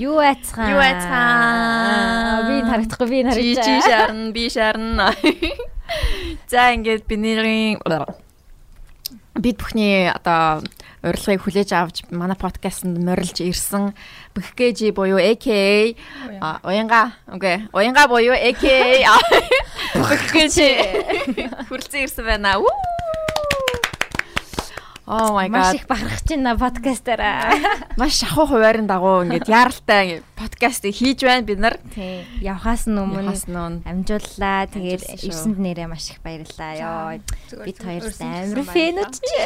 Юу айцхан? Юу айцхан? Би харагдахгүй би харагдаж. чи шарн би шарн. За ингээд бидний бид бүхний одоо урилгыг хүлээж авч манай подкастт морилж ирсэн Бэхкэжи буюу AKA уянга окей уянга буюу AKA а, Бэхкэжи хүрэлцэн ирсэн байна. Уу! Oh my Маш god. их бахархаж байна подкастаараа. Маш шахуу хуваарийн дагуу ингээд яаралтай подкастыг хийж байна бид нар. Тий. Явхаас нь өмнө амжууллаа. Тэгээд Амжуулсан шүү. ирсэнд нэрээ маш их баярлалаа. Йоо. Бид хоёр амар фэнүүд чи.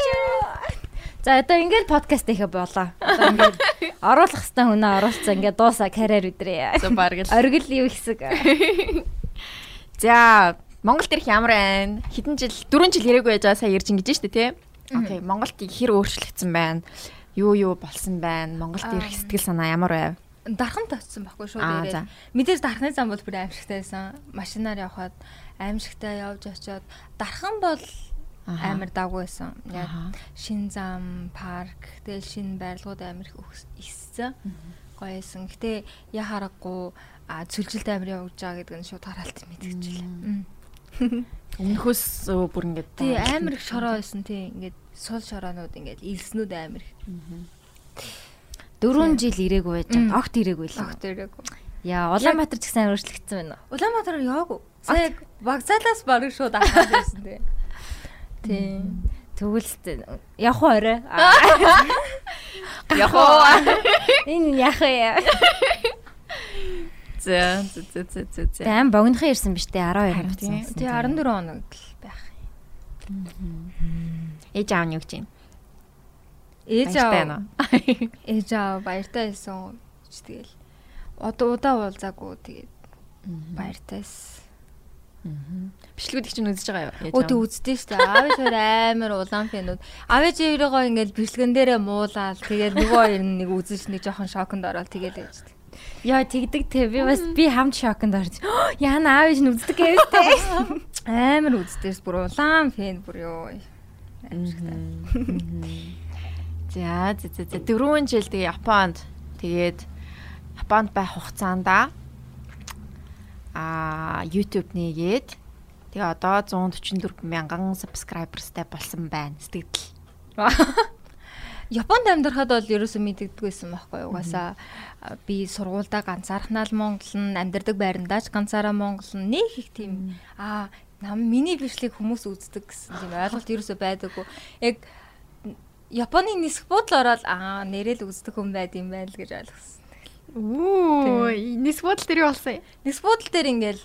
За одоо ингээд подкаст хийхэ болоо. Одоо ингээд оруулах хэвээр хүнээ оруулцсан ингээд дуусаа карьер өдрөө. За бараг л. Оргил юу хэсэг. За Монголд ирэх ямар байна? Хэдэн жил 4 жил ирээгүй байж байгаа сая ирж ингэж штэ тий. Окей, Монголд хэр өөрчлөгдсөн байна? Юу юу болсон байна? Монголд ирэх сэтгэл санаа ямар байв? дархан тавьсан байхгүй шүү дээрээ. Мэдээж дархны зам бол бүр аимшигтай байсан. Машинаар явхад аимшигтай явж очиод дархан бол амар давгүй байсан. Яг шин зам, парк, тэгэл шин байрлалууд амар их өгс- иссэн. Гоёсэн. Гэтэ я харахгүй а цүлжилт амар явж байгаа гэдэг нь шууд харалт мэдгэжлээ. Өмнөхөөс өө, бүр ингэж Тий амар их шороо байсан тий. Ингээд сул шороонууд ингээд илснүүд амар их. 4 жил ирээгүй байж байгаа. Огт ирээгүй л. Огт ирээгүй. Яа, Улаанбаатар ч гэсэн өөрчлөгдсөн байна уу? Улаанбаатар яагүй. Сая вокзалаас бараг шууд ахаад байсан тий. Тий. Төгөлстэй. Явах уу орой? яг уу. Энэ яах вэ? За за за за за за. Тэм богинохан ирсэн биз дээ 12 Харин хоног. тий. Тий 14 хоног л байх. Ээж аав нь юу гэж байна? Ээж аа уу? ээж аа баяртай байсан ч тэгэл одоо удаа уулзаагүй тэгээд баяртайсэн. Бичлгүүдийг чинь үзэж байгаа юу? Ээж Өө аав тэг нь? үздэг шүү дээ. Аав тэр амар улаан фэнүүд. Аав ээжээрээ ингээл бичлэгэн дээрээ муулаад тэгээд нөгөө хоёр нь нэг үзэж нэг жоохон шоконд ороод тэгээд ээжтэй. Яа тэгдэг те би бас би хамт шоконд орж. Яна аав иш үздэг гэвтэй. Амар үздээс бүр улаан фэн бүр ёо. За за за за 4 жил тэгээ Японд тэгээд Японд байх хугацаанда а YouTube нэгээд тэгээ одоо 144 мянган subscribersтай болсон байна. Сэтгэл. Японд амьдрахад бол ерөөсөө мэддэгдэггүйсэн байхгүй юу? Угаасаа би сургуульдаа ганцаархнаа л Монгол нь амьдрдаг байрандаа ч ганцаараа Монгол нь нэг их тийм аа нам миний бичлэг хүмүүс үздэг гэсэн тийм ойлголт ерөөсөө байдаггүй. Яг Японы нисэх буудлаар ороод аа нэрэл үздэг хүн байд юм байна л гэж ойлгосон. Үу, нис бодол тэр юу болсон юм? Нисэх буудлын дээр ингээл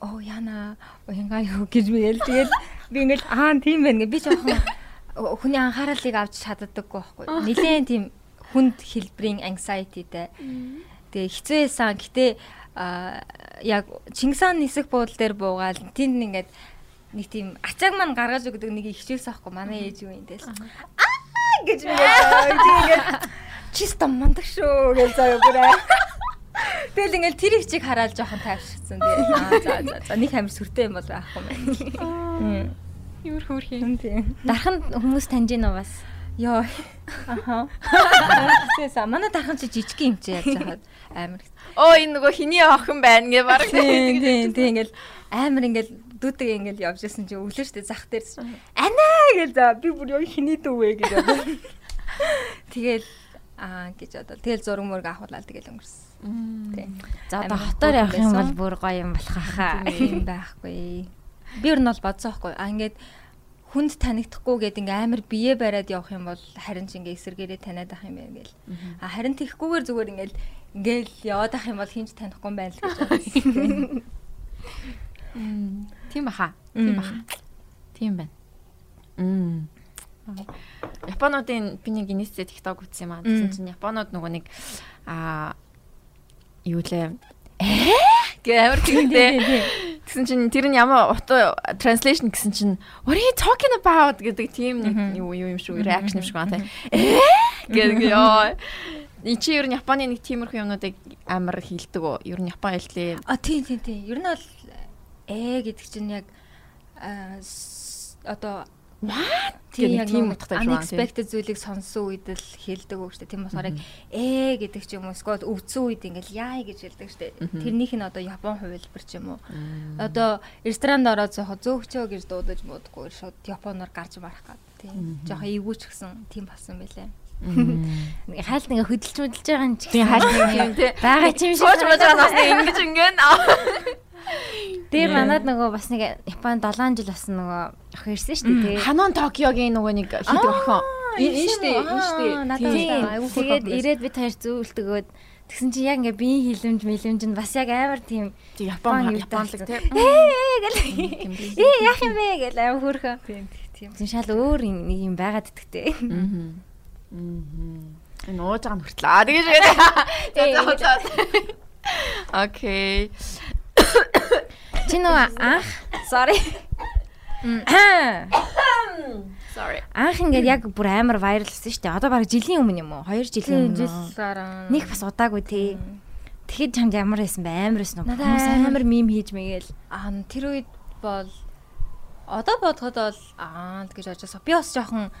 оо яна уянга юу гэж мэгэл тэгэл би ингээл аа тийм байна гэ би жоохон хүний анхаарлыг авч чаддаггүй байхгүй. Нилээн тийм хүнд хэлбэрийн anxietyтэй. Тэгээ хэцүү байсан. Гэтэ яг Чингис хаан нисэх буудлын дээр буугаал тэнд ингээд нэг тийм ачааг маань гаргаж өгдөг нэг ихчээс аахгүй манай ээж юу юм дээл. Аа гэж ингээд тэгээд чиста мандаг шүү гэж заяа бүрээ. Тэгэл ингээл тэр ихчийг хараад жоохон тайвширсан. Тэгээд аа за за за нэг амир сүртэй юм бол байхгүй мэн. Юу хөөрх юм. Юм тийм. Дархан хүмүүс таньж гин уу бас? Йоо. Аха. Тэсээ манай дархан чи жижиг юм чи яаж хаад амар. Оо энэ нөгөө хиний охин байна гэ баг. Тийм тийм тийм ингээл амар ингээл дүүдэг ингээл явж исэн чи өглөө штэ зах дээр. Анаа гэж за би бүр яг хиний дүү вэ гэж бодоо. Тэгэл аа гэж бодоо. Тэгэл зураг мөрг авахлаа тэгэл өнгөрсөн. Тийм. За одоо хотоор явах юм бол бүр гоё юм болох хаа. Тийм байхгүй. Би ер нь бол бодсон байхгүй. А ингээд хүнд танигдахгүй гэдэг ингээ амар бие бариад явах юм бол харин ч ингээ эсэргээрээ таниад ах юм байна гээл. А харин тэгхгүйгээр зүгээр ингээл ингээл яваад ах юм бол хинч танихгүй юм байна л гэж бодсон. Тийм баха. Тийм баха. Тийм байна. Мм. Японуудын би нэг инээсээ TikTok үзсэн юм аа. Тэгсэн чинь Японууд нөгөө нэг аа юу лээ Гэ амар тэгтээ. Тэгсэн чинь тэр нь ямар утга translation гэсэн чинь what are you talking about гэдэг тийм нэг юу юм шүү reaction юм шиг байна. Ээ гэдэг ёо. И чи ер нь Японы нэг тиймэрхүү юмнуудыг амар хилдэг үү? Ер нь Япон хэлтлээ. А тийм тийм тийм. Ер нь бол э гэдэг чинь яг одоо what Тийм гэдэг тийм утгатай шүү. unexpected зүйлийг сонссон үед л хэлдэг шүү дээ. Тийм болохоор яг ээ гэдэг ч юм уу эсвэл өвдсөн үед ингээл яа гэж хэлдэг дээ. Тэрнийх нь одоо Япон хувилбар ч юм уу. Одоо ресторанд ороод зөөхө зөөгчөө гэж дуудаж муудахгүй шууд Японоор гарч марах гад. Тийм. Жохоо эвгүүч гсэн тийм болсон байлаа. Хайлт ингээ хөдөлж хөдөлж байгаа юм чи. Тийм хаалт юм тий. Бага чим шиг. Сууж мууж байгаа нас ингэж ингэн. Тэр манад нөгөө бас нэг Японд 7 жил болсон нөгөө ах ирсэн шүү дээ. Ханон Токиогийн нөгөө нэг хийдэг охин. Энэ штэ энэ штэ. Тийм. Тэгээд ирээд бид хоёр зөөлтөгөөд Тэгсэн чи яг ингээ биеийн хилэмж мэлэмж нь бас яг амар тийм Япон Японлог даалдаг. тий. ээ гэл. Ээ яах юм бэ гэл амар хөөрхөн. Тийм тийм. Тийм шал өөр нэг юм байгаад идэгтэй. Мм. Мм. Энэ ууж байгаа нь хүртлээ. Аа тэгэж яриад. За за. Окей. Чи нөгөө анх sorry. Sorry. Анх ингээд яг бүр амар viral болсон шүү дээ. Одоо баг жилийн өмнө юм уу? 2 жилийн өмнө. Нэг бас удаагүй тий. Тэгэхэд чамд ямар байсан бэ? Амар байсан уу? Амар- мим хийж мэгээл. Аа тэр үед бол одоо бодоход бол аа гэж бодож би бас жоохон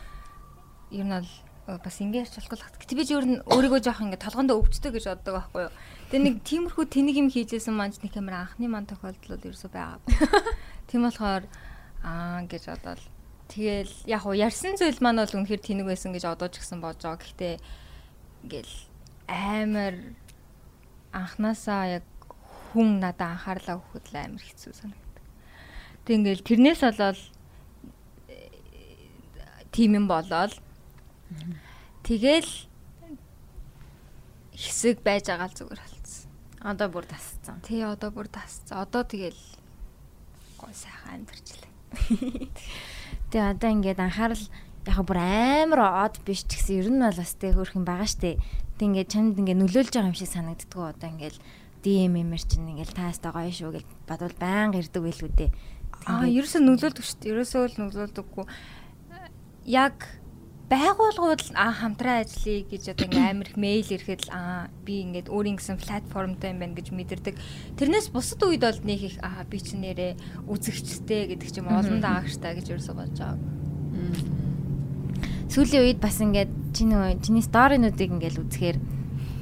ер нь бол бас ингэ ярьж болохгүй л хат. Гэтэ би ер нь өөрийгөө жоохон ингэ толгондоо өвчтөй гэж боддог байхгүй юу. Тэгээ нэг тиймэрхүү тэнийг юм хийжсэн манч нэг амар анхны ман тохиолдол бол ерөөсөө байгаагүй. Тийм болохоор аа гэж бодоод тэгэл яг уу ярьсан зүйл маань бол үнэхээр тэнэг байсан гэж одоож гисэн бодож байгаа. Гэхдээ ингээл амар анханасаа яг хүн надад анхаарлаа өгөхөд л амар хэцүү санагдав. Тэг ингээл тэрнээс болоод э, тийм юм болоод тэгэл хэсэг байж байгаа л зүгээр болцсон. Одоо бүр тасцсан. Тий одоо бүр тасцсан. Одоо тэгэл гой сайхан амьдэрчлээ. Тэгээ одоо ингээд анхаарал яг бүр амар од биш ч гэсэн ер нь бол бас тэг хөөрх юм байгаа штэ. Тэг ингээд чамд ингээд нөлөөлж байгаа юм шиг санагддггүй одоо ингээд DM юмэр чинь ингээд таастай гоё шүү гэж бодвол баян ирдэг байлгүй дээ. Аа ерөөсөө нөлөөлдөг дээ. Ерөөсөө л нөлөөлдөггүй. Яг байгууллагууд аа хамтран ажиллая гэж одоо ингээм амар их мэйл ирэхэд л аа би ингээд өөрийн гэсэн платформтой юм байна гэж мэдэрдэг. Тэрнээс бусад үед бол нэг их аа би ч нэрээ үзэгчтэй гэдэг ч юм олон даагчтай гэж ерөөсөө болж байгаа. Сүүлийн үед бас ингээд чиний чиний сторинуудыг ингээд үзэхээр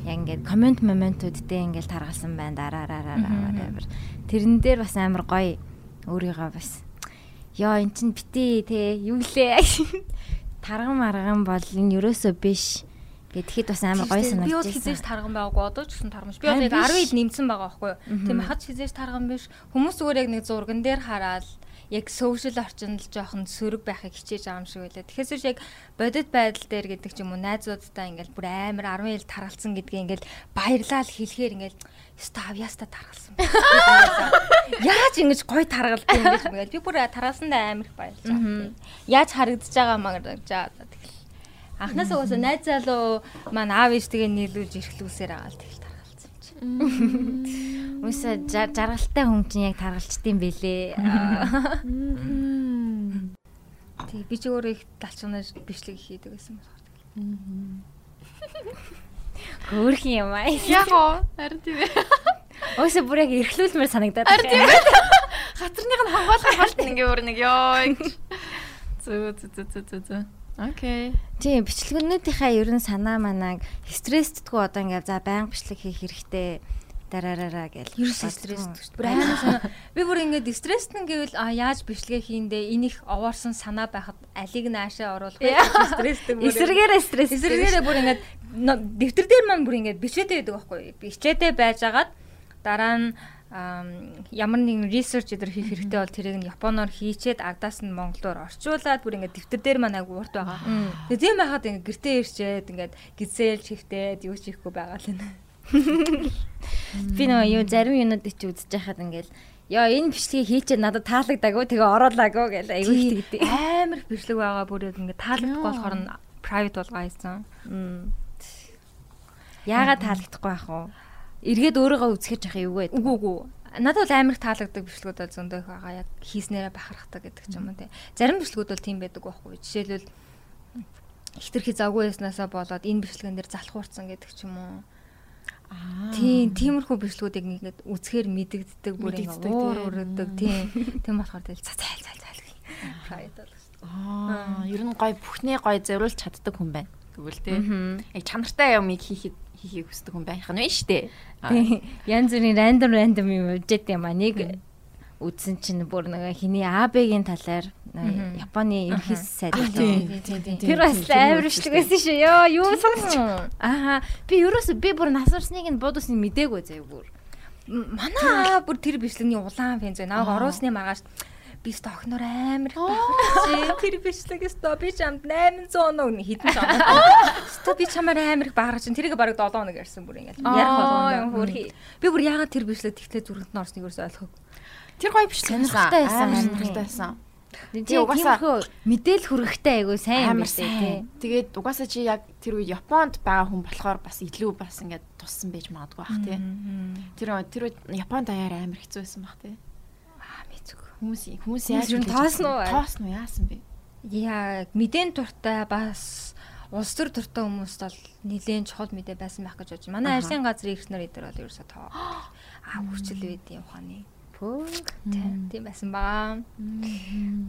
яг ингээд комент моментуудтэй ингээд таргалсан байна дараараараа. Тэрэн дээр бас амар гоё өөрийгөө бас ёо эн чин бити те юу лээ тарган марган бол энэ ерөөсөө биш гэхэд бас амар гоё Би бол хизээж тарган байгаагүй одоо ч гэсэн тарган биш. Би одоо яг Харин 10 биш. ил нэмсэн байгаа байхгүй юу. Тийм хаж хизээж тарган биш. Хүмүүс зүгээр яг нэг зурган дээр хараад яг social орчинд л жоохон сөрөг байхыг хичээж байгаа юм шиг байлаа. Тэгэхээр ч яг бодит байдал дээр гэдэг ч юм уу найзуудтай ингээл бүр амар 10 ил таргалсан гэдгээ ингээл баярлал хэлэхээр ингээл ёстой авьяаста таргалсан. Яаж ингэж гой таргалдаг юм гэж мгээл би бүр таргалсандаа амар их баярлж байгаа. Яаж харагдаж байгаа байгаа. Тэгэл Анхнаасаа уусаа найз залуу маань аав ээж тэгээ нийлүүлж ирэхлүүсээр байгаа л тэгэл таргалцсан юм чи. Үсэ жаргалтай хүн чинь яг таргалчдсан бэлээ. Тэг би ч өөрөө их талчнаас бичлэг хийдэг байсан байна. Хөөх юм аа. Яг оо харин тийм ээ. Үсэ бүр яг эрхлүүлмээр санагдаад Харин тийм байна. ээ. Хатарных нь хамгаалах болт ингээ өөр нэг ёо. Зөө зөө зөө зөө зөө. Окей. Тийм бичлэгнүүдийнхаа ерөн санаа манааг стресстдгүү одоо ингээд за байнга бичлэг хийх хэрэгтэй дараараа гэл. Ерөөсөө стресстэй шүү дээ. Бүр амар санаа. Би бүр ингээд стресстэй гэвэл а яаж бичлэгээ хийндээ энийг овоорсон санаа байхад алиг наашаа оруулах вэ? Стресстэй бүр. Эсрэгээрээ стресс. Эсрэгээрээ бүр ингээд но- дэвтэр дээр маань бүр ингээд бичээтэй байдаг байхгүй? Бичээтэй байжгаад дараа нь ямар нэгэн research өдр хийх хэрэгтэй бол тэрийг нь японоор хийчээд ардаас нь монголоор орчуулад бүр ингээд дэвтэр дээр маань агай урт байгаа. Тэгээ тийм байхад ингээд гэртээ ирчээд ингээд гизээл чихтээд юу ч хийхгүй байгаа л энэ. Би нөгөө юу зарим юмнууд чи үзэж байхад ингээд Яа энэ бичлэгийг хийчээд надад таалагдаагүй тэгээ оруулаагүй гэл айгүй их тэгдэ. Амар бичлэг байгаа бүр ингээд таалагдахгүй болохоор нь private болгоо хийсэн. Яагаад таалагдахгүй байх вэ? Эргээд өөрийгөө үзэхэж явах юу вэ? Үгүй үгүй. Надад бол амар таалагддаг бичлэгүүд бол зөндөө их байгаа. Яг хийснээрээ бахархдаг гэдэг ч юм уу тий. Зарим бичлэгүүд бол тийм байдаг байхгүй. Жишээлбэл хитрхи завгүй яснасаа болоод энэ бичлэгэн дээр залах хуурцсан гэдэг ч юм уу. Аа. Тийм, тиймэрхүү бичлгүүдийг ингээд үзэхээр мэдэгддэг бүр ингээд уур өрөдөг тийм. Тийм болохоор тэгэл цац зайл зайл зайл. Private бол. Аа, ер нь гоё бүхнээ гоё зориулж чаддаг хүн байна. Тэгвэл те. Яг чанартай юмыг хийхэд хийхийг хүсдэг хүн байх нь вэ штэ. Тий. Янз бүрийн random random юм үжээд юм а нэг үзсэн чинь бүр нэг хиний АБ-гийн талаар Японы ерхий сайд. Тэр бас амар шлэг байсан шүү. Йоо, юу сонсон. Аа, би ерөөсө би бүр насварсныг нь бодосныг мдээгүй заяа бүр. Манай аа бүр тэр бичлэгний улаан фэн зөө. Нааг оруулсны маргааш би ч охноор амар их багчаа. Тэр бичлэг өстө би чамд 800 өнө хідэн ч оноо. Өстө би чамаар амар их багарч чинь тэрийг бараг 7 өнөг ярьсан бүр ингээд. Ярих болгоно. Хөрхи. Би бүр яагаад тэр бичлэг тэгтлээ зүрхэнд нь орсныг ерөөсөй ойлгохгүй. Тэр гоё бичлэг Сонирхолтой байсан. Сонирхолтой байсан. Тэгээ угаасаа- мэдээлэл хүргэхтэй айгу сайн юм Амар сайн. Тэгээд угаасаа чи яг тэр үед Японд байгаа хүн болохоор бас илүү бас ингээд туссан байж магадгүй бах тий. Тэр тэр үед Японд аяар амар хэцүү байсан бах тий. Хүмүүс хүмүүс яаж хүлээж тоосно уу? Тоосно яасан бэ? Яг мэдэн туртай бас улс төр туртай хүмүүст бол нэлээд чухал мэдээ байсан байх гэж бодож. Манай арсын газрын эрхнэр эдэр бол ерөөсөө тоо. Аа үед юм ухааны. Пөө тийм байсан баа.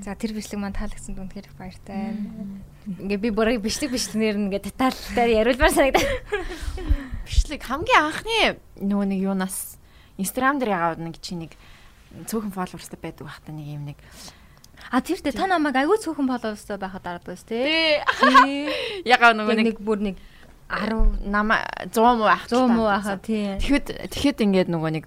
За тэр бичлэг маань таалагдсан үнэхээр их баяртай. Ингээ би бүрийг бичлэг бичлэгнэр ингээ детальтай яриулмаар санагдав. Бичлэг хамгийн анхны нөгөө нэг юунаас Instagram дээр ягаад нэг чи нэг цөөхөн фолловерстай байдаг бах та нэг юм нэг. А тэр дээ та намайг аягүй цөөхөн боловстой байхад байс тий. Ягаа нөгөө Яг нэг бүр нэг 10 нама 100 муу ах 100 муу байхад тий. Тэгэхэд тэгэхэд ингээд нөгөө нэг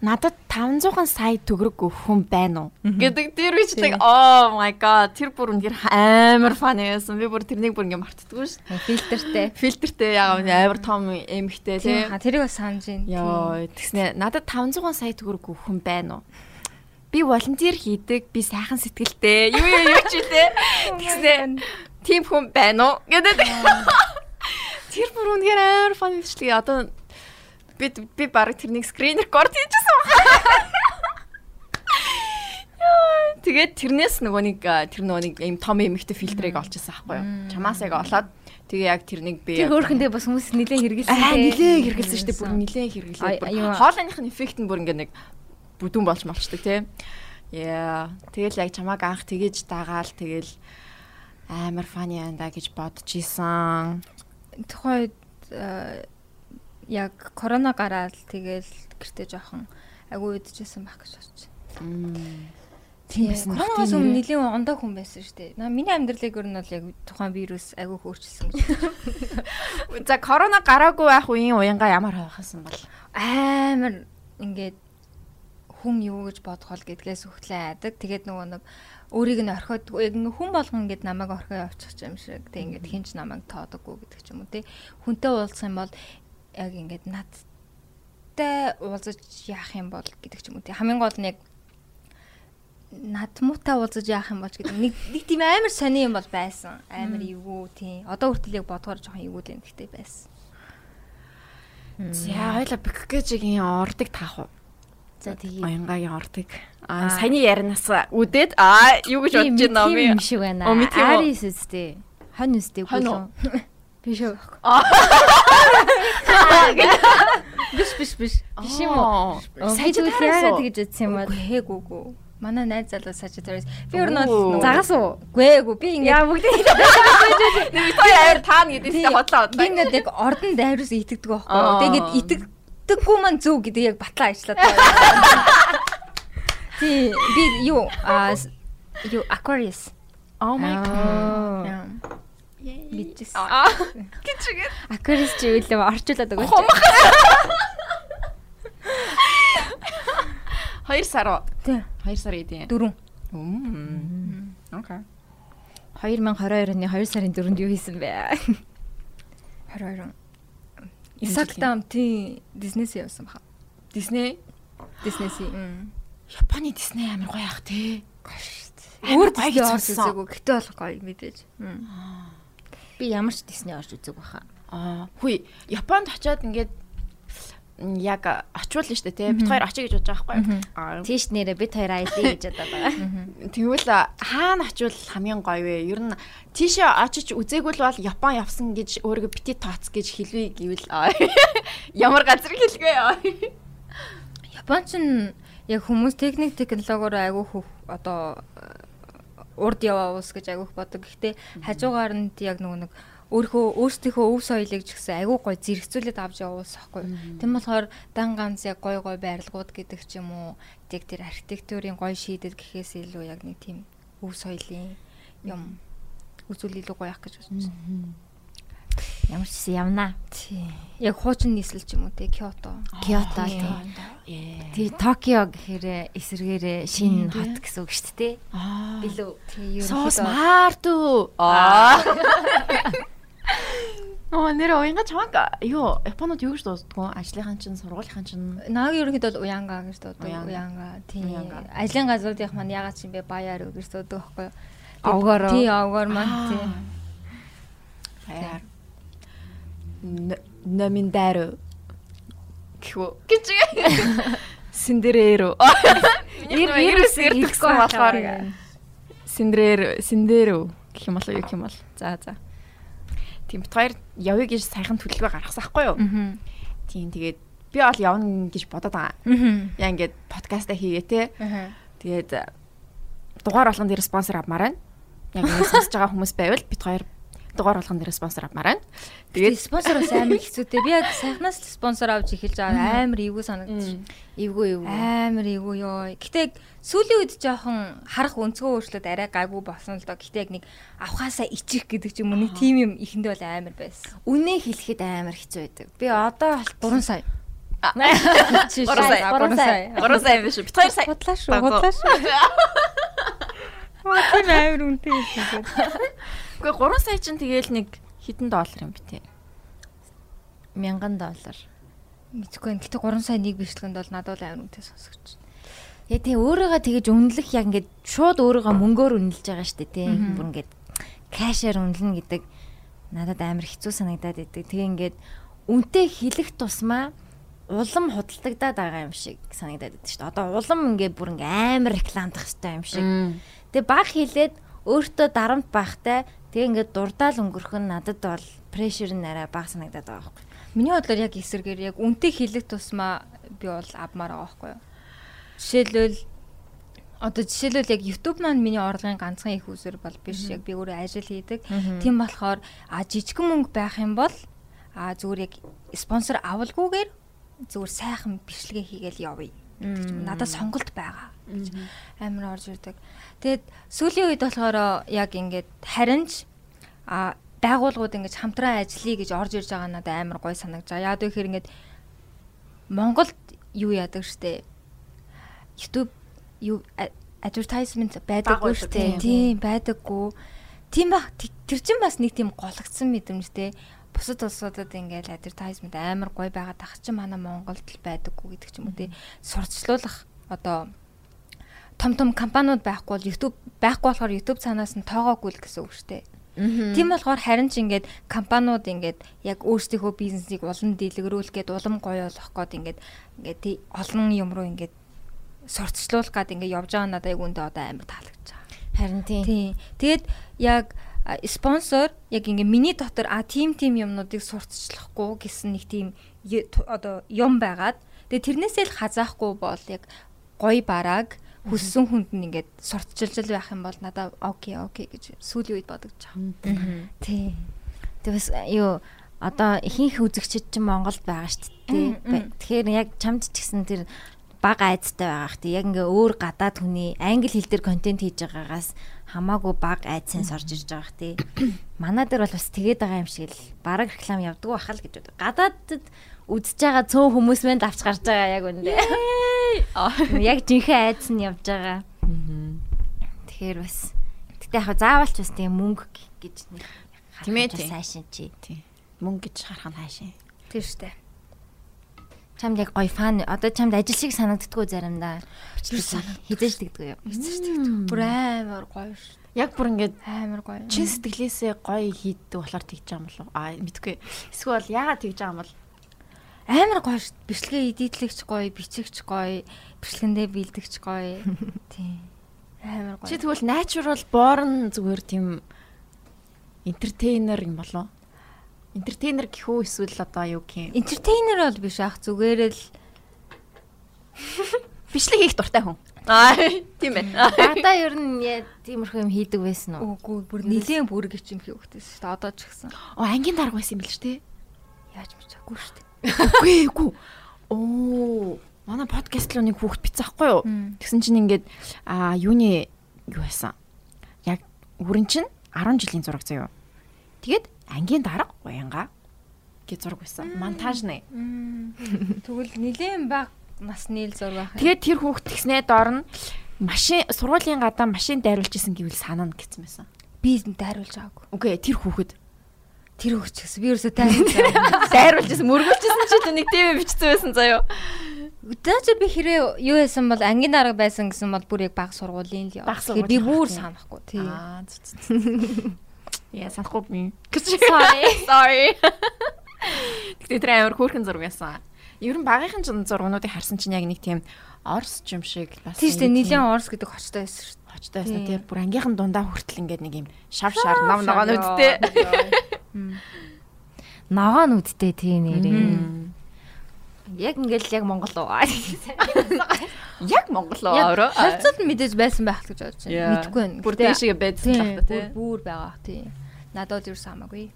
надад 500 сая төгрөг өгөх хүн байна уу? Гэдэг тэр бичлэг oh my god тэр бүр үнээр амар фан байсан. Би бүр тэрнийг бүр ингээд мартдаггүй ш. Фильтртэй. фильтртэй яг амар том эмхтэй тий Ха тэрийг бас санаж байна. Йоо тэгснэ. Надад 500 сая төгрөг өгөх хүн байна уу? Би волонтер хийдэг би сайхан сэтгэлтэй. Юу юу юу ч үлээ тэгснэ. Тийм хүн байна уу? Гэдэг. Тэр бүр үнээр амар фан бичлэг одоо би би баг тэрнийг скрин рекорд хийчихсэн байна Тэгээд тэрнээс нөгөө нэг тэр нөгөө нэг юм том эмхтэй фильтрийг олчихсан аахгүй юу? Чамаас яг олоод тэгээ яг тэрнийг би Тэр өөрхөндөө бас хүмүүс нэлээд хэрэгэлсэн. Аа тий. нилээ хэрэгэлсэн шүү дээ. Бүр нилээ Ай, хэрэглээ. Хоолойных нь эффект нь бүр ингээ нэг бүдүүн болж малчдаг тий. Яа. Тэгэл яг чамааг анх тэгэж дагаал тэгэл амар фаны янда гэж бодож исэн. тухайд яг корона гараад тэгэл гэртээ жоохон агуу идчихсэн байх гэж бодож байна. Тийм байсан тийм өмнө нэлийн ондоо хүн байсан шүү дээ. На миний амьдралыг ер нь бол яг тухайн вирус агуу хөөрчилсөн гэж. За корона гараагүй байх үеийн уянга ямар хайхсан бол Амар ингээд хүн юу гэж бодох бол гэдгээс хөтлөө айдаг. Тэгээд нөгөө нэг өөрийг нь орхиод хүн болгон ингээд намайг орхио явуучих юм шиг. Тэг ингээд хинч намайг тоодоггүй гэдэг ч юм уу те. Хүнтэй уулзах юм бол яг ингээд надтай уулзаж яах юм бол гэдэг ч юм уу те. Хамгийн гол нь яг над муутай уулзаж яах юм бол ч гэдэг нэг нэг тийм амар сони юм бол байсан. Амар эвгүй тий. Одоо хүртэл яг бодгоор жоохон эвгүй л юм гэхдээ байсан. За хоёла бэкгэжигийн ордог таах уу? За тэгээ. Уянгагийн ордог. Аа. Саяны ярианаас үдээд аа юу гэж бодож байна би? юм шиг байна. Арис үстэй. Хон үстэй гүлэн. Биш үү? Биш биш биш. Биш юм уу? Сажид Сажид яагаад тэгж утсан юм бол хээгүүгүү. Манай найз залуу Sagittarius. Би өөр нь загас уу? Гээгүй. Би ингээд Яа бүгд Нэг хоёр авир таана гэдэгтэй хотлоо би ингээд яг ордон дайрус итгэдэг байхгүй юу? Аа. Тэгээд итгэдэггүй маань зөв гэдэг яг батлаа ажиллаад байна. Тий, би юу а с- юу Aquarius. Oh my god. Мэдчихсэн. Аа гिचгээд Aquarius чи юу л орчуулад өгөөч. хумх. 2 сар уу? Тий. 2 сар идэв. Дөрөв. Мм. Окей. 2022 оны 2 сарын 4-нд юу хийсэн бэ? 22. Сагтам тий Disney-с явсан баха. Disney Disney-с. Японы Disney амар гоё ах тий. Өөр гоё үзээгүй. Гэтэ бол гоё мэдээж. Би ямар ч Disney орж үзег баха. Аа, хүй, Японд очиод ингээд яг очивол нь штэ тий. Бид хоёр очие гэж бодож байгаа байхгүй. Тийш нэрэ бид хоёр ID гэж бодоод байгаа. тэгвэл хаана очивол хамгийн гоё вэ? Ер нь тийшээ очиж үзээгүй л бол Япон явсан гэж өөрийгөө бити тооц гэж хэлвэ гэвэл ямар газар хэлгүй аа. Японч нь яг хүмүүс техник технологиор айгүй хөх одоо урд яваа уус гэж айгүйх бодог. Гэхдээ хажуугаар нь яг нөгөө нэг өөрийнхөө өөрсдийнхөө өв соёлыг ч гэсэн айгүй гой зэрэгцүүлээд авч явуулсан хгүй. Тэм болохоор дан ганц яг гой гой байрлалгууд гэдэг ч юм уу яг тэр архитектурын гой шийдэд гэхээс илүү яг нэг тийм өв соёлын юм үзүүл илүү гоё ах гэж байна. Ямар ч гэсэн явнаа. Тий. Яг хуучин нийслэл ч юм уу тий Киото. Киото тий. Тий Токио гэхээр эсэргээрээ шинэ хот гэсэн үг шүү дээ. Аа. Билүү. Тий So smart уу. Аа. Оо нэр уянга чамаг юу Японод юу гэж дуусдгоо ажлынхан чинь сургуулийнхаа чинь Нааг ерөнхийдөө уянга гэж дуудаг. Уянга. Тий. Уянга. Ажлын газруудынх маань ягаад ч юм бэ баяар гэж дуудаг байхгүй юу? Овгоороо. Тий, овгоор маань тий. Баяр. Номиндаро. Гэхүү. Гэж. Синдерэро. Ир вирус ирдэгсэн болохоор Синдерэр Синдеро гэх юм болов юу гэх юм бол. За за. Тийм бит хоёр явъя гэж сайхан төлөвлөгөө гаргасан хгүй юу? Тийм тэгээд би бол явна гэж бодоод байгаа. Аа. Яа ингээд подкаста хийгээ те. Тэгээд дугаар болгон дээр спонсор авмаар байна. Яг ингэ сонсож байгаа хүмүүс байвал бит хоёр дугаар болгон дээр спонсор авмаар байна. Тэгээд спонсороос амар хэцүүтэй. Би яг сайхнаас спонсор авч эхэлж байгаа амар эвгүй санагдчих. Эвгүй эвгүй. Амар эвгүй ёо. Гэтэ сүүлийн үед жоохон харах өнцгөө өөрчлөлт арай гайгүй болсон л доо. Гэтэ яг нэг авхаасаа ичих гэдэг ч юм уу нэг тим юм ихэндээ бол амар байсан. Үнэ хэлэхэд амар хэцүү байдаг. Би одоо 3 сая. Чи Гурван сая, гурван сая. 3 сая биш? Бит хоёр сая. Худлаа шүү. Багу. Худлаа шүү. Маа тийм амар үнэтэй хэлсэн. Гэхдээ 3 сая чинь тэгээл нэг хэдэн доллар юм бэ те. 1000 доллар. Мэдгүй юм. Гэтэ 3 сая нэг бичлэгэнд бол надад бол амар үнэтэй сонсогч. Яг тийм өөрийгөө тэгэж үнэлэх яг ингээд шууд өөрийгөө мөнгөөр үнэлж байгаа шүү дээ тийм. Бүр ингээд кэшээр үнэлнэ гэдэг надад амар хэцүү санагдаад идэг. Тэгээ ингээд үнтэй хэлэх тусмаа улам худалдагдаад байгаа юм шиг санагдаад идэв шүү дээ. Одоо улам ингээд бүр ингээд амар рекламдах хэрэгтэй юм шиг. Тэгээ баг хэлээд өөртөө дарамт байхтай тэгээ ингээд дурдаал өнгөрөх нь надад бол прешэр нь арай бага санагдаад байгаа байхгүй. Миний бодлоор яг эсэргээр яг үнтэй хэлэх тусмаа би бол авмаар байгаа байхгүй юу. Жишээлбэл одоо жишээлбэл яг YouTube маань миний орлогын ганцхан их үсэр бол биш яг би өөрөө ажил хийдэг. Тийм болохоор а жижигхэн мөнгө байх юм бол а зүгээр яг спонсор авалгүйгээр зүгээр сайхан бичлэгээ хийгээл явъя. Надад сонголт байгаа амар орж ирдэг. Тэгээд сүүлийн үед болохоор яг ингээд харинч а байгууллагууд ингэж хамтран ажиллая гэж орж ирж байгаа надад амар гой санагдаж. Яг үхээр ингээд Монголд юу яадаг штэ. YouTube юу advertisement байдаггүй штэ. Тийм байдаггүй. Тийм баг тэр чинь бас нэг тийм гологдсон мэдрэмжтэй. Бусад улсуудад ингээл advertisement амар гой байгаа тах чи манай Монголд л байдаггүй гэдэг ч юм уу тий. Сурталчлуулах одоо том том компаниуд байхгүй бол YouTube байхгүй болохоор YouTube цаанаас нь тоогоогүй л гэсэн үг шүү дээ. Тийм болохоор харин ч ингээд компаниуд ингээд яг өөрсдийнхөө бизнесийг улам дэлгэрүүлэх гээд улам гоё болгох гээд ингээд ингээд олон юм руу ингээд сурталчлуулах гээд ингээд явж байгаа надад яг үндэ одоо амар таалагдж байгаа. Харин тийм. Тий. Тэгээд яг спонсор яг ингээ миний дотор а тим тим юмнуудыг сурталчлахгүй гэсэн нэг тийм одоо юм байгаад тэгээ тэрнээсээ л хазаахгүй бол яг гой барааг хүссэн хүнд нь ингээд сурталчилж байх юм бол надад окей окей гэж сүүлийн үед бодож байгаа. Тий. Тэг бас юу одоо ихэнх үзэгчид чинь Монголд байгаа шүү дээ. Тэгэхээр яг чамд ч гэсэн тэр бага айцтай байгаа хэ. Яг ингээ өөр гадаад хүний англи хэл дээр контент хийж байгаагаас хамаагүй бага айцсан сорж ирж байгаа хэ. Манай дээр бол бас тэгээд байгаа юм шиг л бараг реклам явдггүй бахал гэж бодог. Гадаадд үзэж байгаа цөөн хүмүүс мэнд авч гарч байгаа яг үндэ. Яг жинхэнэ айц нь явж байгаа. Тэгэхээр бас тэгтээ яг заавалч бас тийм мөнгө гэж нэг Тийм ээ, харах тийм. сайшин чи. Мөнгө гэж харах нь хаашаа. Тэр штэ. Чамд яг гоё фан одоо чамд ажил шиг санагддггүй заримдаа. Биш Хизээж тэгдэг юу? Бүр амар гоё шүү. Яг бүр ингээд Амар гоё. чин сэтгэлээсээ гоё хийддэг болохоор тэгж байгаа юм болов аа мэдгүй. Эсвэл яагаад тэгж байгаа юм бол амар гоё. Бичлэгээ эдитлэгч гоё, бичигч гоё, бичлэгэндээ бэлдэгч гоё. Тийм. Амар гоё. чи тэгвэл natural born зүгээр тийм entertainer юм болов entertainer гэхүү эсвэл одоо юу гэх юм Entertainer бол биш ах зүгээр л бичлэг хийх дуртай хүн Аа тийм байна. Багада ер нь тиймэрхүү юм хийдэг байсан уу? Үгүй бүр нилийн бүрэг гэж юм хийх хөхтэйс шүү дээ. Одоо ч гэсэн. Оо ангийн дарга байсан юм биш үү? Яаж мчаагүй шүү дээ. Үгүй үгүй. Оо манай подкаст л нэг хүүхд бицсэн байхгүй юу? Тэгсэн чинь ингээд аа юуны юу байсан? Яг өрн чинь 10 жилийн зураг заяа. Тэгээд ангийн дарга уянга гэж зураг байсан. Монтаж нэ. Тэгвэл нилийн баг насны л зураг байх. Тэгээд тэр хүүхд тэгснээ доор нь машин сургуулийн гадаа машин дайруулж исэн гэвэл санана гэсэн байсан. Би дайруулж байгаагүй. Үгүй тэр хүүхэд Тэр хөгч гэсэн. Би ерөөсөө дайруулж байгаагүй. дайруулж исэн мөргөлжсэн чи нэг тийм бичсэн байсан заяо. Өдөөч би хэрэг юу байсан бол ангийн дарга байсан гэсэн бол бүр яг баг сургуулийн л Бага яваа. Би бүр санахгүй тий. Аа зү. Яа санахгүй би. Sorry. Sorry. Гэтэ тэр амар хөөрхөн зураг байсан. Ер нь багийнхан ч зургуудыг харсан чинь яг нэг тийм орс юм шиг бас. Тийм шүү дээ. Нилийн орс гэдэг хочтой байсан шүү дээ. Хочтой байсан. Тийм. Тэр бүр ангийнхан дундаа хүртэл ингээд нэг юм шав шар нам ногоо нүдтэй. Ногоо нүдтэй тий нэрээ. Яг ингээл яг Монгол уу. Яг Монгол Яг өөрөө. Харьцуулт мэдээж байсан байх л гэж бодож байна. Мэдгүй байна. Бүр дэшигээ байдсан Тийм, л та тий. бүр- Бүр байгаа тий. Надад юу самаагүй.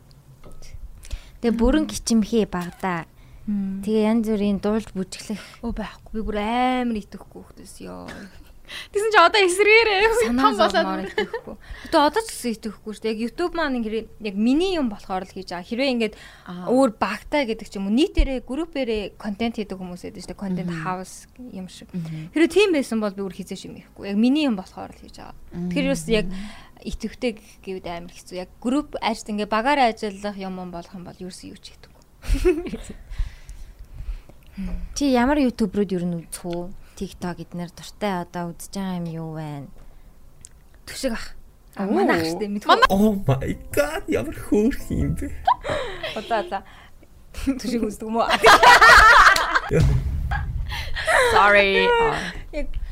Тэгээ бүрэн гिचимхий багада. Тэгээ янз бүрийн дуулж бүжиглэх Өө байхгүй. Би бүр амар итгэхгүй хөхтэйс ёо. Тэгсэн чи одоо эсрэгээрээ том болоод итгэхгүй. Гэтэ одоо ч гэсэн итгэхгүй шүү дээ. Яг YouTube маань ингээд яг миний юм болохоор л хийж байгаа. Хэрвээ ингээд өөр багтаа гэдэг ч юм уу нийтээрээ группээрээ контент хийдэг хүмүүс байдаг шүү дээ. Контент хаус юм шиг. Хэрвээ тийм байсан бол би өөр хизээш юм ихгүй. Яг миний юм болохоор л хийж байгаа. Тэгэхээр юус яг итгэвтэй гэвд амар хэцүү. Яг групп ажил ингээ багаараа ажиллах юм юм болох юм бол ерөөсөө юу ч хийдэггүй. Чи ямар ютуберүүд ер нь үзэх үү? TikTok эднэр дуртай одоо үзэж байгаа юм юу вэ? Түшиг ах. А Оо. манайх штэ мэдгүй. Oh my god ямар хөөрх юм бэ? Одоо за. Түшиг үздэг юм уу? Sorry.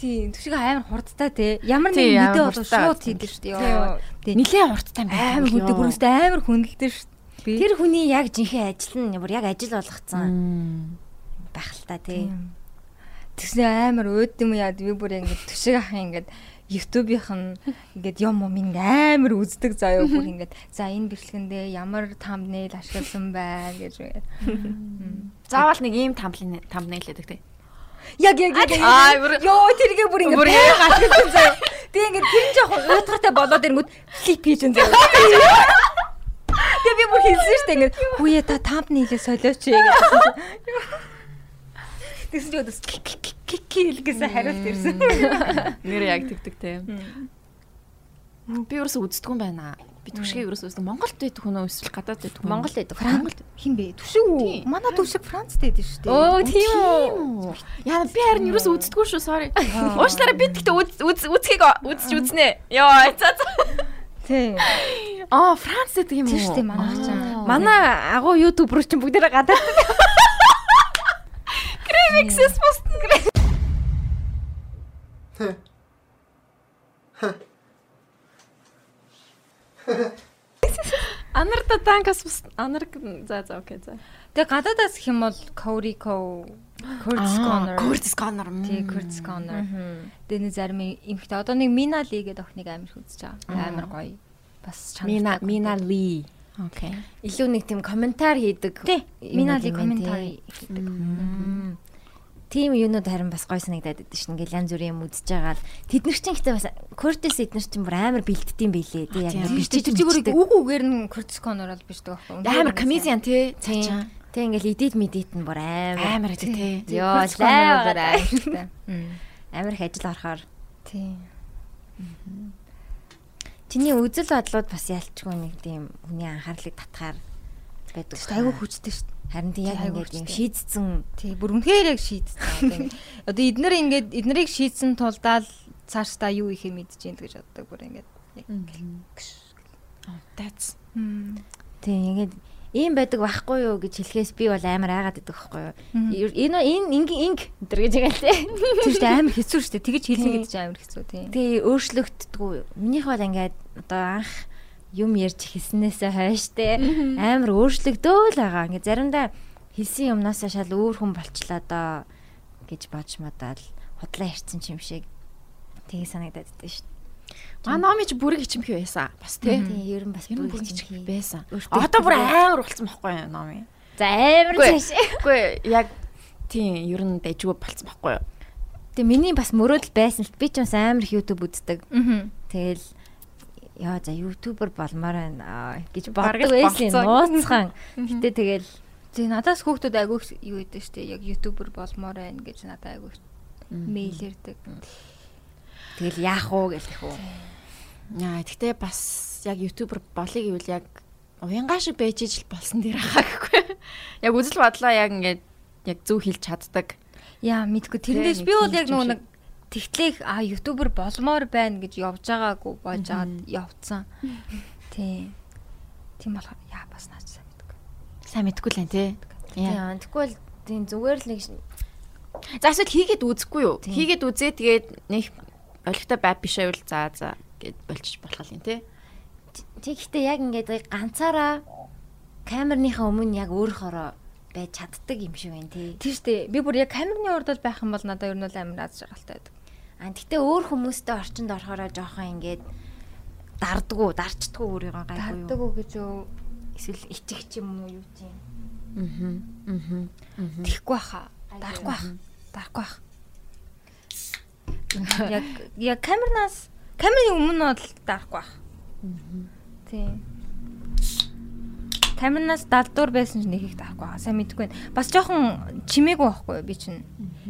Тийм түшиг амар хурдтай те. Ямар нэг мэдээ бол хурдтай шууд хийдэг шүү дээ. Йоо. Тий. Нилээ хурдтай юм байна. Амар хүндэг бүрөөстэй амар дээ. Би Тэр хүний яг жинхэнэ ажил нь бүр яг ажил болгоцсон байх л та тий. Тэгснэ амар өөд юм яа би бүр ингээд түшиг ах ингээд YouTube-ийнх нь ингээд юм юм ингээд амар үздэг заяа бүр ингээд за энэ бичлэгэндээ ямар thumbnail ашигласан байна гэж байна. Заавал нэг ийм тамблын тамбнейл гэдэг тий. Яг яг яг. Аа, бүр- ёо тэргээ бүр Бүр ингээд баян ашигласан заяа. Тэгээ ингээд тэр жоохон уутгартай болоод ирэнгүүт флип хийж энэ заяа. Тэгээ би бүр хэлсэн шүү дээ ингээд хүүе та thumbnail-ээ солиоч гэсэн. Тэгсэн чинь өдөөс кикил гэсэн хариулт ирсэн. Нэр яг тэгдэг тий. Би ерөөсөө үздэг юм байна. Би түшгийг ерөөсөө үздэг. Монголд байдаг хүн эсвэл гадаад байдаг хүн? Монгол байдаг. Франц хин бэ? Түшиг үү? Манай түшиг Францд байдаг шүү дээ. Оо тийм үү. Яа би харин ерөөсөө үздэггүй шүү sorry. Уучлаарай би тэгтээ үз үзхийг үзэж үзнэ. Йоо за за. Тийм. Аа Франц гэдэг юм уу? Тийм шүү дээ манайх ч. Аа. Манай агуу ютубер чинь бүгдээрээ гадаад Кремиксэс пост. Анарта танкас анарк за за окей за. Тэгээ гадаадаас гэх юм бол Корико, Curtis Connor. Curtis Connor. Тий, Curtis Connor. Тэгээ нэг зарим эмхтэй одоо нэг Mina Lee гэдэг охиныг амар хүзэж байгаа. Амар гоё. Бас Мина чанартай. Мина Ли. Окей. илүү нэг тийм комментар хийдэг. Юм байна, комментар хийдэг. Тийм юунууд харин бас гой санагдаад байдаг шин ингээл янз бүрийн юм үзэж байгаа л тэд нар чинь ихтэй бас Curtis эднэр чинь бүр амар бэлддэм билээ тий яг бичиж бичдэг. үг үгээр нь Curtis Connor бол бишдэг байхгүй. Амар комедиан тий. Цаачаа. Тэг ингээл edit medit нь бүр амар Амар тий. Йоо Curtis Connor бол лай аимшигтай. амар их ажил орохоор Тийм. чиний үзэл бодлууд бас ялчгүй нэг тийм хүний анхаарлыг татахаар байдаг. Айгүй хүчтэй шүү дээ. Харин тийм яг ингээд юм шийдсэн Тий, бүр үнхээр яг шийдсэн. Одоо эднэр ингээд эднэрийг шийдсэн тулдаа л цааш та юу ихэ мэдэж гэнэ гэж боддог бүр Oh, that's. тийм ингээд ийм байдаг байхгүй юу гэж хэлэхээс би бол амар айгаад байдаг байхгүй юу. Энэ энэ инг инг энэ гэж байгаа тий. Тэр дээ амар хэцүү шүү дээ. Тэгэж хэлнэ Тий. гэдэг чинь амар хэцүү тий. Тэгээ өөрчлөгддгүү. Минийх бол ингээд одоо анх юм ярьж хэлснээсээ хойш те амар өөрчлөгдөөл байгаа. Ингээд заримдаа хэлсэн юмнасаа шал өөр хүн болчлаа доо гэж бодж мадаад худлаа ярьсан юм шиг тийг санагдаад байдсан шүү дээ. Маа номи ч бүрэг ичимхий байсан. Бас тий. Тийм ер нь бас бүрэг ичимхий байсан. Одоо бүр амар болцсон байхгүй юу номи. За амар цааш. Үгүй яг тийм ер нь дэжгүй болцсон байхгүй юу. Тэгээ миний бас мөрөөдөл байсан л би ч бас амар их YouTube үздэг. Тэгэл яа за ютубер болмоор байна гэж боддог байсан нууцхан. Гэтэ тэгэл Тэг надаас хүүхдүүд айгүй юу гэдэг штэ яг ютубер болмоор байна гэж надад айгүй мэйл ирдэг. тэгэл яах уу гэх юм. Яа, гэтээ бас яг ютубер болъё гэвэл яг уянгаа шиг байж ижил болсон дэр хаа гэхгүй. Яг үзэл бодлоо яг ингээд яг зөв хэлж чаддаг. Яа мэдгүй тэрнээс би бол яг нөгөө нэг тэгтлэх а ютубер болмоор байна гэж явж байгаагүй боож агаад явцсан. Тийм. Тийм болохоор яа бас наач сайн мэдгүй. Сайн мэдгүй л энэ тий. Тийм тэгвэл тийм зүгээр л нэг За эсвэл хийгээд үзэхгүй юу? Хийгээд үзээ тэгээд нэг олигтой бай биш байвал за за гэд болчих болох юм тий. Тэгэхдээ яг ингээд ганцаараа камерныхаа өмнө яг өөрөөрөө байж чаддаг юм шиг байна тий. Тийм штэ би бүр яг камерны урд бол байх юм бол надад ер нь амар аз жаргалтай байдаг. А тэгтээ өөр хүмүүстэй орчинд орохороо жоохон ингээд дардгуу, дарчдгуу өөрийгөө гайгүй юу. уу гэж юу Эсвэл ичих ч юм уу юу тийм. Аа. Аа. тэхгүй баха. Дарахгүй бах. Дарахгүй бах. Яг яг камернаас камерын өмнө бол дарахгүй бах. Тийм. Камернаас далдуур байсан ч нэг их дарахгүй бах. Сайн мэдгүй байна. Бас жоохон чимээгүй байхгүй юу би чинь.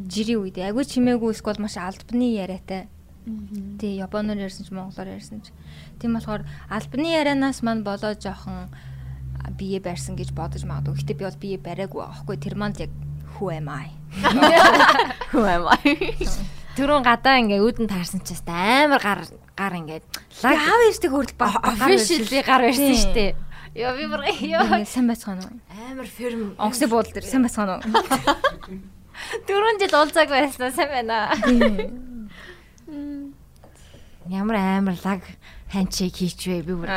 Жирийн үед агүй чимээгүй эсвэл маш албаны яриатай. Тий, японоор ярьсан ч монголоор ярьсан ч. Тийм болохоор албаны ярианаас маань болоо жоохон бие барьсан гэж бодож магадгүй. Гэтэ би бол бие бариагүй байхгүй. Тэр манд яг who am I? Хөө амаа. Түрүүн гадаа ингээ үүдэн таарсан ч баста амар гар гар ингээд лаг Яав ястыг хөрл баг. officially гар барьсан шүү дээ. Яа би бүр Яа сайн байцгаана уу? амар ферм Онгоцны буудал дээр сайн байцгаана уу? дөрөв жил уулзааг байсан сайн байна. Ямар амар лаг ханчиг хийчвэ би бүр.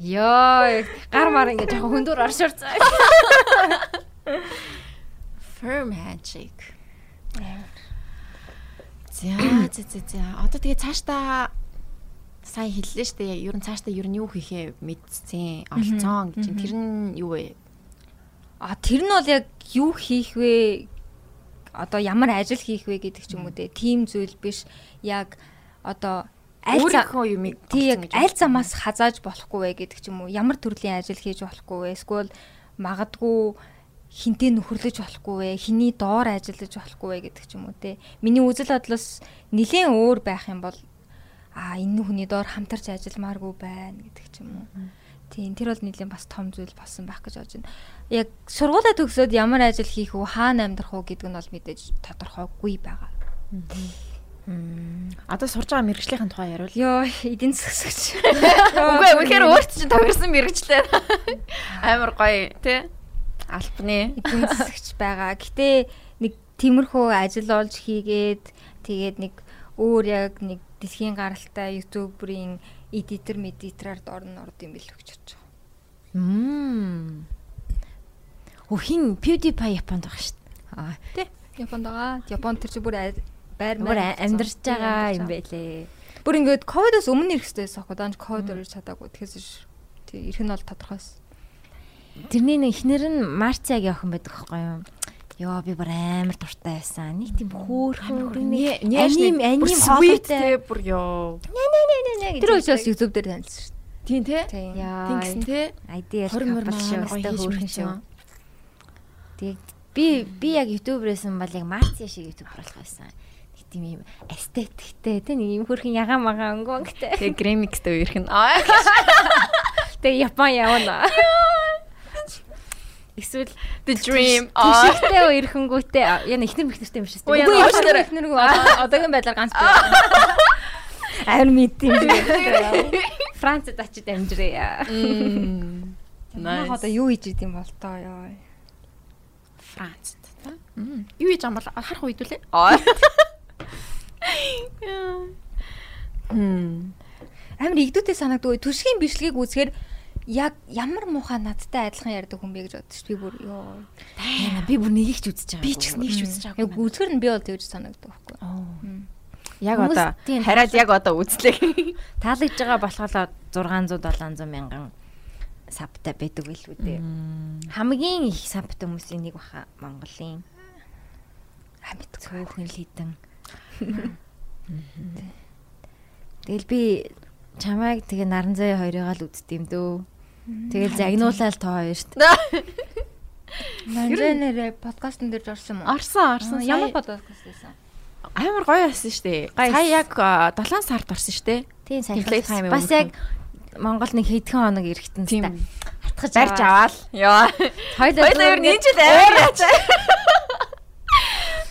Йоо гар мар ингээ жоохон хөндөр орширцаа. Firm handshake. За за за за. Одоо тэгээ цаашдаа сайн хэллээ шүү дээ. Ер нь цаашдаа ер нь юу хийхээ мэдсэн, олцсон гэж. Тэр нь юу вэ? А тэр нь бол яг юу хийх вэ? Одоо ямар ажил хийх вэ гэдэг ч юм уу те. Тим зүйл биш. Яг одоо аль за- Өөрийнхөө юмыг Тий олцсон яг аль замаас хазааж болохгүй вэ гэдэг ч юм уу. Ямар төрлийн ажил хийж болохгүй вэ? Эсвэл магадгүй хинтээ нөхөрлөж болохгүй вэ? Хиний доор ажиллаж болохгүй вэ гэдэг ч юм уу те. Миний үзэл бодлоос нэлээд өөр байх юм бол а энэ хүний доор хамтарч ажилламааргүй байна гэдэг ч юм уу. Тийм тэр бол нэлээд бас том зүйл болсон байх гэж бодож байна. Яг сургуулаа төгсөөд ямар ажил хийх үү, хаана амьдрах уу гэдэг нь бол мэдээж тодорхойгүй байгаа. Одоо сурж байгаа мэрэгжлийн тухай яриул. Йоо, эдийн засагч. Үгүй үнэхээр өөрт чинь тохирсон мэрэгчлээ. Амар гоё тий. Албаны. эдийн засагч байгаа. Гэтэ нэг тиймэрхүү ажил олж хийгээд тэгээд нэг өөр яг нэг дэлхийн гаралтай ютуберийн эдитер медитораар дорн орд юм бэл өгч чадж байгаа. Мм. Өхин PewDiePie Японд байгаа шүү дээ. Аа, Тэ. Японд байгаа. Японд тэр чи бүр байр маяг амьдарч байгаа юм байлээ. Бүр ингээд ковидос өмнө ирэх хэрэгтэйс аахгүй даанч ковид ирж чадаагүй. Тэгэхээр тий ирэх нь бол тодорхойс. Тэрний нэг ихнэр нь Марциагийн охин байдаг байхгүй юу? Йоо би бүр амар дуртай байсан. Нэг тийм хөөхөн Нэ аним аним тий бүр ёо. Тэр учраас YouTube дээр танилцсан шүү Тийм тий. дээ. Тийм. Яа. Тий. Маань гоё Өстой хийж хөөрхөн шүү. Тэгээд би би яг ютуберээс нь бол яг Марциа шиг ютубер болох байсан. Тийм юм эстетиктэй тэ нэг юм хөөрхөн ягаан магаан өнгөтэй. Тэгээ гремикстэй үерх нь. Аа. Тэгээ Япон явна. Эсвэл The dream. Аа. Тишгтэй үерхэнгүүтэй яа ихнэр мэхнэртэй юм шиг. Үгүй. Эхнэр нэг одоогийн байдлаар ганц бий. Амар мэд юм. Францад очиж амжирээ. Манай одоо юу хийж идэм бол тоо ёо. Францд. Мм. Юу хийж амбал харах үед үлээ. Хм. Амар игдүүтэй санагдгүй. Түшгийн бичлэгийг үзэхээр яг ямар муухай надтай адилхан ярьдаг хүн бэ гэж бодчих. Би бүр ёо. Би бүр нэг их ч үзэж байгаа. Би ч гэсэн нэг ч үзэж Яг байгаагүй. үзэхэр нь би бол тэгж санагддаг байхгүй. Яг одоо хараад яг одоо үзлээ. таалагдж байгаа болохоор 600 700 мянган сабтай байдаг байлгүй дээ. Хамгийн их сабтай хүмүүсийн нэг баха Монголын амьд цөөхөн л хитэн. Тэгэл би чамайг тэгээ наран заяа хоёрыгаа л үзт юм дөө. Тэгэл загнуулаад тоо хоёрт. Манжэнэрэ подкастн дээр орсон юм уу? Орсон, орсон. Ямар Сая- подкаст байсан? амар гоё байсан шүү дээ. Сая яг 7 сард орсон шүү дээ. Тийм time Бас яг Монгол нэг хэдхэн хоног ирэхтэн та. Атгаж Барьж аваал. Хоёлаа ер нь энэ жил амар аач.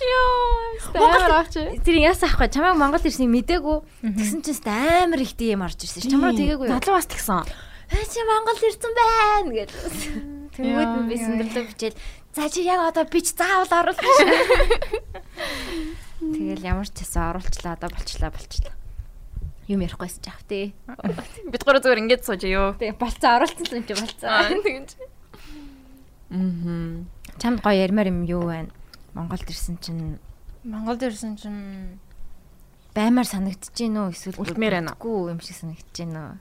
Йоо, амар аач. Тэр яасан ахгүй чамайг Монгол ирснийг мдээгүй. Тэгсэн чинь амар их тийм орж ирсэн ш. Чамруу тэгээгүй юу? Залуу бас тэгсэн. Аа чи Монгол ирсэн байна гэж. Тэнгүүд би яа. сэндэрлээ бичээл. За чи яг одоо бич заавал оруулах. Тэгэл ямар ч гэсэн оруулчлаа одоо болчлаа болчлаа. Юм ярихгүйс жаав тий. Бид гурав зүгээр ингэж сууж ёо. Тэг болцоо оруулсан юм чи болцоо. тэгэж. Мм. Чамд гоё ярмаар юм юу байна? Монголд ирсэн чинь Монголд ирсэн чинь баймаар санагдаж гин үү эсвэл Үлдмээр байна. Үгүй юм шиг санагдаж гин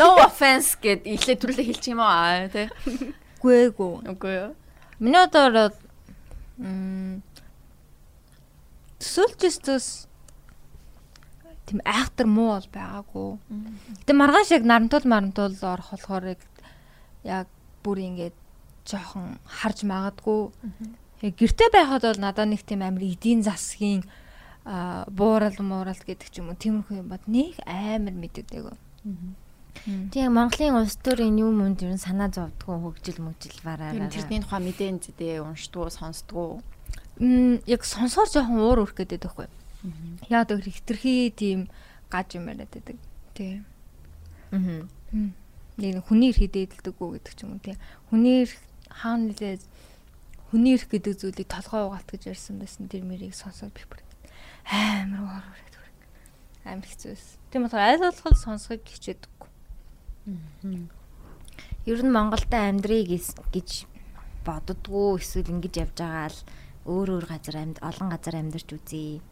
No offense гэд ихлэ төрлөө хэлчих юм аа тий. гүйгүү. Үгүй юу. Миний одоо м төсөөлчөөс тийм айхтар муу бол байгаагүй. Гэтэ маргааш яг нарантуул марантуул орох болохоор яг бүр ингээд жоохон харж магадгүй. Яг гэрте байхад бол надад нэг тийм амар эдийн засгийн буурал муурал гэдэг ч юм уу тиймэрхүү юм бод нэг амар мэддэггүй. Тийм Монголын улс төрийн юм үнд ер нь санаа зовдгоо хөгжил мөгжил бараа. Тэр тэрний тухай мэдэн зэдээ уншдгуу сонсдгуу. М яг сонсоор жоохон уур өрөх гэдэг байхгүй. Яг тэр хитрхи тийм гаж юм яриад байдаг. Тийм. Аа. Нэг хүний эрх хэдээдэлдэггүй гэдэг ч юм уу тийм. Хүний эрх хаана нэлээ хүний эрх гэдэг зүйлийг толгой угаалт гэж ярьсан байсан. Тэр мэрийг сонсоод би бүр амар уур өрөөд амар хэцүү байсан. Тийм болохоор аль болох сонсохыг хичээдэггүй. Ер нь Монголда амьдрий гэж боддгоо эсвэл ингэж явж байгаа л өөр өөр газар амьд олон газар амьдарч үзье.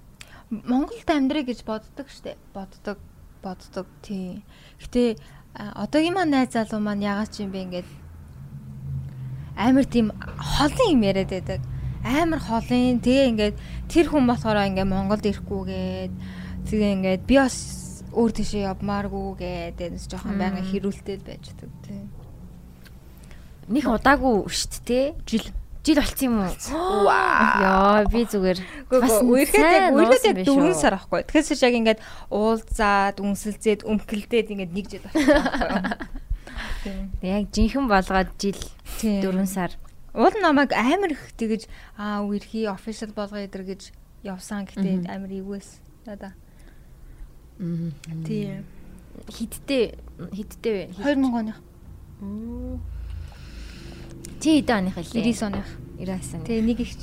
Монголд амьдрий гэж боддог штэ. Боддог, боддог тий. Гэтэ одоогийн маань найз залуу маань ягаад ч юм бэ ингээд амар тийм холын юм яриад байдаг. Амар холын тэгээ ингээд тэр хүн болохоор ингээд Монголд ирэхгүйгээд тэгээ ингээд би бас өөр тийшээ явмааргүй гэдэг жоохон байнга хэрүүлтэй байж байгаа тий. Них удаагүй шүү дээ. Жил жил болцсон юм уу? Яа, би зүгээр бас яг нуусан 4 биш үү? сар ахгүй. Тэгэхээр яг ингээд уулзаад, үнсэлзээд, өмхөлдөөд ингээд нэг жил болчихсон. Яг жинхэнэ болгоод жил Тийм. 4 сар. Уул намайг амар их тэгэж аа үерхий official болгоо идэр гэж явсан гэхдээ амар ивэс. Надаа. Тийм. Хидтэй хидтэй вэ? 2000 оных. Чи хэдэн оных вэ? 90 оных. 90 оны. Тэгээ нэг ихч.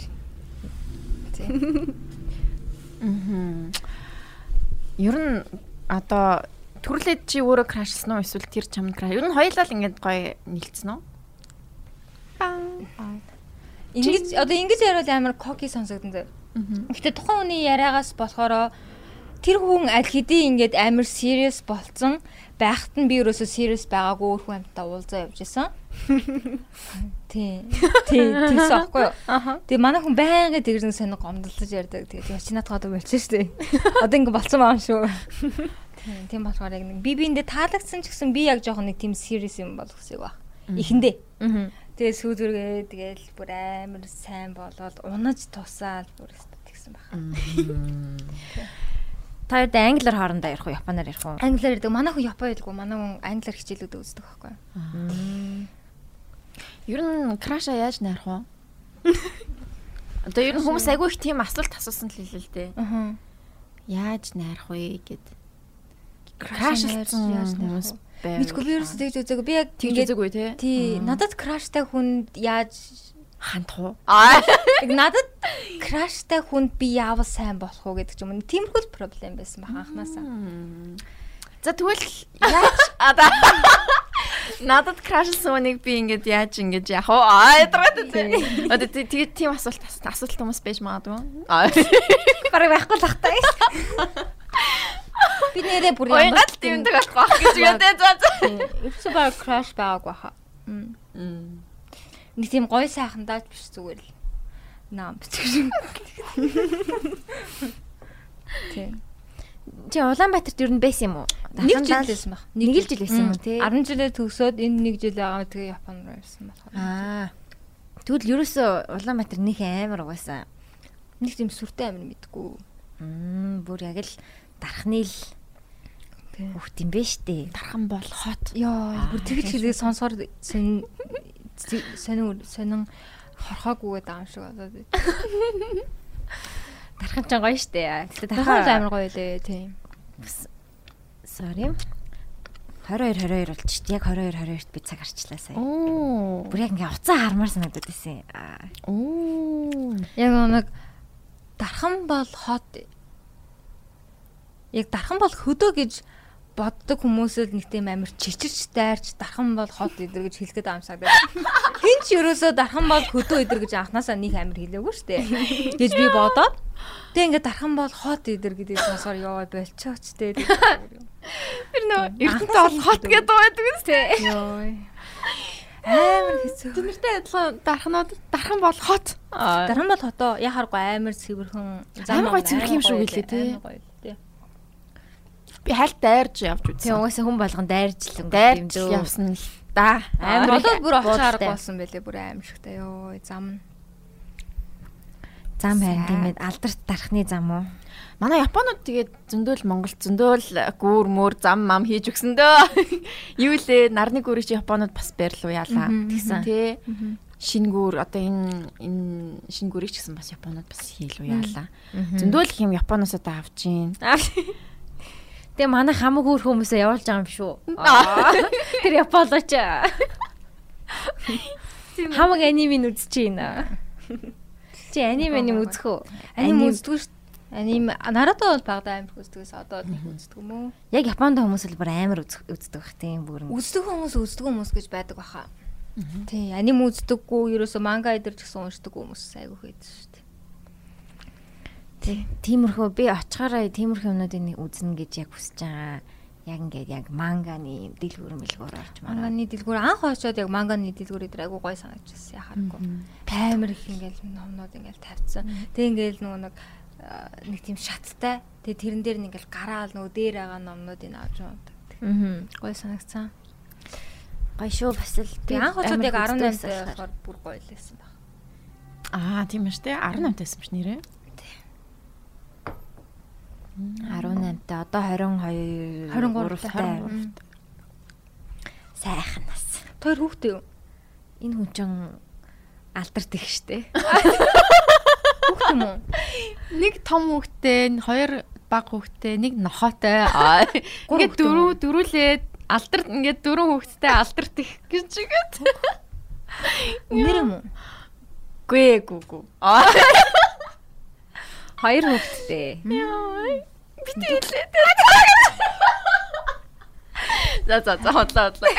Ер нь одоо төрлөөд чи өөрөө крашлсан уу эсвэл тэр чамд краш? Ер нь хоёулаа л ингэж гоё нийлцсэн үү? Ингэж одоо ингэж яриад амар коки сонсогдсон зөө. Гэтэ тухайн хүний яриагаас болохоор тэр хүн аль хэдийн ингээд амар serious болцсон байхад нь би ерөөсөө serious байгаагүй өөр хүн амтаа уулзаа явж исэн. Тий. Тий, тийсэн аахгүй юу? Тэгээ манай хүн байнга тэгэрэн сонир гомдолж ярьдаг. Тэгээ чи надад одоо болчихсон шүү дээ. Одоо ингэ болцсон байгаа юм шүү. Тийм, тийм болохоор яг нэг би биэндээ таалагдсан ч гэсэн би яг жоохон нэг тийм serious юм болох хэсэг баг. Эхэндээ. Тэгээ сүүзүргээ тэгээл бүр амар сайн болоод унаж тусаал бүр тэгсэн баг. Та үед англиар хоорондоо ярих уу, японоор ярих уу? Англиар гэдэг манай хүн япон хэлгүй манай хүн англиар хичээлүүд үздэг байхгүй. Ер нь краша яаж найрах вэ? Одоо ер нь хүмүүс айгүй их тийм асуулт асуусан л хэлээ л дээ. Аа. Яаж найрах вэ гэд. Краш Крашлсан яаж найрах байв. Мэдгүй ерөөсөө тэгж үзээгүй. Би яг тэгж үзээгүй те. тий надад краштай хүнд яаж Аа. яг надад краштай хүнд би яавал сайн болох уу гэдэг ч юм. Тиймэрхүү проблем байсан баг анханасаа. За тэгвэл яаж одоо Надад крашсан хүнийг би ингээд яаж ингэж яах вэ? Аа ядаргаад үү. Одоо тэгээд тийм асуулт асуулт хүмүүс байж магадгүй. Аа. Бараг байхгүй л ахтай. Би нэрээ бүр ямар гал тэмдэг болох байх гэж үгтэй заа заа. Ерөөсөө баг краш байгаагүй хаа. Нэг тийм гоё сайхан даач биш зүгээр л. Нам бичих. Тийм. Чи Улаанбаатарт ер нь байсан юм уу? Нэг жил байсан баг. Нэг л жил байсан юм тий. 10 жилээ төгсөөд энэ нэг жил байгаа тэгээ Японд руу явсан болохоор. Аа. Тэгвэл ерөөсөө Улаанбаатар нэг амар угаасаа. Нэг тийм сүртэй амир мэдгүй. Мм бүр яг л дархны л хөхт юм бэ штэ. Дархан бол хот. Йоо, бүр тэгж хэлээ сонсоор сонин сонин сонин хорхоогүй байгаа юм шиг болоод. Дархан ч гоё штэ. Гэтэ дархан амар гоё лээ тийм. Sorry. 22 22 болчих. Яг 22 22-т би цаг арчлаа сая. Оо. Бүр яг ингээ уцаа хармаар санагдаад байсан. Оо. Яг нэг дархан бол хот яг дархан бол хөдөө гэж боддог хүмүүсэл нэг тийм амир чичирч дайрч дархан бол хот идэр гэж хэлгээд байгаа юм санагдаад. Хин ч ерөөсөө дархан бол хөдөө идэр гэж анханасаа нэг амир хэлээгүй шүү дээ. гэж би бодоод тэг ингээд дархан бол хот идэр гэдэг сонсоор ёо болчооч дээ. Тэр нөө эрдэнэ бол хот гэдэг байдаг үстэй. Ёо. Амар хэцүү. Тэмэртэй адилхан дархнууд дархан бол хот. Дархан бол хотоо яхааргүй амар цэвэрхэн Амар гоё цэвэрх юм шүү гэлээ тий. Би хальт дайрж явж үзсэн. Тийм угаасаа хүн болгон дайржлан дайрж явсан л да. Амар болоод бүр очих арга болсон байлээ бүр аимшигтай ёо зам. Зам харин тиймээд алдарт дарахны зам уу? Манай японууд тэгээд зөндөл Монгол зөндөл гүүр мөр зам мам хийж өгсөн дөө. Юу лээ нарны гүрийг чи японууд бас байрлуу яалаа гэсэн тий. Шингүүр одоо энэ энэ шингүүрийг ч гэсэн бас японууд бас хийлүү яалаа. Зөндөл их юм японоос одоо авч гин. Тэгээ манай хамаг хөөх хүмүүсээ явуулж байгаа юм шүү. Тэр японооч. Хамаг анимыг үзчихэе нэ. Чи анимыг үзэх үү? Аним үздэг шүү. Аним Наруто бол багада амар үздэгээс одоо нэг үздэг юм уу? Яг Японд хүмүүс л бүр амар үздэг бах тийм бүр. Үздэг хүмүүс үздэг хүмүүс гэж байдаг баха. Тий, аним үздэггүй, ерөөсө манга идэрч гэсэн уншдаг хүмүүс айгүйх байдаг шүү. Тиймэрхүү би очихаараа тиймэрхүү юмнуудыг үзнэ гэж яг хүсэж байгаа. Яг ингээд яг манганы дэлгүүр мэлгүүр орч мараа. Манганы дэлгүүр анх очоод яг манганы дэлгүүр дээр айгуу гой санагдчихсан яхааргүй. Амар их ингээл номнууд ингээл тавьсан. Тэг ингээл нөгөө нэг нэг тийм шаттай. Тэгээ тэрэн дээр нэг ингээл гараал нөгөө дээр байгаа номнуудыг авч ундаг. Аа. Гой санагцсан. Гой шүү бас л би анх очоод яг 18 байхаар бүр гоё лээсэн баг. Аа тийм ээ штэ 18 тайсан биш нэрээ. 18-тай одоо 22 23-тай сайхан нас. Тэр хүүхдээ? Энэ хүн чин алдарт их штэ. Хүүхд юм уу? Нэг том хүүхдээ, хоёр баг хүүхдээ, нэг нохоотой. Ингээд дөрөв дөрүүлээд алдарт ингээд дөрөв хүүхэдтэй алдарт их гэж игээд. Үнэр юм уу? Гүй гүй гүй. Хоёр хүүхэдтэй. Яа. Бит хэлээд. За за за хотлоо хотлоо.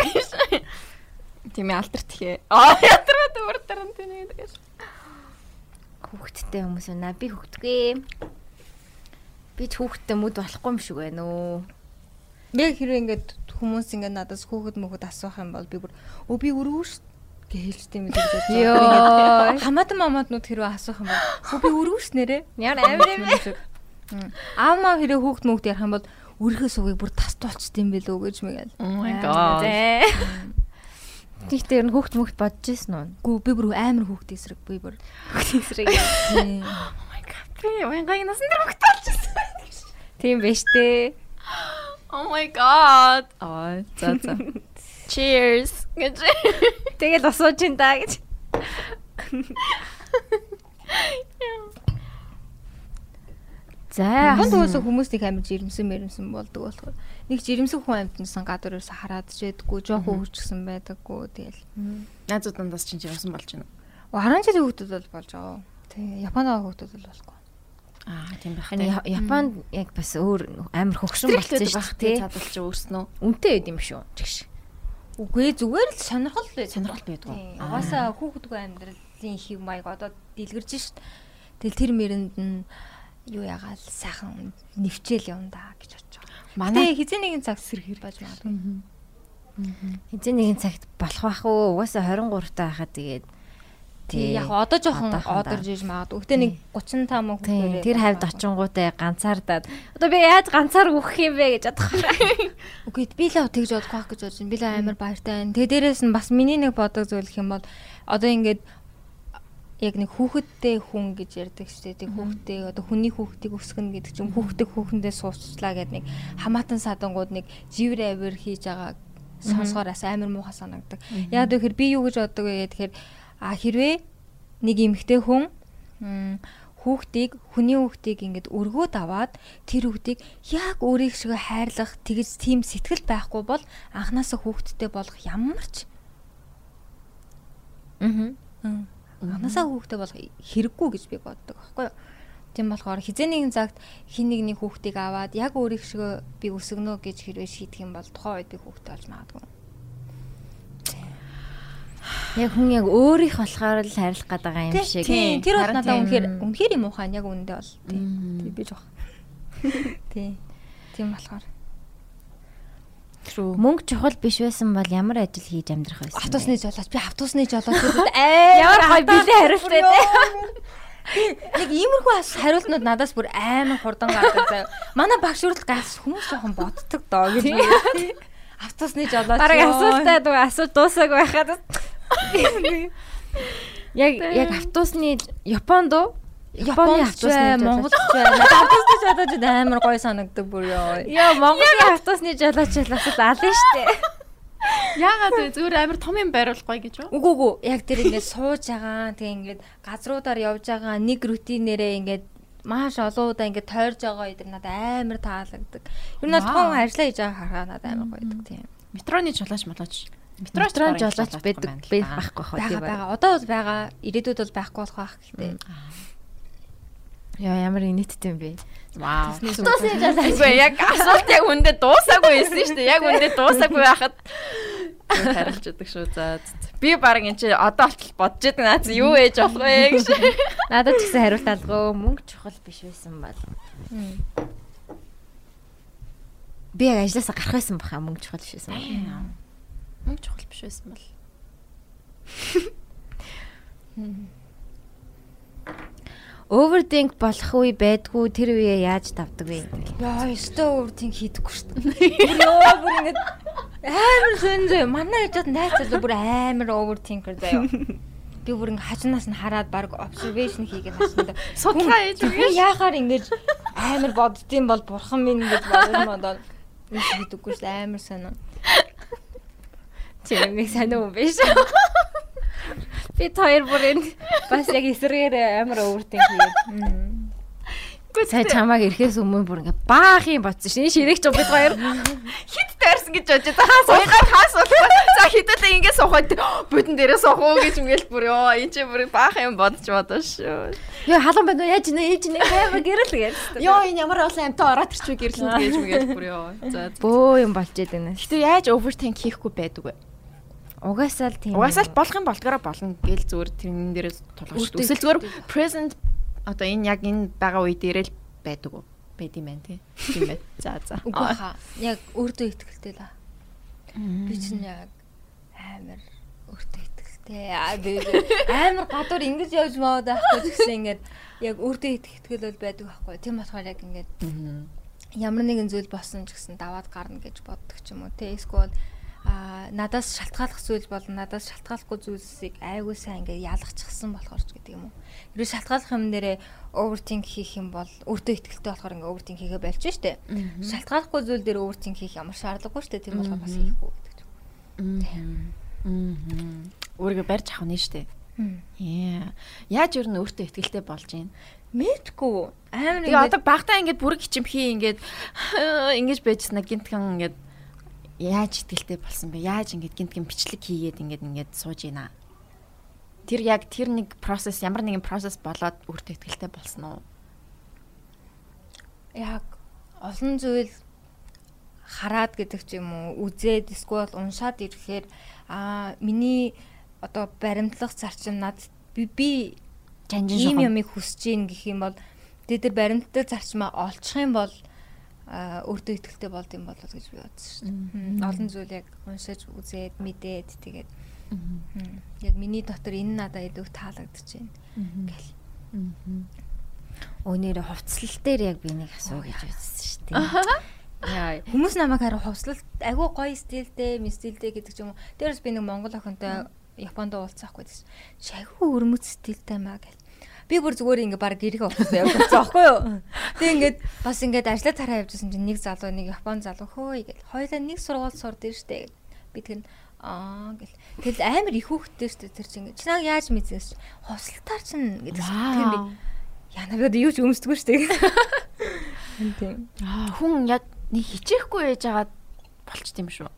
Тийм ээ алдарт ихээ. Аа ядраа дөр даран тийм гэдэг. Хүүхэдтэй хүмүүс байна. Би хүүхдгүй. Би ч хүүхэдтэй мүд болохгүй юм шиг байна өө. Би хэрэг ингээд хүмүүс ингээд надаас хүүхэд мөхөд асуух юм бол би бүр өө би өргөш гэлжтэй юм гэж бодож Йоо. Хамаатан мамаатнууд хэрэг асуух юм бол өө би өргөш нэрэ. Ямар амир юм бэ? Аамаа хэрэг хүүхэд мөхд ярих юм бол өрхөө сугийг бүр тас тулчт юм бэлөө гэж мэгэл. Oh. Тэгтээ ер нь хүүхд мөхд бодож ирсэн үү? Гүү би бүр амар хүүхд эсрэг би бүр. Хүүхд эсрэг. Oh my god. Би уянгагийн насан дээр хүүхд болж ирсэн. Тийм байж тээ. Oh my god. Аа за за. Cheers. гэж. Тэгэл асууж ин да гэж. За Хон төгөөс хүмүүс нэг амар жирэмсэн мэрэмсэн болдог болохоор нэг жирэмсэн хүн амьдсан гадар ерөөсө хараад жидггүй жоохон хөвчгсөн байдаггүй тэгэл. Найзууд дандаас чинь жирэмсэн болж байна. 10 жилийн хүүхдүүд бол болж байгаа. Тий. Японы хүүхдүүд бол болохгүй. Аа тийм байх. Японд яг бас өөр амар хөгшин болсон шүү дээ. Чадвал чи өөрснөө. Үнтэй байд юм шүү. Чигш. Үгүй зүгээр л сонирхол. Сонирхол байдгүй. Угаасаа хүүхдгүй амьдралын их маяг одоо дэлгэрж шít. Тэгэл тэр мэрэнд нь юу ягаал сайхан нэвчээл юм да гэж бодож байгаа. Манай хизээ нэгэн цаг сэрхэр баж магадгүй. Хизээ нэгэн цагт болох бах уу? Угаасаа 23 таа хахад тэгээд Тий яг одоо жоохон одорж иж магадгүй. Гэтэ нэг 35 мөн хүүхдээр тэр хавьд очингуутай ганцаардаад одоо би яаж ганцаар үхэх юм бэ гэж бодох. Үгүй би л тэгж бодох байх гэж бодож байна. Би л амар баяртай байна. Тэгээ дээрэс нь бас миний нэг бодог зүйл гэх юм бол одоо ингээд яг нэг хүүхэдтэй хүн гэж ярьдаг шүү дээ. Тэг хүүхдээ одоо хүний хүүхдийг өсгөнө гэдэг чинь хүүхдээ хүүхэндээ суучлаа гэдэг нэг хамаатан садангууд нэг живэр авир хийж байгаа сонсгоороос амар муухай санагдаг. Яг тэгэхээр би юу гэж боддог вэ гэхээр А хэрвээ нэг эмэгтэй хүн хүүхдийг хүний хүүхдийг ингээд өргөөд аваад тэр хүүхдийг яг өөрийг шиг хайрлах тэгж тийм сэтгэл байхгүй бол анханасаа хүүхдтэй болох ямар ч аа анханасаа хүүхдтэй болох хэрэггүй гэж би боддог байхгүй юу? Тийм болохоор хизээ нэгэн цагт хин нэг нэг хүүхдийг аваад яг өөрийг шиг би өсгөнө гэж хэрвээ шийдэх юм бол тухайн үед би хүүхдтэй болж магадгүй. Яг хүн яг өөрийнх болохоор л хайрлах гээд байгаа юм шиг. Тийм. Тэр бол надад үнэхээр үнэхээр юм ухаан яг үнэндээ бол. Тийм би жоох. Тийм. Тийм болохоор. True. Мөнгө чухал биш байсан бол ямар ажил хийж амьдрах байсан бэ? Автобусны жолооч би автобусны жолооч аа ямар гоё билээ хариултаа тийм. Яг иймэрхүү хариултнууд надаас бүр амар хурдан гардаг заяа. Манай багш үрэл газ хүмүүс жоохон боддог доо гэж. Автобусны жолооч. Бараг асуултаа дүү асуулт дуусаагүй байхад Яг яг автобусны Японд уу? Японы автобусны Монгол байна. Автобусны жолооч амар гоё санагддаг бүр ёо. Яа, Монголын автобусны жолооч бас алан штэ. Яагаад вэ? Зүгээр амар том юм байруулахгүй гэж үү? Үгүй үгүй. Яг тэр ингээд сууж байгаа. Тэг ингээд газруудаар явж байгаа нэг рутинээрээ ингээд маш олон удаа ингээд тойрж байгаа үед надад амар таалагддаг. Ер нь тухайн ажиллаа хийж байгаа харахад надад амар гоё байдаг тийм. Метроны жолооч молооч метрон жолооч байдаг байхгүй хаа тийм байгаа. Одоо бол байгаа. Ирээдүйд бол байхгүй болох байх гэхдээ. Яа ямар инээдтэй юм бэ? Вау. Тусны жолооч. Үгүй яг асуулт яг үндэ дуусаагүй байсан шүү дээ. Яг үндэ дуусаагүй байхад харилж өгдөг шүү. За би баг эн чи одоо болтол бодож идэг наац юу ээж болох вэ гэж. Надад ч гэсэн хариулт алгаа мөнгө чухал биш байсан бол. Би яг ажилласаа гарах байсан баха мөнгө чухал биш байсан. Мөн чухал биш байсан бол. Overthink болох үе байдгүй тэр үе яаж давдаг вэ? Яа, өстөө overthink хийдэггүй шүү дээ. Йоо, бүр ингэ амар зэн зөө. Манай хажууд найз залуу бүр амар overthinker заяа. Би бүр ингэ хажнаас нь хараад баг observation хийгээд хашнаа. Судлаа ээж үгүй. Яахаар ингэж амар боддtiin бол бурхан минь ингэж бодож модоо. Ийм хийдэггүй шүү дээ амар сонио. Чимэг сайн уу биш. Би хоёр бүр энэ бас яг эсрэгээр амар өвөртэн хийгээд. Гэхдээ чамааг ирэхээс өмнө бүр ингээ баах юм бодсон шин ширэгч бид хоёр хит таарсан гэж бодож байгаа. Суугаар хаас болох. За хитэлээ ингээ суухад будин дээрээ суух уу гэж ингээл бүр ёо энэ чи бүр баах юм бодож бодоо шүү. Йоо халуун байна уу яаж нэ ээж нэ амар гэрэл гэж. Йоо энэ ямар олон амтаа ороод ирчихвэ гэрлэн гэж мгээл бүр ёо. За бөө юм болж идэг нэ. Гэтэ яаж overthink хийхгүй байдаг вэ? Угаасаа л тийм. Угаасаа л болох юм болдгороо болно гэл зүгээр тэрэн дээрээс тулгаж. Эсвэл зүгээр present одоо энэ яг энэ байгаа үе дээрээ л байдаг уу? Байд юм байна тий. Тийм байт. За за. Үгүй хаа. Яг өөртөө ихтэй л. Би чинь яг амар өөртөө ихтэй. Аа би амар гадуур ингэж явж маад байхгүй гэсэн ингээд яг өөртөө ихтгэл бол байдаг байхгүй. Тийм болохоор яг ингээд ямар нэгэн зүйл болсон ч гэсэн даваад гарна гэж боддог ч юм уу тий. Эсвэл а надаас шалтгааллах зүйл бол надаас шалтгааллахгүй зүйлсийг айгүй сайн ингээ ялгчихсан болохоор ч гэдэг юм уу. Хэрвээ шалтгааллах юм нэрээ overthink хийх юм бол өөртөө ихтэй болохоор ингээ overthink хийгээ болж штэ. Шалтгааллахгүй зүйл дээр overthink хийх ямар шаардлагагүй штэ. Тийм болохоор бас хийхгүй гэдэг ч юм. Аа. Өөрийгөө барьж авах нь штэ. Яа. Яаж ер нь өөртөө ихтэй болж юм? Мэдгүй. Амар ингээ одоо багтаа ингээд бүрэг хичимхий ингээд ингэж байжснаа гинтгэн ингээд яаж итгэлтэй болсон бэ? Яаж ингэж гинтгэн бичлэг хийгээд ингэж ингэж сууж ийна. Тэр яг тэр нэг процесс ямар нэгэн процесс болоод өөртөө итгэлтэй болсон уу? Яг олон зүйл хараад гэдэг ч юм уу үзээд эсвэл уншаад ирэхээр аа миний одоо баримтлах зарчим над би би жанжин шугам. юмыг хүсэж ийн гэх юм бол тэд нар баримттай зарчмаа олчих юм бол өөртөө ихтэй болд юм болов гэж би бодсон шүү дээ. Олон зүйл яг уншиж үзээд мэдээд тэгээд яг миний дотор энэ надад идэх таалагдчихээн гэл. Өнөөрэ хувцлал дээр яг би нэг асуу гэж үзсэн шүү дээ. Яа. Хүмүүс намайг хараа хувцлалт агүй гоё стилтэй, мистилтэй гэдэг ч юм уу. Дээрээс би нэг монгол охинтой Японд уулзахгүй гэсэн. Шаггүй өрмөц стилтэй маа гэл. Би бүр зүгээр ингээ баг гэрээ уцсан явж байгаа байхгүй юу. Тэг ингээд бас ингээд ажиллаа тараа явжсэн чинь нэг залуу нэг Япон залуу хөөе гэл. Хоёлаа нэг сургууль сурд штэ гэл. Би нь аа гэл. Тэгэл амар их хүүхдтэй штэ тэр чинь ингээ. Чинаа яаж мэдсээс хувцлалтаар чинь гэдэг. Тэр би яна би одоо юу ч өмсдөггүй штэ. Аа, хүн яг нэг хичээхгүй яж агаад болчт юм шүү.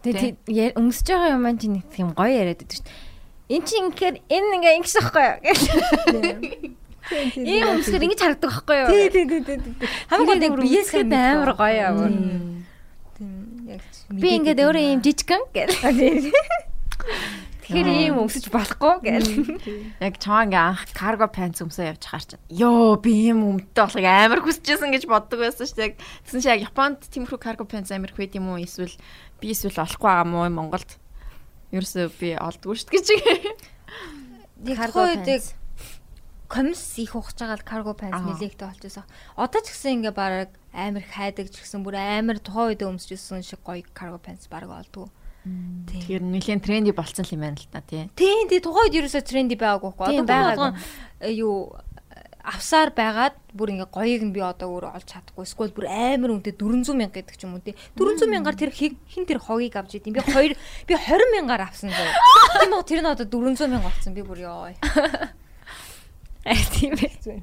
Тэгээ өмсөж байгаа юм маань тийм тийм гоё яриад байдаг шүү дээ. Эн чинь ингээд энэ ингээ ингэж байхгүй юу? Ийм өмсгөр ингэж харагддаг байхгүй юу? Тий, тий, тий, тий. Хамгийн гол нэг биесгээд амар гоё аваа. Тийм. Яг Би ингээд өөрөө ийм жижигэн гэл. Тэгэхээр ийм өмсөж болохгүй гэл. Яг чамаа ингээ анх карго панц өмсөө явж хаар чинь. Йоо, би ийм өмдтэй болохыг амар хүсэжсэн гэж боддог байсан шүү дээ. Яг Тэгсэн чи яг Японд тиймэрхүү карго панц амар байд юм уу? Эсвэл би эсвэл олохгүй байгаа мó Монголд. Ерөөсөө би олдгүй шүү дээ гэж. Тухайдаг pants. комисс их ухаж байгаа л карго нэлээдтэй болж байсан. Одоо ч гэсэн ингээ баг амар хайдаг ч гэсэн бүр амар тухайн үед өмсөжсэн шиг гоё карго панц баг олдгоо. Тэгэхээр нэлийн тренди болцсон юм байна л та тий. Тийм тий тухайн үед ерөөсөө тренди байгаагүй. Тийм, Одоо болгон э, юу авсаар байгаад бүр ингээ гоёыг нь би одоо өөрөө олж чадахгүй. Эсвэл бүр амар үнэтэй 400 мянга гэдэг ч юм уу тий. 400 мянгаар тэр хин тэр хогийг авч идэм. Би хоёр би 20 мянгаар авсан зөө. Тийм үү тэр нь одоо 400 мянга болсон. Би бүр ёо. Тийм ээ.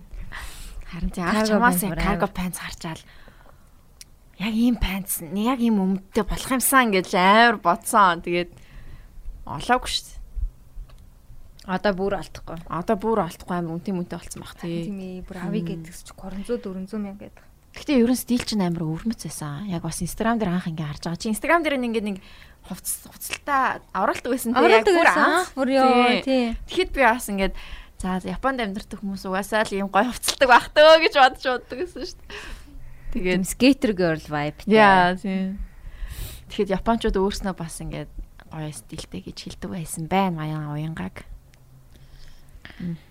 Харин тий анх чамаас карго панц харчаал. Яг ийм панц яг ийм өмдтэй болох юмсан гэж амар бодсон. Тэгээд олоогүй шүү дээ. Одоо бүр алдахгүй. Одоо бүр олдохгүй амар үнтэй мүнтэй болсон бах тий. Тийм ээ бүр авъя гэдэгс чи 300 400 мянга гэдэг. Гэхдээ ерөн стил чинь амар өвөрмөц байсан. Яг бас Instagram дээр анх ингээ харж байгаа. Чи Instagram дээр ингээд нэг хувц хувцалтаа авралт байсан тий. Авралт бүр анх. Бүр ёо Тий. тий. Тэгэхэд би бас ингээд за Японд амьдардаг хүмүүс угаасаа л ийм гоё хувцалдаг байх төө гэж бодож боддог гэсэн шүү дээ. Тэгээд skater girl vibe. Яа тийм. Тэгэхэд японочууд өөрснөө бас ингээд гоё стилтэй гэж хэлдэг байсан байна аян уянгаг.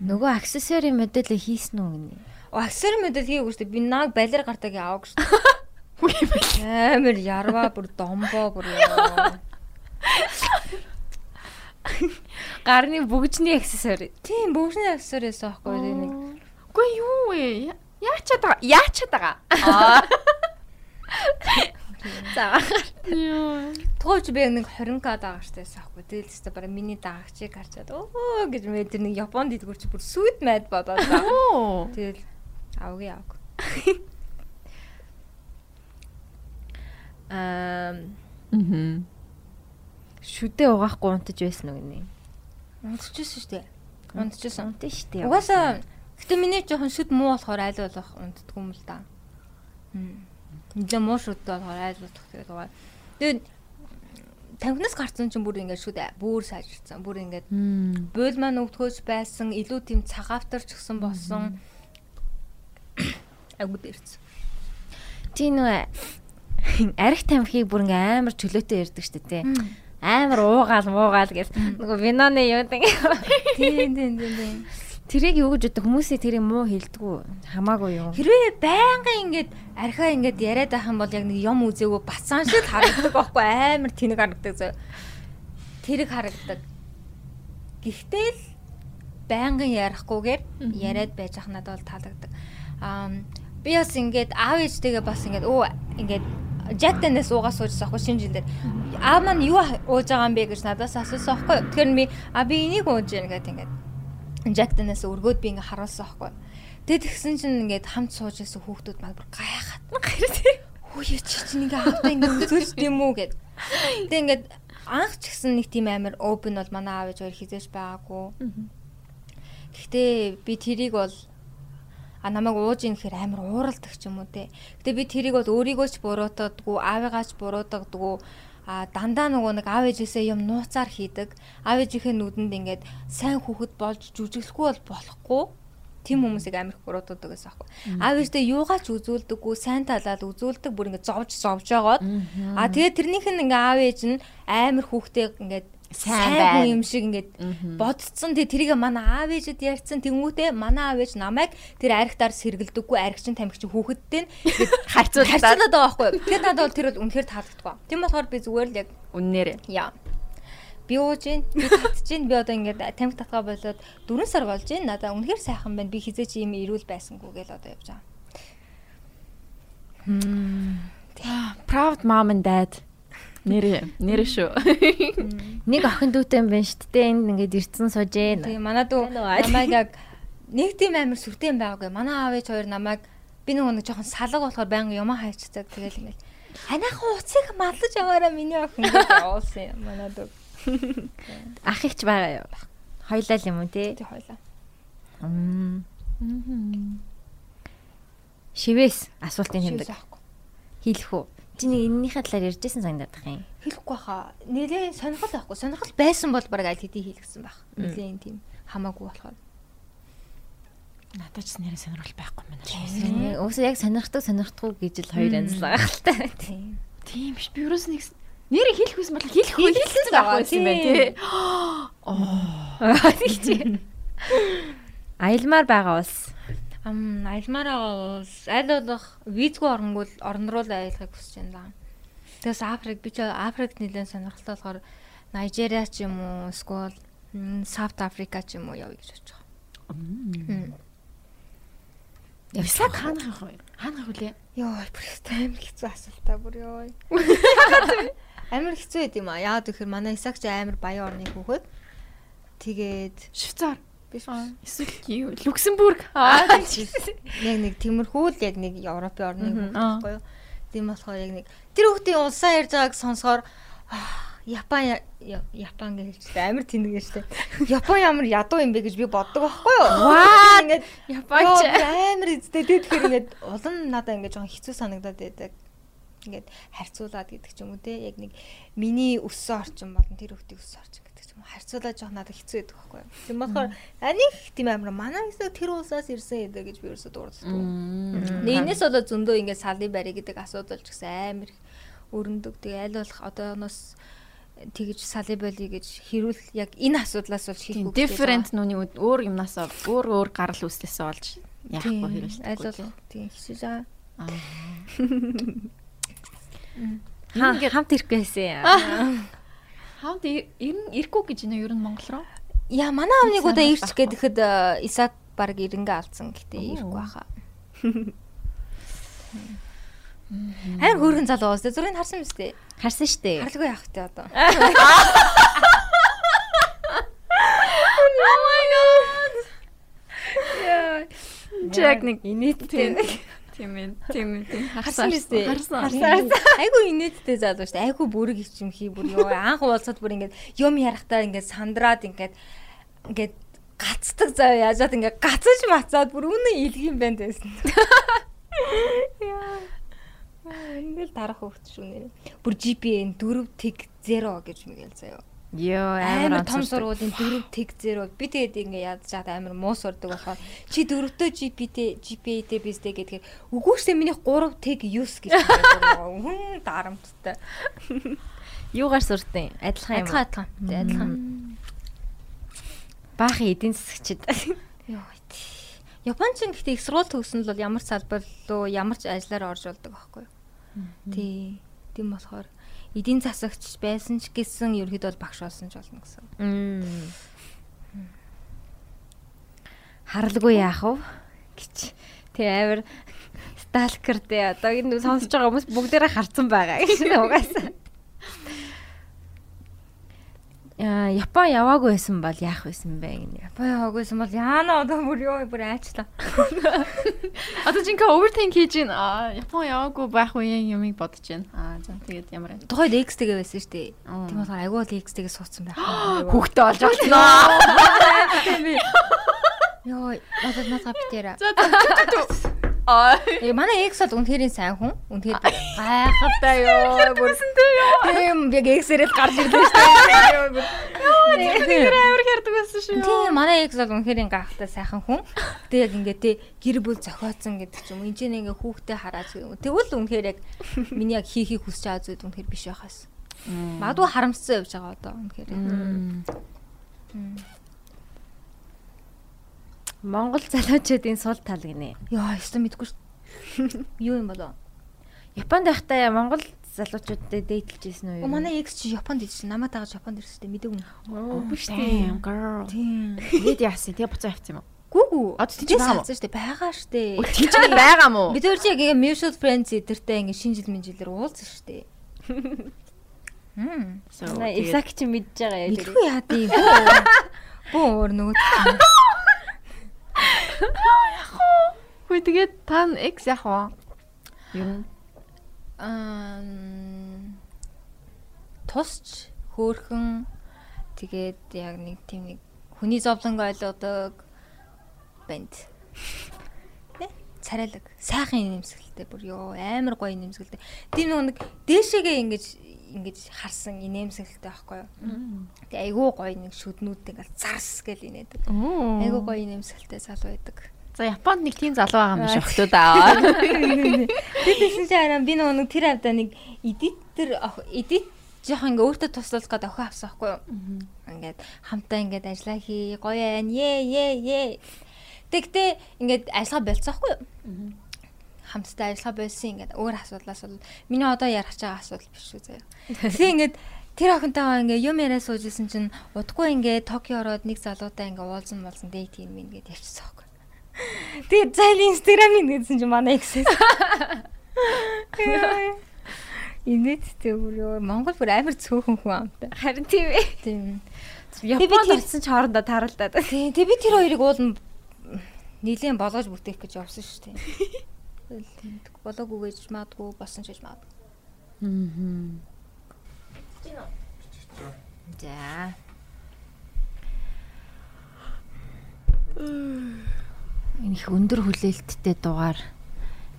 Нөгөө аксессуарын мэдээлэл хийсэн үү гинэ? Аксер мэдэл хийгээгүй шүү дээ. Би нааг балер гартаг яваг шүү дээ. Амар ярва бүр домбоо бүр ёо. Гарны бүгжний аксессуар. Тийм бүгшний аксер яасан байхгүй юу нэг. Үгүй юу вэ? Яачаад байгаа? Яачаад байгаа? За. Тууч би нэг 20к даагчтай яасан байхгүй. Тэгэл ч bara миний даагчийг харчаад өө гэж мэ тэр нэг Японд идэгүр чи бүр сүд майд бодоод та. Оо. Тэгэл авгийн авг. Аа Мм. шүдээ угаахгүй унтаж байсан уу гинэ? Унтчихсан шүү дээ. Унтчихсан. Унтаж штэ. Угаасаа гэтээ миний жоохон сүд муу болохоор айл болох унтдаггүй юм л да. Хм. Нилээ муу шүдтэй болохоор айл болох тэгээд угаа. Тэгээд танхинаас гарсан чинь бүр ингээд шүд бүр сайжирсан. Бүр ингээд буйл маань өвдгөөж байсан, илүү тийм цагаавтарч гсэн болсон. Агуу дээрсэн. Тийм нөө арх тамхиг бүр ингээм амар чөлөөтэй ярддаг штэ тий. Амар уугаал муугаал гэл нөгөө виноны. Тийм тийм тийм тийм. Тэрийг юу гэж боддог хүмүүсээ тэрийг муу хэлдэггүй хамаагүй юу. Хэрвээ байнга ингээд архаа ингээд яриад байх юм бол яг нэг юм үзээгүй бацаан шиг харагддаг байхгүй амар тэнэг харагддаг зөө. Тэрэг харагддаг. Гэхдээ л байнгын ярихгүйгээр яриад байж ах надад бол таалагддаг. Аа би бас ингээд аав ээжтэйгээ бас ингээд өө ингээд Jack Daniels уугаа суужсан аахгүй шинэ жилдээ. Аав маань юу ууж байгаа юм бэ гэж надаас асуусан аахгүй. Тэгэхээр би а би энийг ууж яана гэдэг ингээд Daniels өргөөд би ингээ харуулсан аахгүй. Тэгээд тэгсэн чинь ингээд хамт сууж байсан хүүхдүүд маань бүр гайхаад. Хөөе чи чинь ингээ аавтаа ингээ үзүүлж тийм үү гэд. Тэгээд ингээд анх ч гэсэн нэг тийм амар open бол манай аав ээж хоёр хизээж байгаагүй. Гэхдээ би тэрийг бол а намайг ууж ийн гэхээр амар ууралдаг ч юм уу те. Гэтэ би тэрийг бол өөрийгөө ч буруутгадаггүй, аавыгаа ч буруутгадаггүй а дандаа нөгөө нэг аав ээжээсээ юм нууцаар хийдэг. Аав ээжийнхээ нүдэнд ингээд сайн хүүхэд болж жүжиглэхгүй бол болохгүй. Тим хүмүүсийг амирх буруутгадаг гэсэн аахгүй. Аав ээжтэй юугаач үзүүлдэггүй, сайн талаад үзүүлдэг, бүр ингээд зовж зовж байгаад. А тэгээ тэрнийх нь ингээд аав ээж нь амир хүүхдээ ингээд сайн юм шиг ингээд бодцсон. Тий тэрийг манай аав ээжэд ярьсан тэнгүүтээ манай аав ээж намайг тэр архитаар сэргэлдэггүй архичин тамхичин хүүхэдтэй харьцуулаад харьцуулаад байгаа байхгүй тэгэхээр надад бол тэр бол үнэхээр таалагддаг. Тийм болохоор би зүгээр л яг үннээр яа. Би ууж гин би татж гин би одоо ингээд тамхи татгаа болоод 4 сар болж гин надаа үнэхээр сайхан байна. Би хизээч ийм ирүүл байсангүй гэл одоо явж байгаа. Proud mom and dad Нэр нэр шүү. Нэг охин дүүтэй юм байна шүү дээ. Энд ингээд ирцэн сууж ээ. Тэгээ манай дүү намайг яг нэг тийм амар сүртэй юм байгаагүй. Манай аав ээж хоёр намайг би нөгөө нэг жоохон салга болохоор байнга юмаа хайчдаг. Тэгэл ингээд ханаахан уцыг маллаж аваараа миний охин явуулсан юм манай дүү. Ах ихч байгаа юу? Хоёлаа л юм уу те? Тий хоёлаа. Шивээс асуултын хэмдэг. Хийлэх үү? Чи нэг энэнийхээ талаар ярьжсэн санагдах юм. Хэлэхгүй хаа. Нэлээ сонирхол байхгүй. Сонирхол байсан бол баг аль хэдийн хэлгэсэн байх. Нэлээ юм тийм хамаагүй болохоор. Надад ч нэрээ сонирхол байхгүй мэнэ. Уусаа яг сонирхдаг сонирхдаггүй гэж л хоёр анзлаа гал та. Тийм. Тийм биш би юуроос нэг нэрээ хэлэх байсан бол хэлэх үү хэлсэн байх байсан юм байна тий. Оо. Аялмаар байгаа ус. Ам альмаараа бол аль болох визгүй оронгууд орон руу л аялахыг хүсэж байна. Тэгээс Африк би ч Африкт нэлээд сонирхолтой болохоор Нигериа ч юм уу эсвэл Саут Африка ч юм уу явъя гэж бодож байгаа. Явсаг хаана хах вэ? Хаана хах вүлээ? Йоо, бүр амар хэцүү асуултаа бүр ёо. Амар хэцүү байд юм а. Яагаад гэхээр манай Исаак ч амар баян орны хүүхэд. Тэгээд Швейцар. Биш Эсвэл юу? Люксембург. Аа. яг нэг тиймэрхүү л яг нэг Европын орны хүүхэд байхгүй юу. Тийм болохоор яг нэг тэр хүүхдийн улсаа ярьж байгааг сонсохоор Япон Япон гэж. Амар тэнэг гэж тээ. Япон ямар ядуу юм бэ гэж би боддог байхгүй юу. Ваа! Ингээд Японч. Амар эзтэй тэгэхээр ингээд улам надаа ингээд жоохон хэцүү санагдаад байдаг. Ингээд харьцуулаад гэдэг ч юм уу те яг нэг миний өссөн орчин болон тэр хүүхдийн өссөн орчин харьцуулаад жоохон надад хэцүү байдаг байхгүй юу. Тийм болохоор аних тийм амар манай хэсэг тэр улсаас ирсэн гэдэг гэж би ерөөсөө дурддаг. Нэг энэс болоо зөндөө ингээд салын барь гэдэг асуудал ч гэсэн амар их өрнөдөг. Тэгээ аль болох одооноос тэгж салын болий гэж хэрүүл яг энэ асуудлаас бол Тийм шийдэх different нүуний үд- өөр юмнаас өөр өөр гарал үүслээсээ болж яахгүй хэрэг. аль болох тийм хийж байгаа. Хаа хамт ирэхгүй байсан. Хаунд ирэн ирэхгүй гэж нэ ер нь Монгол руу. Яа манай амныг удаа ирч гэхэд э, Исаак баг ирэнгээ алдсан гэхдээ ирэхгүй баха. Хайр хөөрхөн залуу уус. Зүрийг харсан биз дээ. Харсан штэ. Харлгүй яах вэ одоо. Чек нэг инээдтэй. Тийм ээ. Тийм ээ. Харсан биз дээ. Харсан. Айгу инээдтэй залуу шүү дээ. Айгу бүрэг ичимхий бүр ёо анх уулзаад бүр ингээд юм ярахтаа ингээд сандраад ингээд ингээд гацдаг заа яажаад ингээд гацаж мацаад бүр үнэн илг юм байна гэсэн. Яа. Ингээл дарах хөвгт шүү нэр. Бүр GPA 4 тэг 0 гэж мэгэл заяа. Йоо Амар том сургуулийн 4 тэг 0 би тэгээд ингээ яаж чад амар муу сурдаг болохоор чи дөрөвтөө GPT GPA-тэй бистэй гэдгээр үгүй шээ миний 3 тэг use гэж байгаа. Хүн дарамттай. Юугаар суртын? Адилхан юм. Адилхан адилхан. Адилхан. Баахан эдийн засагчд. Йоо. тий. Япончин гэхдээ их сургууль төгсөн л бол ямар салбар руу ямар ч ажиллаар орж болдог байхгүй юу? Тий. Тийм болохоор эдийн засагч байсан ч гэсэн ерөөдөө бол багш болсон ч болно гэсэн. Харалгүй яах вэ? гэж. Тэг амар сталкер дээ. Одоо энэ сонсож байгаа хүмүүс бүгдээрээ харцсан байгаа гэж угаасаа. Аа, Япон яваагүй байсан бол яах байсан бэ гинэ. Япон яваагүйсэн бол яана одоо бүр ёо бүр айчлаа. Одоо чинь overthink хийж гин. Аа, Япон яваагүй байх үеийн юмыг бодож байна. Аа, за тэгээд ямар вэ? Тухайд X-тэйгээ байсан шүү дээ. Тийм болохоор айгүй л X-тэйгээ суудсан байх. Хүүхдээ олж олсноо. Йоо, надад надад битээрээ. За за. Аа. Э манай экс бол үнэхээр сайн хүн. Үнэхээр гайхалтай ёо. Бүрсэнтэй ёо. Тийм яг эксэрэл гарч ирлээ шүү дээ. Тэр амар хэрдэг байсан шүү. Тийм манай экс бол үнэхээр гайхалтай сайхан хүн. Тэг яг ингээ те гэр бүл зохиоцсон гэдэг ч юм. Энд чинь ингээ хүүхдээ хараад юм. Тэгвэл үнэхээр яг миний яг хийхийг хүсэж байгаа зүйл үнэхээр биш байхаас. Магадгүй харамссан явж байгаа одоо үнэхээр. Монгол залуучуудын сул тал гинэ. Яа, өстө мэдгүй шүү. Юу юм болоо? Японд байхдаа Монгол залуучуудтай дээдлж ирсэн үү? Манай экс чи Японд ирсэн. Намайг дагаж Японд ирсэн. Мэдээгүй. Оо биш тийм girl. Тийм. Тэгээд яасан? Тэгээ буцаа авчихсан юм уу? Гүгүү. Одоо тийч Тийч байгаа мó? авсан шүү дээ. Байгаа шүү дээ. Тийч байгаа мó? Бид өөр чи яг ингээ mutual friends эдэртэй ингээ шинэ жил минжилэр уулзсан шүү дээ. Хм. Exact чи мэдж байгаа яа. Мэдгүй яа тийм. Бөө өөр нөгөө Хүй тэгээд та X яах вэ? Ер нь аа тусч хөөхөн тэгээд яг нэг тийм нэг хүний зовлонг ойлгодог банд. Тэ? Царайлаг. Сайхан нэмсгэлтэй бүр ёо амар гоё нэмсгэлтэй. Тийм нэг дээшээгээ ингэж ингэж харсан инээмсэглэлтэй байхгүй юу? Тэгээ айгүй гоё нэг шүднүүд ингээл зарс гэл инээдэг. Айгүй гоё инээмсэглэлтэй залуу байдаг. За Японд нэг тийм залуу байгаа юм шиг өгтөө даа. Тэр тэгсэн чинь арай би нөгөө нэг тэр авдаа нэг эдитер эдит жоох ингээ өөртөө туслах гээд охин авсан байхгүй юу? Ингээд хамтаа ингээд ажиллаа хий, гоё байна. Е е е. Тэгтээ ингээд ажиллага болцсон байхгүй юу? Хамтдаа ажиллага болсон ингээд өөр асуудлаас бол миний одоо ярих байгаа асуудал биш үү заяа. Тэгээ ингээд тэр охинтойгоо ингээ юм яриа суужсэн чинь удахгүй ингээ Токио ороод нэг залуутай ингээ уулзсан болсон дейт юм ингээд явчихсан байхгүй. Тэгээд зайл инстаграмын гэсэн чинь манай эксэс. Инээдтэй бүр Монгол бүр амар цөөхөн хүн амтай. Харин тийм ээ. Тийм. Японд очсон ч хоорондоо тааралдаад. Тийм. Тэг би тэр хоёрыг уулна нилийн болгож бүтээх гэж явсан шүү дээ. Тэгэл тийм болоогүй гэж маадгүй болсон ч гэж маад. За. Энэ их өндөр хүлээлттэй дугаар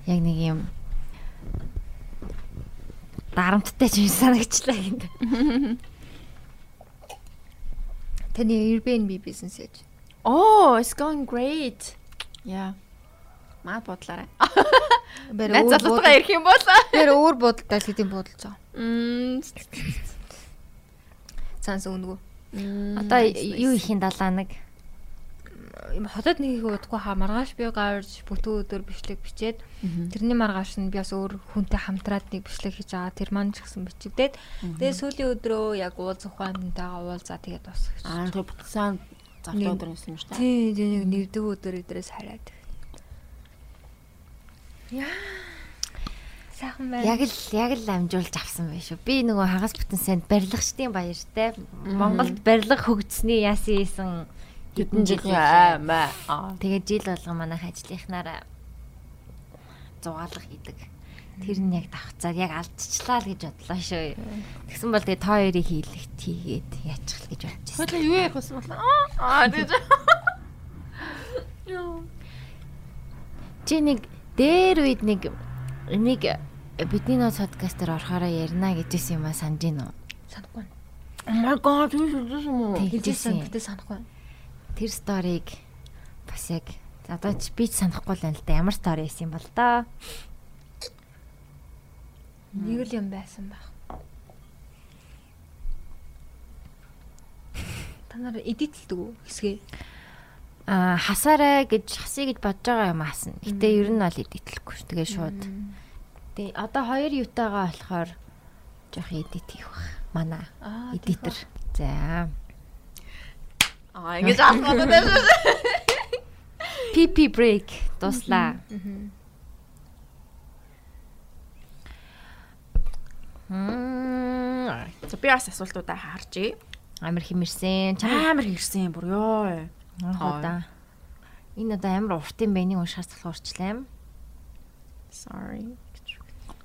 яг нэг юм дарамттай ч юм санагчлаа гэнэ. Таны Airbnb бизнес яаж? Oh, it's going great. Yeah. Маа бодлаарай. Бэр Найз залуутайгаа ирэх юм бол. бэр өөр хэдийн бодолж байгаа. Мм. Цаанаас өнгөө. Одоо юу ихийн далаа нэг Юм хотод нэг их удахгүй хаа маргааш би гарч бүтэн өдөр бичлэг бичээд тэрний маргааш нь би бас өөр хүнтэй хамтраад нэг бичлэг хийж байгаа. Тэр маань ч гэсэн бичигдээд тэгээ сүүлийн өдрөө яг уулз ухаантайгаа уулзаа тэгээд бас. Аа тэр бүтсэн завтай өдөр байсан юм шүү дээ. Тий, тий нэг нэгдэг өдөр өдрөөс хараад. Яа. Сайхан байна. яг л яг л амжуулж авсан байх шүү. Би нөгөө хагас бүтэн санд барилгачдын баяртай Монголд барилга хөгжсөний яасан ийсэн Хэдэн жил жил аймаа. Тэгээд жил болгон манайх ажлынхнаараа зугаалга хийдэг. Тэр нь яг давхцаад яг алдчихлаа л гэж бодлоо шүү. Тэгсэн бол тэгээ та хоёрыг хийлэгт хийгээд яачих л гэж бодчихсон. Хойлоо юу яах вэ? Аа тэгэж. Чи нэг дээр үед нэг энийг бидний нөө подкастер орохороо ярина гэжсэн юм а санаж гин үү? санахгүй. Oh my god, юу хийсэн юм уу? Хэлжсэн гэдэг санахгүй. Тэр сториг бас яг одоо ч би ч санахгүй л байна л да. Ямар стори байсан юм бол доо. Нэг л юм байсан байх. Та нар эдитэлдэг үү хэсгээ? Аа хасаарай гэж хасъя гэж бодож байгаа юм аасна. Гэтэ ер нь бол эдитлэхгүй ш. Тэгээ шууд. Тэгээ одоо хоёр ютагаа болохоор жоох эдит хийх бах. Манай эдитер. За. Аа ингэж аахгүй байна шүү. PP break дуслаа. Хм. За би бас асуултуудаа харжээ. Амар химэрсэн. Чамаа Амар хэрсэн бүр ёо. Хоо. Энэ одоо амар урт юм? Энийг уншихаас болох урчлаа. Sorry.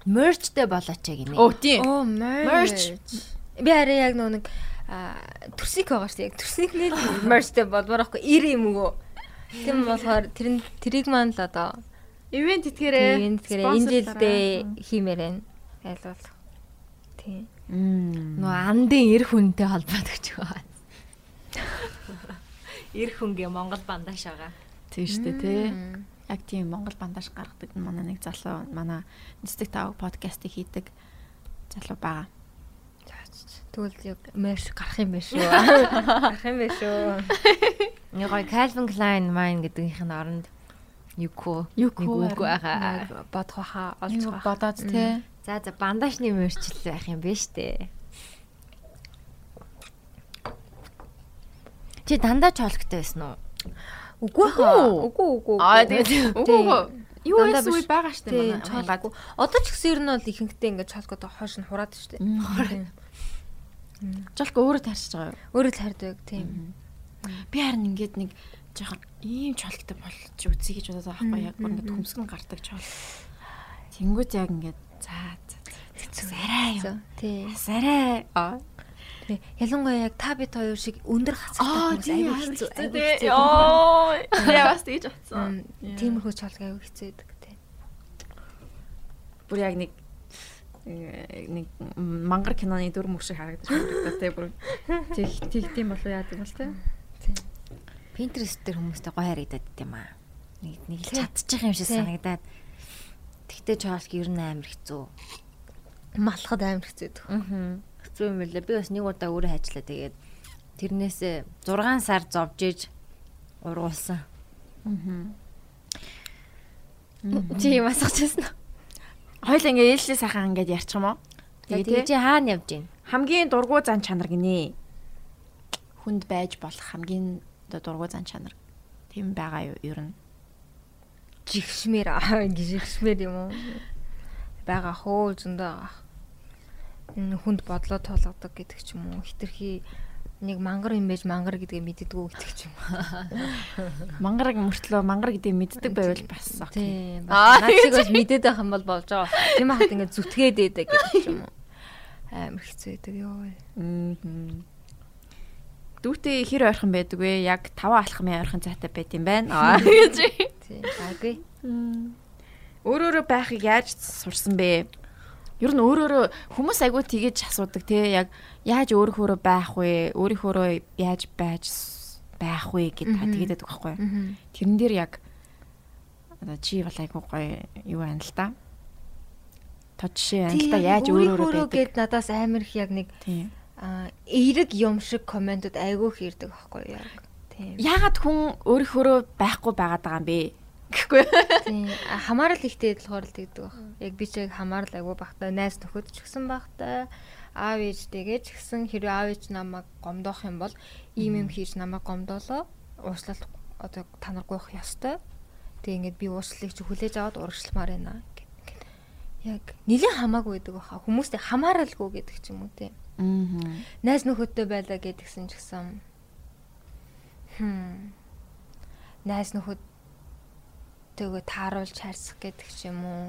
Merchтэй болооч яг гинэ. Оо тийм. Оо, merch. Би арай яг нэг аа, төрсик байгаа шүү. Яг төрсик нэл merchтэй болмоор аахгүй 90 юм уу? Тийм болохоор тэр тэрийг маань л одоо Ивент итгээрээ. ивент тэгэхээр энэ жилдээ хиймээр байна. Айлбал. Тийм. Нөө андын эр хүнтэй холбоотой гэж байгаа. Эр хүнгээ Монгол бандаш байгаа. Тийм шүү дээ тий. Яг тийм Монгол бандаж гаргадаг манай нэг залуу манай нэстэг тав подкастыг хийдэг залуу байгаа. Тэгвэл яг мерш гарах юм биш үү? Гарах юм биш үү? Нэг гой Calvin Klein Mine гэдгийнх нь оронд Юко Юко байгаа. Бодох хаа олж байгаа. бодоод тий. За за бандажны мөрчл байх юм биш үү? Чи дандаа чолгтой байсан уу? Үгүй хаа. Үгүй үгүй. Аа тий. Үгүй юу Дандаа байсан үе байгаа штэ манай. чолгоогүй. Одоо ч гэсэн ер нь бол ихэнхдээ ингээд чолгоод хойш нь хураад штэ. Жолко өөрөө тарьж байгаа юу? Өөрөө л хардаг тийм. Би харин ингээд нэг жоохон ийм чолготой болж үзье гэж бодоод байгаа байхгүй яг ингээд хөмсгөн гардаг чол. Тэнгүүт яг ингээд за за арай юу. Тийм. Сарай. Аа. Тий. Ялангуяа яг та бид хоёр шиг өндөр хацагтай хүмүүс аюу хэцүү. Йоо. Я бас тэгж утсан. Тиймэрхүү чолго аюу хэцүү байдаг тий. Бүр яг нэг нэг мангар киноны дүр мөг шиг харагдаж байна те бүр тэг тэг тийм болоо яа гэм бол те. Pinterest дээр хүмүүстэй гоё харагдаад байт юм аа. Нэг нэг л Тий. чадчих юм шиг Тий. санагдаад. Тэгтээ чолг ер нь амар хэцүү. Малхад амар хэцүү байдаг. Аа. Хэцүү юм лээ. Би бас нэг удаа өөрөө хайчлаа тэгээд тэрнээсээ 6 сар зовж иж ургуулсан. Аа. Чи юм асуучихсан уу? Хоёул ингээ ээлжлээ сайхан ингээд ярьчих юм уу? Тэгээ чи хаана явж гин? хамгийн дургуй зан чанар гинэ. Хүнд байж болох хамгийн дургуй зан чанар. Тийм байгаа юу ер нь? Жигшмээр аа жигшмээр юм уу? Бага хөө зөндөө байгаа. Энэ хүнд бодлоо тулгадаг гэдэг ч юм уу. Хитрхи нэг мангар юм байж мангар гэдгээ мэддэггүй гэдэг ч юм уу. Мангараг мөртлөө мангар гэдэг мэддэг байвал бас. Тийм. Аа, Наад шиг бас мэдээд байх юм бол болж байгаа. Тийм хахад ингээд зүтгээд байдаг гэдэг ч юм уу. Амар хэцүү байдаг ёо. Мм. Дүүтээ хэр ойрхон байдаг вэ? Яг 5 алхмын ойрхон зайтай байт юм байна. Аа гэж. Тийм. Агүй. Өөрөөрөө байхыг яаж сурсан бэ? Ер нь өөрөөрөө хүмүүс айгүй тэгэж асуудаг те яг яаж өөрийнхөөрөө байх вэ? Өөрийнхөөрөө яаж байж байх вэ гэд тэгээд байдаг байхгүй юу? Тэрэн дээр яг чи бол айгүй гоё юу байна л да. Тод жишээ байна л да яаж өөрөөрөө байдаг. гэд надаас амар их яг нэг аа эерэг юм шиг комментууд айгүй их ирдэг байхгүй юу. Яагаад хүн өөрийнхөөрөө байхгүй байгаад байгаа юм бэ? Гэхгүй. Тийм. Хамаарал ихтэй болохоор л тэгдэг баг. Яг би ч яг хамаарал айгүй багтаа найз нөхөд ч гэсэн багтаа аав ээжтэйгээ ч гэсэн хэрвээ аав ээж намайг гомдоох юм бол ийм юм хийж намайг гомдоолоо уучлал одоо та нар гуйх ёстой. Тэг ингээд би уучлалыг чи хүлээж аваад урагшламаар байна гэт. Яг нэлээд хамаагүй байдаг баха. Хүмүүстэй хамааралгүй гэдэг ч юм уу те. Аа. Найз нөхөдтэй байлаа гэдгсэн ч гэсэн хм найз нөхөдтэйгээ тааруулж харьцах гэдэг ч юм уу?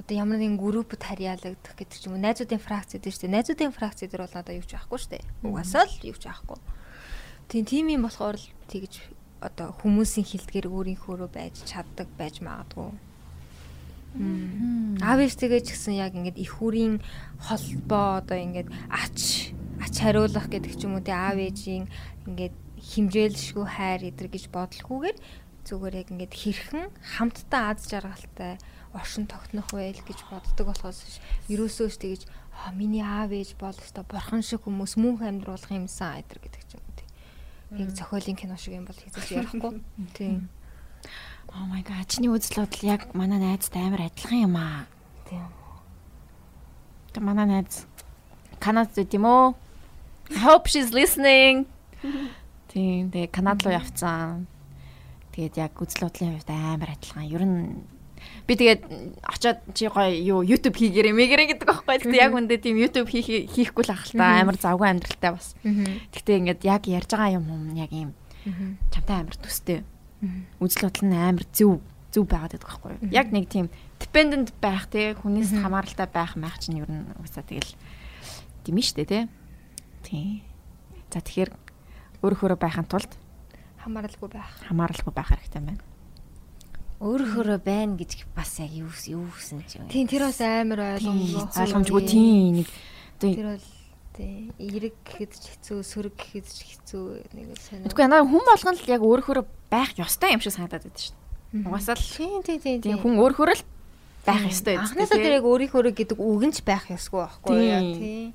Одоо ямар нэгэн группд харьяалагдах гэдэг ч юм уу? Найзуудын фракц гэдэг шүү дээ. Найзуудын фракц дээр бол надаа юу ч байхгүй шүү дээ. Угаасаа л юу ч байхгүй тийм тийм юм болохоор л тэгж одоо хүмүүсийн хилдгэр өөрийнхөөрөө байж чаддаг байж магадгүй. Аав ээжтэйгээ ч гэсэн яг ингээд их хүрийн холбоо одоо ингээд ач ач хариулах гэдэг ч юм уу те аав ээжийн ингээд химжээлшгүй хайр эдэр гэж бодлохгүйгээр зүгээр яг ингээд хэрхэн хамтдаа аз жаргалтай оршин тогтнох байл гэж боддог болохоос ерөөсөө ч тэгэж аа миний аав ээж бол өстой бурхан шиг хүмүүс мөнх амьдруулах юмсан эдэр гэдэг ч юм уу те. Яг зохиолын кино шиг юм бол хийжэж ярихгүй. Тийм. Oh my god, чиний үзэл бодол яг манай найзтай амар адилхан юм аа. Тийм. Тэ манай найз Канадад юм уу? I hope she's listening. Тийм, тэгээ Канад руу явцсан. Тэгээд яг үзэл бодлын хувьд амар адилхан. Ер нь би тэгээд очоод чи гоё юу YouTube хийгээрэй мэгэрэй гэдэг байхгүй. Тэгтээ яг үндэ тийм YouTube хийх хийхгүй л ах л та амар завгүй амьдралтай бас. Тэгтээ ингээд яг ярьж байгаа юм юм яг юм чамтай амар төстэй. Үзэл бодол нь амар зөв зөв байгаад байдаг байхгүй? Яг нэг тийм dependent байх те хүнээс хамааралтай байх маяг чинь ер нь уусаа тэгэл тийм штэ те. Тийм. За тэгэхээр өөрөөрөө байхын тулд хамааралгүй байх. Хамааралгүй байх хэрэгтэй байна. Өөрөөхөө байна гэж бас яг юу юу гэсэн ч юм. Тийм тэр бас амар ойлгомжгүй. Ойлгомжгүй тийм нэг Тэр бол тий эрэг гэхэд ч хэцүү, сөрөг гэхэд ч хэцүү нэг сонир. Тэгэхгүй надаа хүн болгон л яг өөрөөхөө байх ёстой юм шиг санагдаад байдаг шин. Угаасаа л Тийм тийм тийм. тийм хүн өөрөөхөө л байх ёстой гэдэг. Анхнаасаа тэр яг өөрийнхөө гэдэг үг нь ч байх ёсгүй байхгүй яа тий.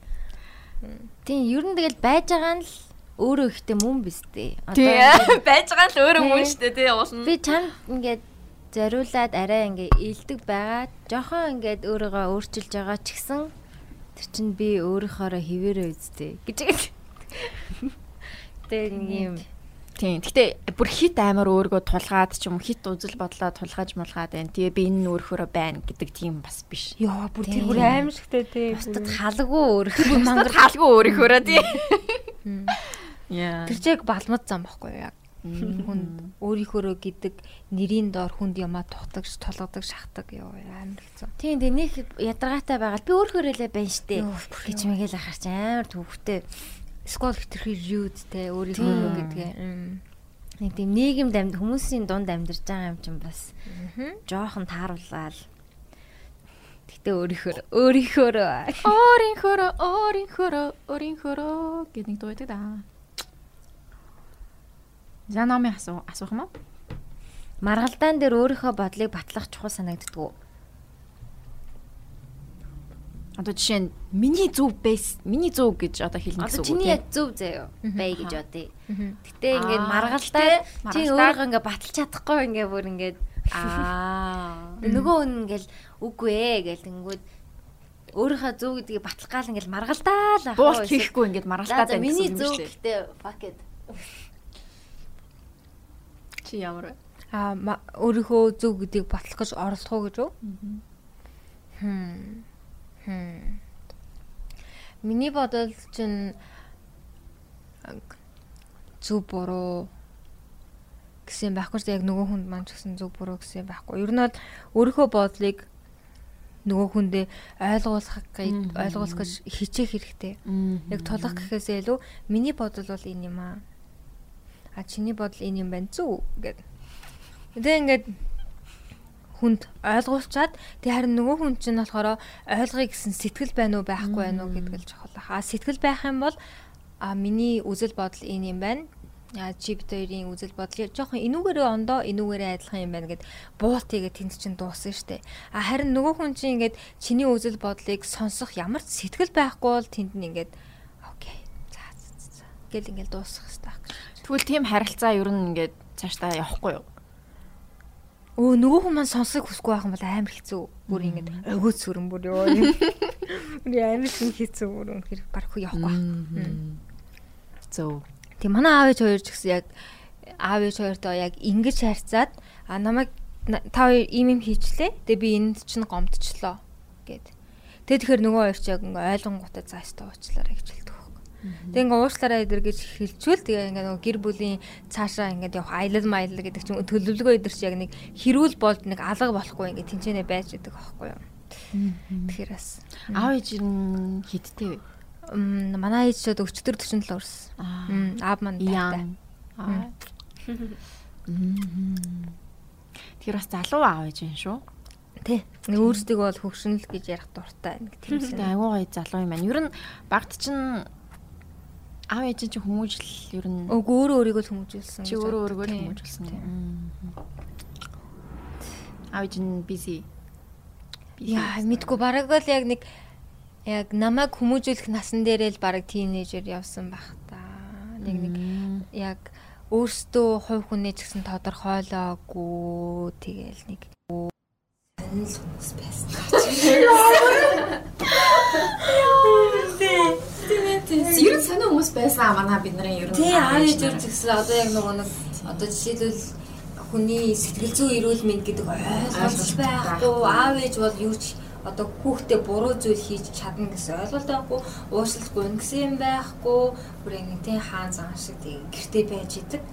Тийм ер нь тэгэл байж байгаа нь л өөрөө ихтэй мөн биз дээ. Тийм байж байгаа л өөрөө мөн шүү дээ тий уулна. би чамд ингээд зориулаад арай ингээ илдэг байгаа. Жохон ингээд өөрийгөө өөрчилж байгаа ч гэсэн тэр чинь би өөрийнхоороо хിവэрээ үздэй гэж. Тэгээ нэг юм Тийм. Гэтэ бүр хит амар өөргөө тулгаад ч юм хит үзэл бодлоо тулгааж мулгаад байна. Тэгээ би энэ өөрхөрөө байна гэдэг тийм бас биш. Йоо бүр тэр бүр аим шигтэй тий. бусдад халгүй өөрийнхөө Мангар хаалгүй өөрийнхөөрөө тий. Тэр чиг балмад зам байхгүй яг. Хүнд өөрийнхөө гэдэг нэрийн доор хүнд ямаа тухтагч, толгодог, шахдаг ёо амар хэцүү. Тийм тийм нэг ядаргаатай байгаа. Би өөрхөрөө л байна штэ. гэж мэгэл ахаар чи амар төвхтэй. Скол хитрхи юудтэй өөрийнхөө гэдгээ. Нэг тийм нийгэмд амьд хүмүүсийн дунд амьдарч байгаа юм чинь бас жоохон тааруулаад. Гэтэ өөрийнхөө өөрийнхөө Өөрийнхөөрөө өөрийнхөөрөө өөрийнхөөрөө гэдэг нэг дуу байдаг да. За номын асуу асуух юм уу? маргалдаан дээр өөрийнхөө бодлыг батлах чухал санагддгүү. Одоо жишээ нь миний зөв бэс, миний зөв гэж одоо хэлнэ гэсэн үг чиний яг зөв заяо бай гэж бодъё. Гэтэ ингээд маргалдаа чи маргалдаа- өөрийгөө ингээд баталж чадахгүй ингээд бүр ингээд Аа. нөгөө хүн ингээл үгүй ээ гэл тэнгүүд өөрийнхөө зөв гэдгийг батлах гал ингээл маргалдаа л ах. Буулт хийхгүй ингээд байна миний гэсэн зөв шүү дээ. гэхдээ fuck it. Чи ямар вэ? Аа өөрийнхөө зөв гэдгийг батлах гэж оролдох уу гэж үү? Хм. Хм. Миний бодол чинь зөв буруу гэсэн байхгүй ч яг нөгөө хүнд маань ч гэсэн зөв буруу гэсэн байхгүй. Ер нь бол өөрийнхөө бодлыг нөгөө хүндээ ойлгуулах гэж ойлгуулах гэж хичээх хэрэгтэй. Яг тулах гэхээсээ илүү миний бодол бол энэ юм аа. А чиний бодол энэ юм байна зү гэд. Тэгээ ингээд хүнд ойлгуулчаад тэг харин нөгөө хүн чинь болохоор ойлгоё гэсэн сэтгэл байна уу байхгүй байна уу гэдэг л чухал баха. А сэтгэл байх юм бол а миний үзэл бодол энэ юм байна. А чи бид хоёрын үзэл бодол жоохон энүүгээрээ ондоо энүүгээрээ адилхан юм байна гэд буултыгээ тэнд чинь дуусна штэ. А харин нөгөө хүн чинь ингээд чиний үзэл бодлыг сонсох ямар ч сэтгэл байхгүй бол тэнд нь ингээд окей. За за за гэл ингээд дуусах хэрэгтэй. Тэгвэл тийм харилцаа ер нь ингээд цаашдаа явахгүй юу? Өө нөгөө хүн маань сонсохыг хүсэхгүй байх юм бол амар хэцүү. Бүр ингэж өгөөц сүрэн бүр ёо. Бүр амар хүн хэцүү бүр үнэхээр баг хөө явахгүй. Зөв. Тэг манай аав ээж хоёр ч гэсэн яг аав ээж хоёртой яг ингэж харьцаад а намайг на- та хоёр ийм юм хийчлээ. Тэгээ би энд чинь гомдчихлоо гэд. Тэгээ тэгэхээр нөгөө хоёр ч яг ингээ ойлгонгуудаа заастаа уучлаарай гэж Тэгээ ингээ уучлаарай эдэр гэж хэлчихвэл тэгээ ингээ нөгөө гэр бүлийн цаашаа ингээ явах аялал маялал гэдэг чинь төлөвлөгөө эдэр чи яг нэг хэрүүл болд нэг алга болохгүй ингээ тэнцэнэ байж идэг байхгүй юу. Тэгэхээр бас Аав ээж нь хидтэй вэ? манай ээж шууд 40 47 өрс. Аав маань таатай. Аа. Тэр бас залуу аав ээж юм шүү. Тэ. Өөрсдөө бол хөвшинл гэж ярих дуртай нэг сайн. айгуу гоё залуу юм байна. Ер нь багт чинь аав ээж чинь хүмүүжил ер нь Өг өөрөө өөрийгөө л хүмүүжүүлсэн. чи өөрөө өөрийгөө л хүмүүжүүлсэн. Тийм. Аав ээж нь busy. Яа, мэдгүй бараг л яг нэг яг намайг хүмүүжүүлэх насан дээрээ л бараг тийнейжер явсан байх та. Нэг нэг яг өөртөө хувь хүнээ ч гэсэн тодорхойлоогүй тэгэл нэг сонирхол хүмүүс байсан. Ер нь сонио хүмүүс байсан манай бидний ер нь. Тий аав ээжээр згсэн одоо яг нөгөө нэг одоо жишээлбэл хүний сэтгэл зүйн эрүүл мэнд гэдэг ойлголт байхгүй. Аав ээж бол юу ч одоо хүүхдээ буруу зүйл хийж чадна гэсэн ойлголт байхгүй. Уушлах гун гэсэн юм байхгүй. Бүр ингэ тий хаан зан шиг тий гэртээ байж идэг.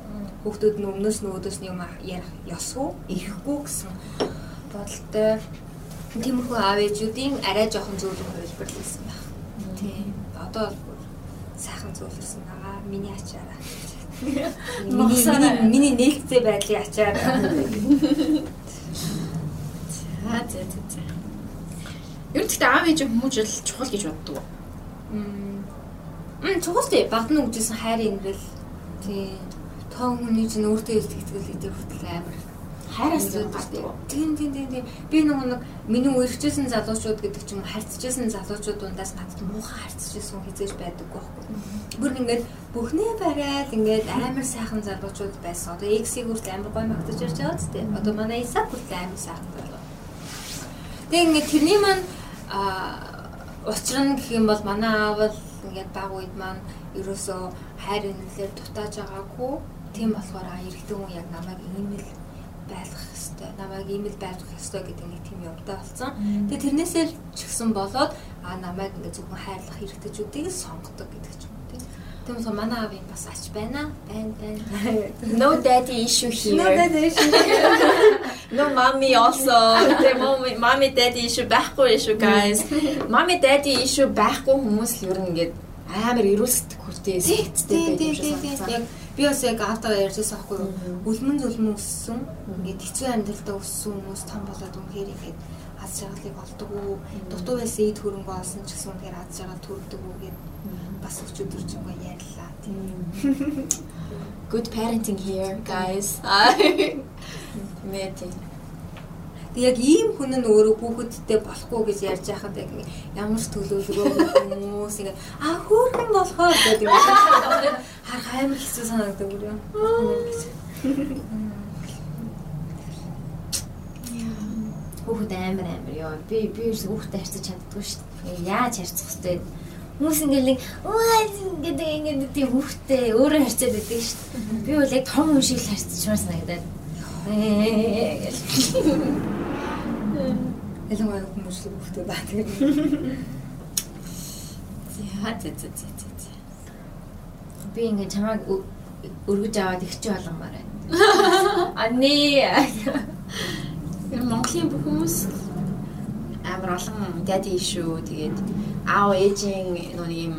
Хүүхдүүд нь өмнөөс нь өөдөөс нь юм ярих ёсгүй ирэхгүй гэсэн бодолтой. Тиймэрхүү аав ээжүүдийн арай жоохон зөвлөм хувилбарлсан байх. Тий одоо бүр сайхан зөвлөсөн байгаа миний ачаараа Миний миний нээлттэй байдлыг ачаар. За за за. Ер нь гэхдээ аав ээж хүмүүжил чухал гэж боддог. Мм чухал тий бадна үгжсэн хайр бэл тий тоо хүний чинь өөртөө итгэл гэдэг хүртэл амар Хайраас зүйл гаддаг. Тийм тийм тийм тийм. Би нэг нэг миний үерхжсэн залуучууд гэдэг ч юм харьцажсэн залуучууд дундаас надад муухай харьцажсэн хизээж байдаг байхгүй. Бүр ингээд бүхнээ барайл ингээд амар сайхан залуучууд байсан. Одоо X-ийг хүртэл амар гой магтаж ярьж байгаа ч тийм. Одоо манай Исаак хүртэл амар сайхан залуу. Тэгээ ингээд тэрний маань учир нь гэх юм бол манай аав л ингээд баг үед маань ерөөсөө хайр инэлээр дутааж байгаагүй. Тийм болохоор эрэгтэй хүн яг намайг ийм л байлгах хэвээр намайг ийм л байлгах хэвээр гэдэг нэг тийм юмтай болсон. Тэгээ тэрнээсээ л ч гэсэн болоод а намайг ингээд зөвхөн хайрлах хэрэгтэйчүүдийг л сонгодог гэдэг ч юм уу тийм. Тийм болохоор манай аав юм бас ач байна. Байн байн. No daddy issue here. No daddy issue. No mommy also. The mommy mommy daddy issue байхгүй issue guys. Mommy daddy issue байхгүй хүмүүс л ер нь ингээд амар эрүүлсдэг хүртээ сэтгэцтэй Тийм байдаг юм шиг тийм. Би бас яг аавтайгаа ярьжсэн аахгүй юу. Үлмэн зүлмэн өссөн. Ингээд хэцүү амьдралдаа өссөн хүмүүс том болоод үнэхээр ингээд аз жаргалыг олдог уу. Дутуу байсан эд хөрөнгө олсон ч гэсэн үнэхээр аз жаргал төрдөг үү гэд бас өчигдөржингөө ярьлаа. Тийм. Good parenting here guys. Мэт. Тэг яг ийм хүн нь өөрөө хүүхэдтэй болохгүй гэж ярьж байхад яг ямар ч төлөвлөгөө хүмүүс ингээд аа хөөрхөн болохоор гэдэг ингээд харах амар хэцүү санагдав бүр юм. Хүүхэд амар амар ёо. Би би ерөөс хүүхдэд харьцаж чаддгүй шүү дээ. Яаж харьцах вэ? Хүмүүс ингээл нэг аа гэдэг ингээд тийм хүүхдэд өөрөө харьцаад байдаг шүү дээ. Би бол яг том хүн шиг л харьцаж санагдаад. Ээ гэл. Ялангуяа хүмүүс л хүүхдээ баа тэгээд за за за за, за. Би ингээд чамайг өргөж аваад ихч болгомоор байна. Ани Монголын бүх хүмүүс амар олон daddy issue тэгээд аав ээжийн нэг юм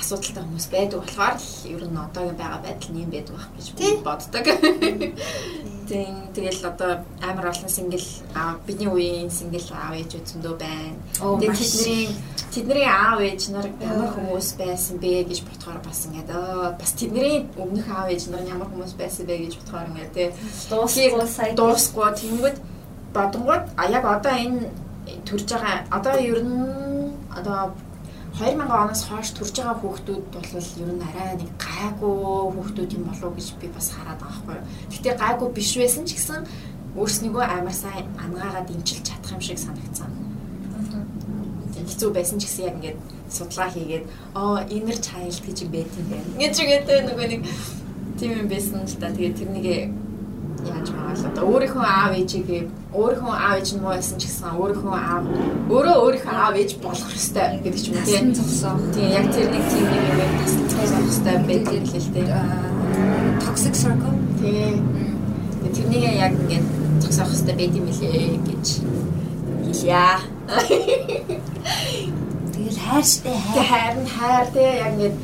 асуудалтай хүмүүс байдаг болохоор ер нь одоогийн байгаа байдал нь юм байдаг байх гэж боддог. Тийм тэгэл одоо амар олон сингл аа бидний үеийн сингл аав ээж зөндөө байна. Тэгээд тэдний тэдний аав ээж нар ямар хүмүүс байсан бэ гэж бодохоор бас ингээд оо бас тэдний өмнөх аав ээж нар ямар хүмүүс байсан бэ гэж бодохоор ингээд тий дуусгүй сайт. дуусгүй тэнгүүд бодонгууд а яг одоо энэ төрж байгаа одоо ер нь одоо 2000 оноос хойш төрж байгаа хүүхдүүд бол ер нь арай нэг гайгүй хүүхдүүд юм болов гэж би бас хараад байгаа юу. Гэтэ гайгүй биш байсан ч гэсэн өөрснийгөө амар сайн ангаагаад дэмчилж чадах юм шиг санагдсан. Тэгээд хэцүү байсан ч гэсэн яг ингээд судалгаа хийгээд оо inner child гэж юм байт юм байна. Ингэж үгээд нөгөө нэг тийм юм байсан л та. Тэгээд тэрнийг яаж байгаа л одоо өөрийнхөө аав ээжигээ өөрийнхөө аав ээж нь муу байсан ч гэсэн өөрийнхөө аав өөрөө өөрийнхөө аав ээж болох ёстой гэдэг ч юм уу тийм зогсоох. тийм яг тэр нэг тийм нэг юм тасалж зогсох ёстой байдаг л л тийм toxic circle тийм тэрнийг яг ингээд зогсоох ёстой байд юм лээ гэж хэлье. Тэгэл хайрштай Тэгээ хайр. хайр нь хайр тий яг ингээд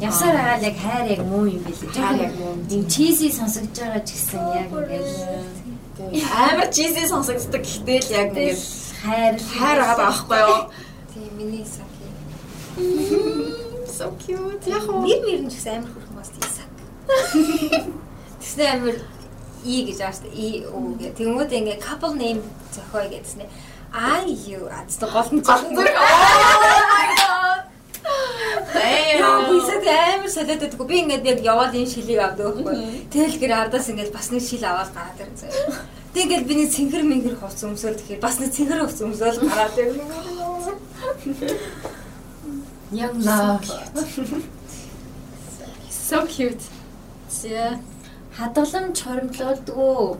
Явсаар агаал яг хайр яг муу юм билээ. Хайр яг муу. Тийм чизи сонсогдож байгаа ч гэсэн яг ингээл амар чизи сонсогддог гэхдээ л яг ингээд хайр хайр байгаа байхгүй юу? тийм миний саки. So cute. Яг уу. Нэр нэр нь ч гэсэн амар хөрхөн бас тийсак. Тэгснэ амар и гэж ааш и уу гэх. Тэнгүүд ингээ couple name зохио гэдснэ. А юу аз гол нь гол нь Яа, би сад амар солиод байдгүй. Би ингээд яг яваад энэ шилийг авдаг байхгүй. Тэгэл гэр ардаас ингээд бас нэг шил аваад гараад ирэн заяа. Тэг ингээд би нэг цэнхэр мэнгэр хувц өмсөөл тэгэхээр бас нэг цэнхэр хувц өмсөөл гараад ирэн. яг лав. So cute. Зэ хадгалан чоромлуулдгүү.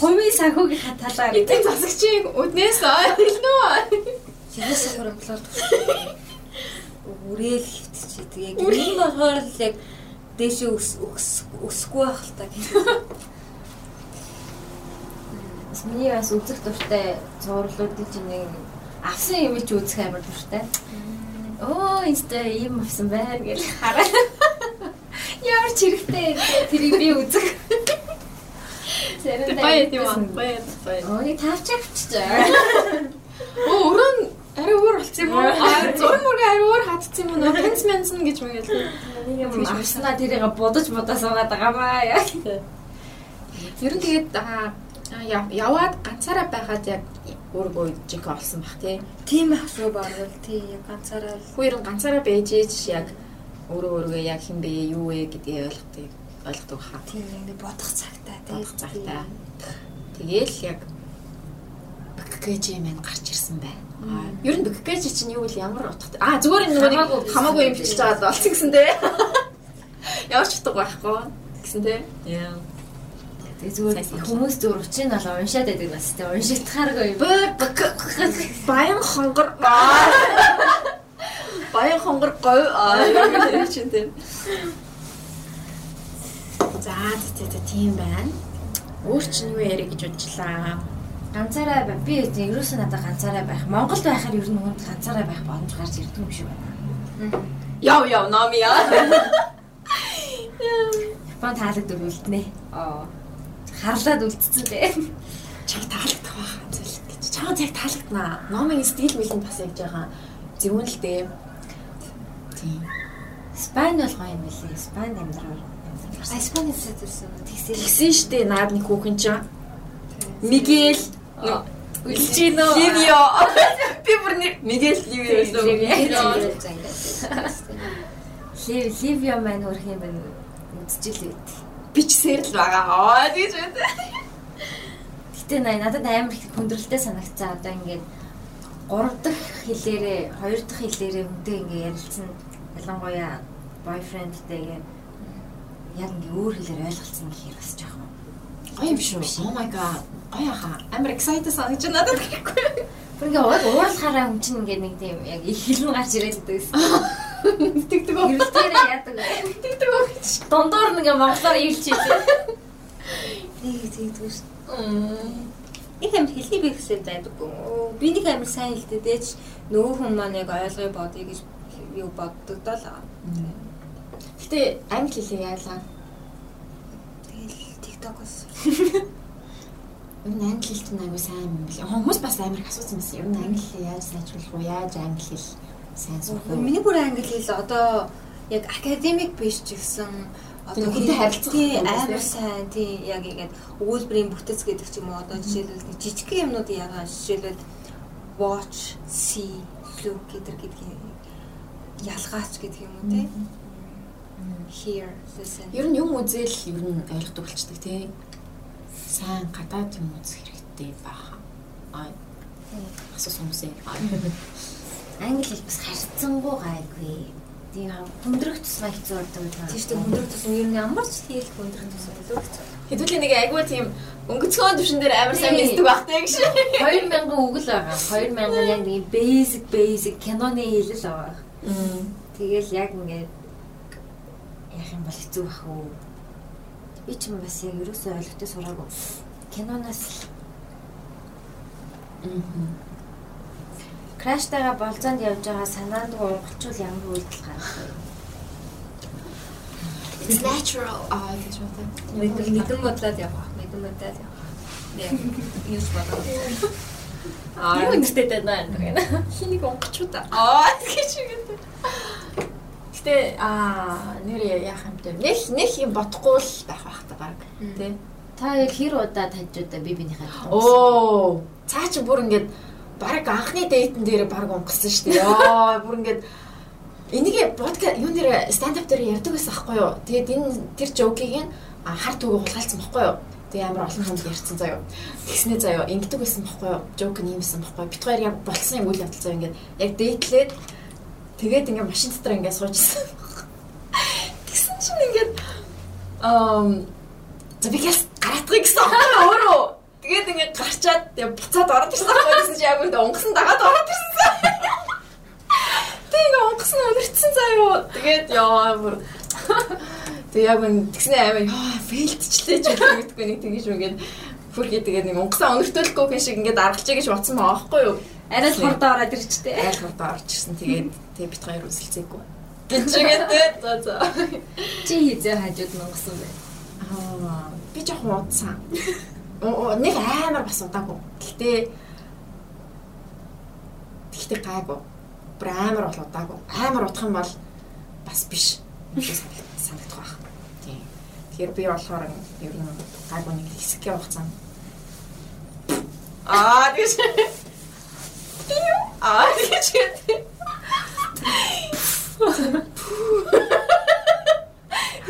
Хувийн санхүүгийн хаталаар. Эдийн засагчийн үднээс хэлнэ Яас хурамлал үрээл хөвтчихэд яг энэ болохоор л яг дээшээ өс өсөхгүй байх л та гэх. Миний бас үзэх дуртай зурлуудын чинь нэг авсан юм ч үзэх амар дуртай. Оо инста ийм авсан байна гэж хараа. Ямар ч хэрэгтэй тэрийг би үзэх. Баяа тийм аа. Баяа. Баяа. Өөний тавчаагчаа. Оо өрөө арай өөр болсон юм уу? Зураг мөргө арай өөр хатцсан юм уу? Пенс менсэн гэж мэгэл. Нэг юм авснаа тэрийг бодож бодож суугаад байгаа маа яа. Ер нь тэгээд яваад ганцаараа байгаад яг өөргөө жиг олсон бах тий. Тийм ах шүү багвал тий ганцаараа л Хоёр нь ганцаараа байж ээж яг өөрөө өөргөө яг хин бэ юу вэ гэдгийг ойлгодог ойлгодог хаа. тийм ингэ бодох цагтаа тий Бодох цагтаа. Тэгээл яг БКГ мэн гарч ирсэн бай. Аа, Ер нь БКГ чинь юу вэ? Ямар утгатай? Аа зүгээр энэ нөгөө нэг Хамаагүй юм бичиж байгаа болсон гэсэн дээ. Ямар ч утга байхгүй гэсэн дээ. Яа. Тэгээ зүгээр хүмүүс зүгээр учин бол уншаад байдаг нас тэ уншигдахааргүй. Баян хонгор. Баян хонгор говь аа юм чинь тийм. За тэ тэ тийм байна. Өөр чинь юу яриа гэж бодлаа. Ганцаараа бай- би ерөөсөө надад ганцаараа байх. Монголд байхаар ер нь хүнд ганцаараа байх боломж гарч ирдэг юм шиг байна. Яв яв номиа. Япон таалагддаг үлднэ. Аа. Харлаад үлдсэн дээ. Чаг таалагдах байх зүйл гэж. Чаг яг таалагдана. Номын стил мэлэн бас яаж байгаа. Зөвөн л дээ. Тийм. Спайн бол гоё юм билий. Спайнд амьдрал. Испани хэсэг төрсөн. Тэгсээ Тэгсэн штэ наад нэг хүүхэн чинь. Мигэл үлжиж нөө. Ливио. Би бүр Мигэл Ливио гэсэн. Лив Ливио маань өрх юм байна. Үзчихэл үү. бичсээр л байгаа. Аа тэгж байна. Гэтэ наа- надад амар их хүндрэлтэй санагцсан. Одоо ингээд 3 дахь хэлээрээ, 2 дахь хэлээрээ хүнтэй ингээд ярилцсан. Ялангуяа бойфрендтэйгээ яг ингээд өөр хэлээр ойлголцсон гэхээр бас жоохон Гоё юм шүү. Oh my god. Гоё хаа. Амар excited санагч надад гэхгүй. Бүр ингээ уур уурлахаараа хүн чинь ингээ нэг тийм яг их хэлэн гарч ирээд байдаг. Тэгдэг үү? Гэрэлтээрээ яадаг. Тэгдэг үү. Дундуур нэг монголоор хэлээ. Нэг тэгдгүй шүү. Их амир хэлний бэ гэсэн байдаггүй. Би нэг амир сайн хэлдэг дээч нөгөө хүн маань яг ойлгоё бодъё гэж юу боддог доо л. Гэтэ англи хэлийг яалаа. Тэгэл TikTok-оос Ер нь англи хэлт нь аягүй сайн юм бэл. Хүмүүс бас амар их асуусан байсан. Ер нь англи хэл яаж сайжруулах вэ? Яаж англи хэл сайн сурах вэ? Миний бүр англи хэл одоо яг академик биш ч гэсэн Тийм, хүнтэй харилцах амар сайн тий яг ингээд өгүүлбэрийн бүтэц гэдэг ч юм уу одоо жишээлбэл нэг жижигхэн юмнуудыг ягаа жишээлбэл watch see look гэдэг гэдгийг ялгаач гэдэг юм уу тий hear listen Ер нь юм үзэл ер нь ойлгодог болчдаг тий. Сайн гадаад юм үзэх хэрэгтэй баха. Аа. Асуусан хүмүүсээ. Аа. Англи хэл бас харьцангуй гайгүй. Тийм хүндрэх тусмаа хэцүү болдог юм. тийм шүү дээ хүндрэх тусам ер нь ямар ч хэл хүндрэх тусам илүү хэцүү Хэдүүлээ нэг айгүй тийм өнгөцгөн төвшин дээр амар сайн мэддэг багтай гэж. 2000 үгэл байгаа. 2000 яг нэг basic basic киноны хэлэл байгаа. Тэгэл яг ингээд яах юм бол хэцүү бах уу. Би ч юм бас яг ерөөсөө ойлгохтой сураагүй. Киноноос краштайгаа болзоонд явж байгаа санаанд гургалчвал ямар үйлдэл гарах вэ? It's natural. Аа гэж бодлоо. мэдэн мэдэн бодлоод явах мэдэн бодлоод явах яг юус бодоо Аа, үнэтэй байна гэнэ. Хинийг онгочуда. Аа гэж үгээд. Гэтэ аа нэр яах юм бэ? Нэг нэг юм бодохгүй л байх байх та баг. Тэ. Та хоёр хэр удаа тажиудаа би бинийхээ Оо, цаа чи бүр ингээд баг анхны дэйтэн дээр баг онгосон шүү дээ. Яа, бүр ингээд энийг подкаст юун дээр станд ап дээр ярьдаг байсан аахгүй юу? Тэгээд энэ тэр жокийг нь хар түгөө хулгайлцсан байхгүй юу? Тэгээ амар олон хүнд ярьсан заяа. Тэгснээ заяа ингэдэг байсан байхгүй юу? Жок нь юмсан байхгүй юу? Бит хоёр яг болцсон юм үйл явдал заяа ингээд яг дээтлээд тэгээд ингээд машин дотор ингээд суужсэн. Тэгсэн чинь ингээд ам за би гэс гараадгыг гэсэн өөрөө. Тэгээд ингээд гарчаад буцаад ороод ирсэн гэсэн чи яг үнд онгосон дагаад ороод ирсэн. Тэгээ онгосон өнөрцсөн заяа. Тэгээд яа бүр Тэгээ яг үн тэгснэ аймаа яа фейлдчлээ ч үгүй нэг тэгэж үгээд хүрхий тэгээд нэг онгосон өнөртөлөхгүй гэх шиг ингээд аргалчаа гэж бодсон байгаа байхгүй юу? Арай л хурдаа ороод ирчтэй. айл хурдаа орж ирсэн. Тэгээд тэгээ бит хоёр үсэлцээгүй. гэжгээд за за. Чи хизээ хажууд нонгосон бай. Аа би жоохон удсан. Нэг амар бас удаагүй. Гэхдээ Гэхдээ гайгүй. Бүр амар бол удаагүй. Амар удах юм бол бас биш. санагдах байх. Тийм. Тэгэхээр би болохоор ер нь гайгүй нэг хэсгийн хугацаанд Аа тийш. Аа тийш.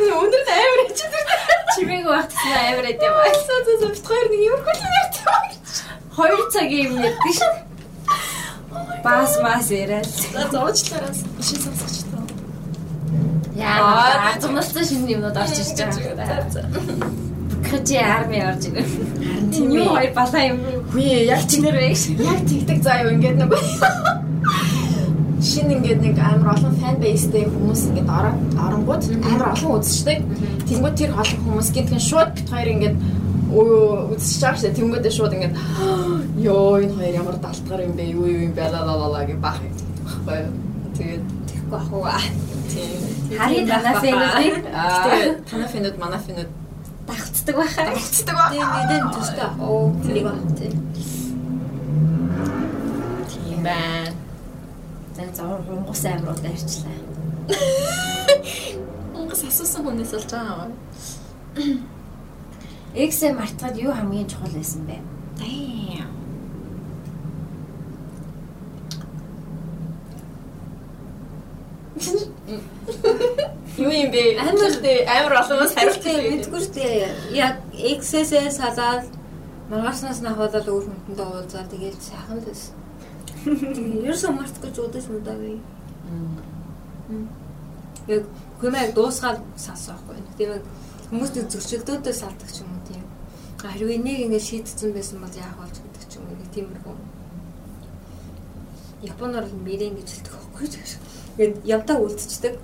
Өндөр амар ичдэг. Чимээг багтсан амар эд юм аа. Зөө зөө бит хоёр нэг юм хөл ярьж байгаа. Хоёр цагийн юм ярьдаг шүү. Бас бас яриад. За зоочлаараас шин сонсогч тоо. Яа, зумлцсан шинэ юмнууд орж ирж байгаа. Качи арми орж ирээ. Харин Тийм ээ. хоёр балаа юм. Хүй яг Чинэр вэ? яг тэгдэг заа юу ингээд нэг шин ингээд нэг амар олон фан бейстэй хүмүүс ингээд ороод оронгууд амар олон үзчихдэг. Тэнгүүд тэр олон хүмүүс гинтгэн шууд бит хоёр ингээд үзчихэж байгаа шүү дээ. Тэнгүүдээ шууд ингээд ёо энэ хоёр ямар далтгар юм бэ? Юу юу юм бэ? Лалалала гэж бах юм. Баггүй. Тэгээд Тэгэхгүй ах уу. тийм. Харин танаа фэнүүдийг Гэтэ танай фэнүүд манай фэнүүд дагцдаг байхаа. цэцдэг ба. Тийм мэдэн төстэй. Оо тэрийг ба. Тийм байна. За зовор хунгус амрууд арчлаа. Унгас асуусан хүнээс болж байгаа юм. Эксэ мартахад юу хамгийн чухал байсан бэ? Damn. Юу юм бэ? Тэ амар олоомос хариулт Тэгтээ мэдгүй шүү дээ. Яг XS-ээ салаад маргаашнаас нь ахвалал өөр хүнтэндээ уулзаа тэгээд сайхан л байсан. Ерөөсөө март гэж удаж мудаагүй. Яг хүмээ дуусгаад салсан байхгүй. Тийм яг хүмүүс нэг зөрчилдөөдөө салдаг ч юм уу тийм. Харин энийг ингээд шийдсэн байсан бол яах болж гэдэг ч юм уу тиймэрхүү. Японоор мэрэн гэж хэлдэг байхгүй ч. Ингээд явдаа үлдчихдэг.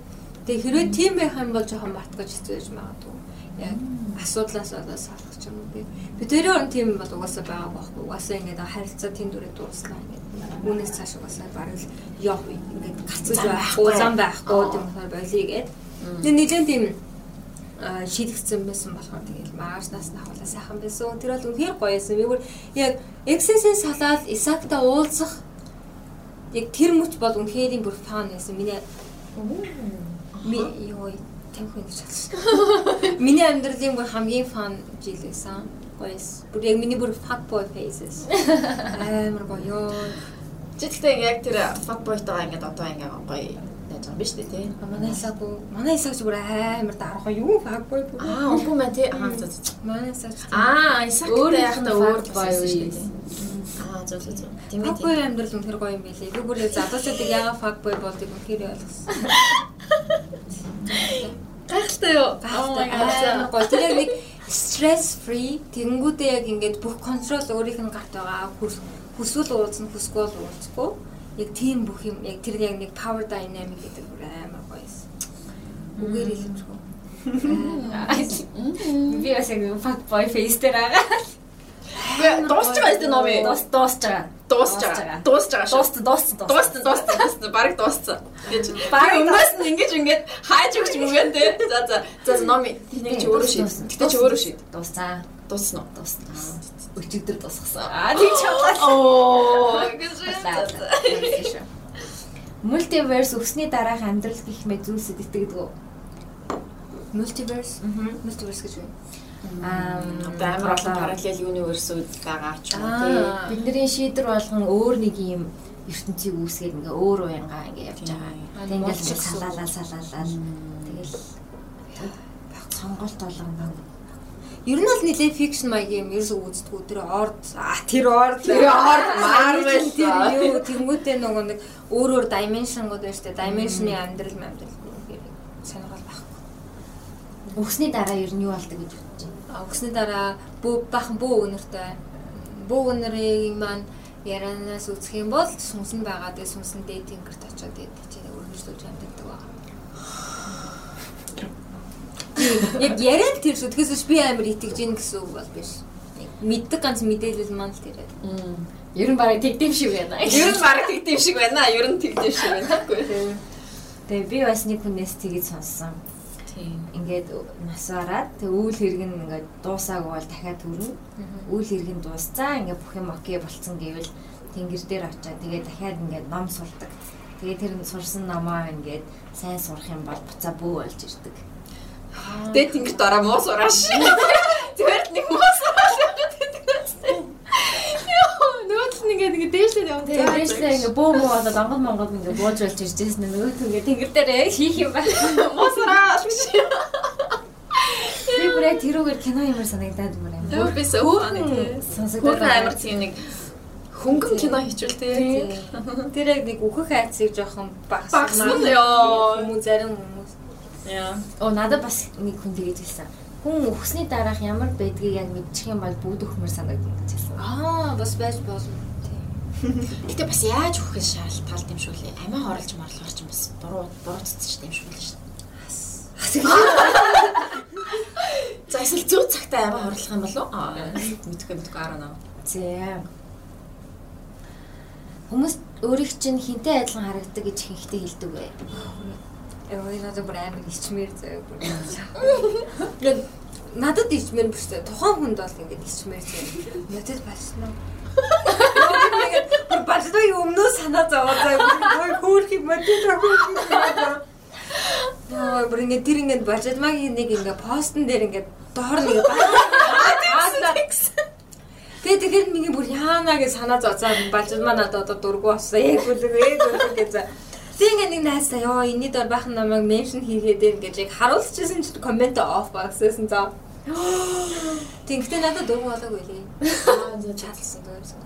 Тэгээ хэрвээ тийм байх юм бол жоохон мартгаж хэцүү байж магадгүй. Яг асуудлаас болоод салах ч юм уу би. Бидний орн тийм бол угаасаа байгаа байхгүй. Угаасаа ингээд харилцаа тийм дүрээ дуусна ингээд. Үүнээс цааш угаасаа бараг л яв ингээд гацж байхгүй, зам байхгүй тийм болохоор болиё гэд. Тэгээ нэгэн тийм а шийдэгдсэн байсан болохоор тэгэл маргаашнаас нь ахвала сайхан байсан. Тэр бол үнэхээр гоё байсан. Би бүр яг XS-ээс салаад Исакта уулзах яг тэр мөч бол үнэхээр бүр фан байсан. Миний ёо тамхи гэж хэлсэн. Миний амьдралын бүр хамгийн фан жил байсан. Гоё байсан. Бүр яг миний бүр fuck boy faces. Амар гоё. Гэхдээ яг тэр fuckboy-тойгоо ингээд одоо ингээд гоё яаж байгаа юм биш үү те? Манай исаг бүр манай исаг бүр амар дарга юу fuck boy бүр. Аа, үгүй мэн те. Аа, зөө зөө. Манай исаг Аа, исактай Өөр яг та өөр байсан шүү дээ. Аа, зөө зөө зөө. Тийм ээ. Fuckboy амьдрал үнэхээр гоё юм билий. Би бүр залуучуудыг яагаад fuckboy болдгийг үнэхээр ойлгосон. Гайхалтай юу? Гайхалтай гоё. Тэр яг нэг stress free тэгэнгүүтээ яг ингээд бүх контрол өөрийнх нь гарт байгаа. Хүс хүсвэл уулзна, хүсгүй уулзахгүй. Яг тийм бүх юм яг тэр яг нэг power dynamic гэдэг амар гоё юм. Үгээр хэлэмжгүй. Би бас яг fuck boy face дээр байгаа. Дуусч байгаа юм номи. Дуус дуусч байгаа. Дуусч байгаа. Дуусч байгаа шүү. Дуус дуус дуус. Дууссан, дууссан, дууссан. Бараг дууссан. Гэж. Бараг өмнөөс нь ингэж ингээд хайж өгч мөгөн те. За за. За номи. Тэгтээ чи өөрөө шийд. Тэгтээ чи өөрөө шийд. Дуусаа. Дууссан уу? Дуус дуус. Өчигдөр дуусгасан. Аа тийм ч болоо. Оо. Гэж. Мультиверс өсний дараах амьдрал гэх мэт зүйлсэд итгэдэг үү? Multiverse. Multiverse гэж байна. Аа амар олон параллел universe-ууд байгаа ч юм уу бидний шийдвэр болгон өөр нэг юм ертөнцийг үүсгээд ингээ өөр уянгаа ингээ явж байгаа. Тийм. Тэгэл Монголч ингээ гэсэн. салаалаа салаалаа. Тэгэл сонголт болгоно. Ер нь бол нэлээ fiction маягийн юм ерөөсөө үздэггүй тэр орд а тэр орд Тэр орд, Marvel. тэр юу тэнгуүтэй нөгөө нэг өөр өөр dimension-гууд байна штэ dimension-ы амьдрал амьдрал гэх сонирхол байхгүй. Өгсний дараа ер нь юу болдог гэж байна? Өгсний дараа бөө бахан бөө өнөртэй бөө өнөрийн маань ярианаас үсэх юм бол сүнсэн байгаа дээ сүнсэн дейтингэрт очиод дээд чи өргөжлүүлж амьддаг байгаа. Яг яриад тэр шүү. Тэгээс би амар итгэж ийн гэсэн үг бол биш. Мэддэг ганц мэдээлэл маань л тэр. Ер нь барыг тэгдэм шиг байна. Ер нь баг тэгдэм шиг байна. Ер нь тэгдэм шиг байна. Тэгэхгүй. Тэгээ би бас нэг хүнээс тэгэж сонссон. Тийм. Ингээд нас бараад тэг үйл хэрэг нь ингээд дуусаагүй бол дахиад төрнө. Үйл хэрэг нь дуусцаа ингээд бүх юм окей болцсон гэвэл тэнгэр дээр очиад тэгээ дахиад ингээд ном сурдаг. Тэгээ тэр сурсан номоо ингээд сайн сурах юм бол буцаа бүү болж ирдэг. Тэгээд тэнгэрт ороо муу сурааш. Тэгвэл нэг муу сурааш. Нөгөө л ингээд ингээд дээшлээд явна. Тэгээ дээшлээ ингээ бөө мөө болоод онгод монгод ингээ бууж болж ирж байсан нөгөө түнгээ тэнгэр дээр хийх юм байна. Муу сурааш гэж. Би бүрээ тэрүүгээр кино юмар санагдаад бүр юм. Өөр бис хөөхөн Сонсогдоод амар тийм нэг хөнгөн кино хийчихвэл тий. Тэр яг нэг үхэх айцыг жоохон Багсан ёо. Хүмүүс зарим хүмүүс. Яа. Оо надад бас нэг хүн тэгэж хэлсэн. Хүн өгсний дараах ямар байдгийг яг мэдчих юм бол бүгд өхмөр санагдана гэж хэлсэн. Аа бас байж болно. Гэтэ бас яаж өгөх шаардлагатай юм шүү лээ. Амиа хорлож морлохоор ч бас буруу буруу цэцэж юм шүү лээ шүү. За эсвэл зөв цагтаа амиа хорлох юм болов уу? Мэдхгүй мэдхгүй араа наа. За. Хүмүүс өөрийг чинь хинтээ адилхан харагдаг гэж ихэнхдээ хэлдэг бай. Ой надад бүр амар ичмээр заяа бүр. Ингээд надад ичмээр биш үү? Тухайн хүнд бол ингээд ичмээр заяа. Надад басна. Бүр юм өмнөө санаа зовоо заяа. Ой хөөх юм мэдээ тохиол. Яа бүр ингээд тэр ингээд бажидмагийн нэг ингээд постн дээр ингээд доор нэг Тэгээ тэгэхээр миний бүр яанаа гэж санаа зовцоо бажидмаа надад одоо дургу болсон. Яг үлэг яг үлэг гэж. Тэг ингээ нэг найзтай ёо энэний дор бахан намайг меншн хийгээд байна гэж яг харуулчихсан чи коммент оф багссан за. Тэгэхдээ надад дургу болоогүй лээ. Аа зөв чадсан дээрсэн.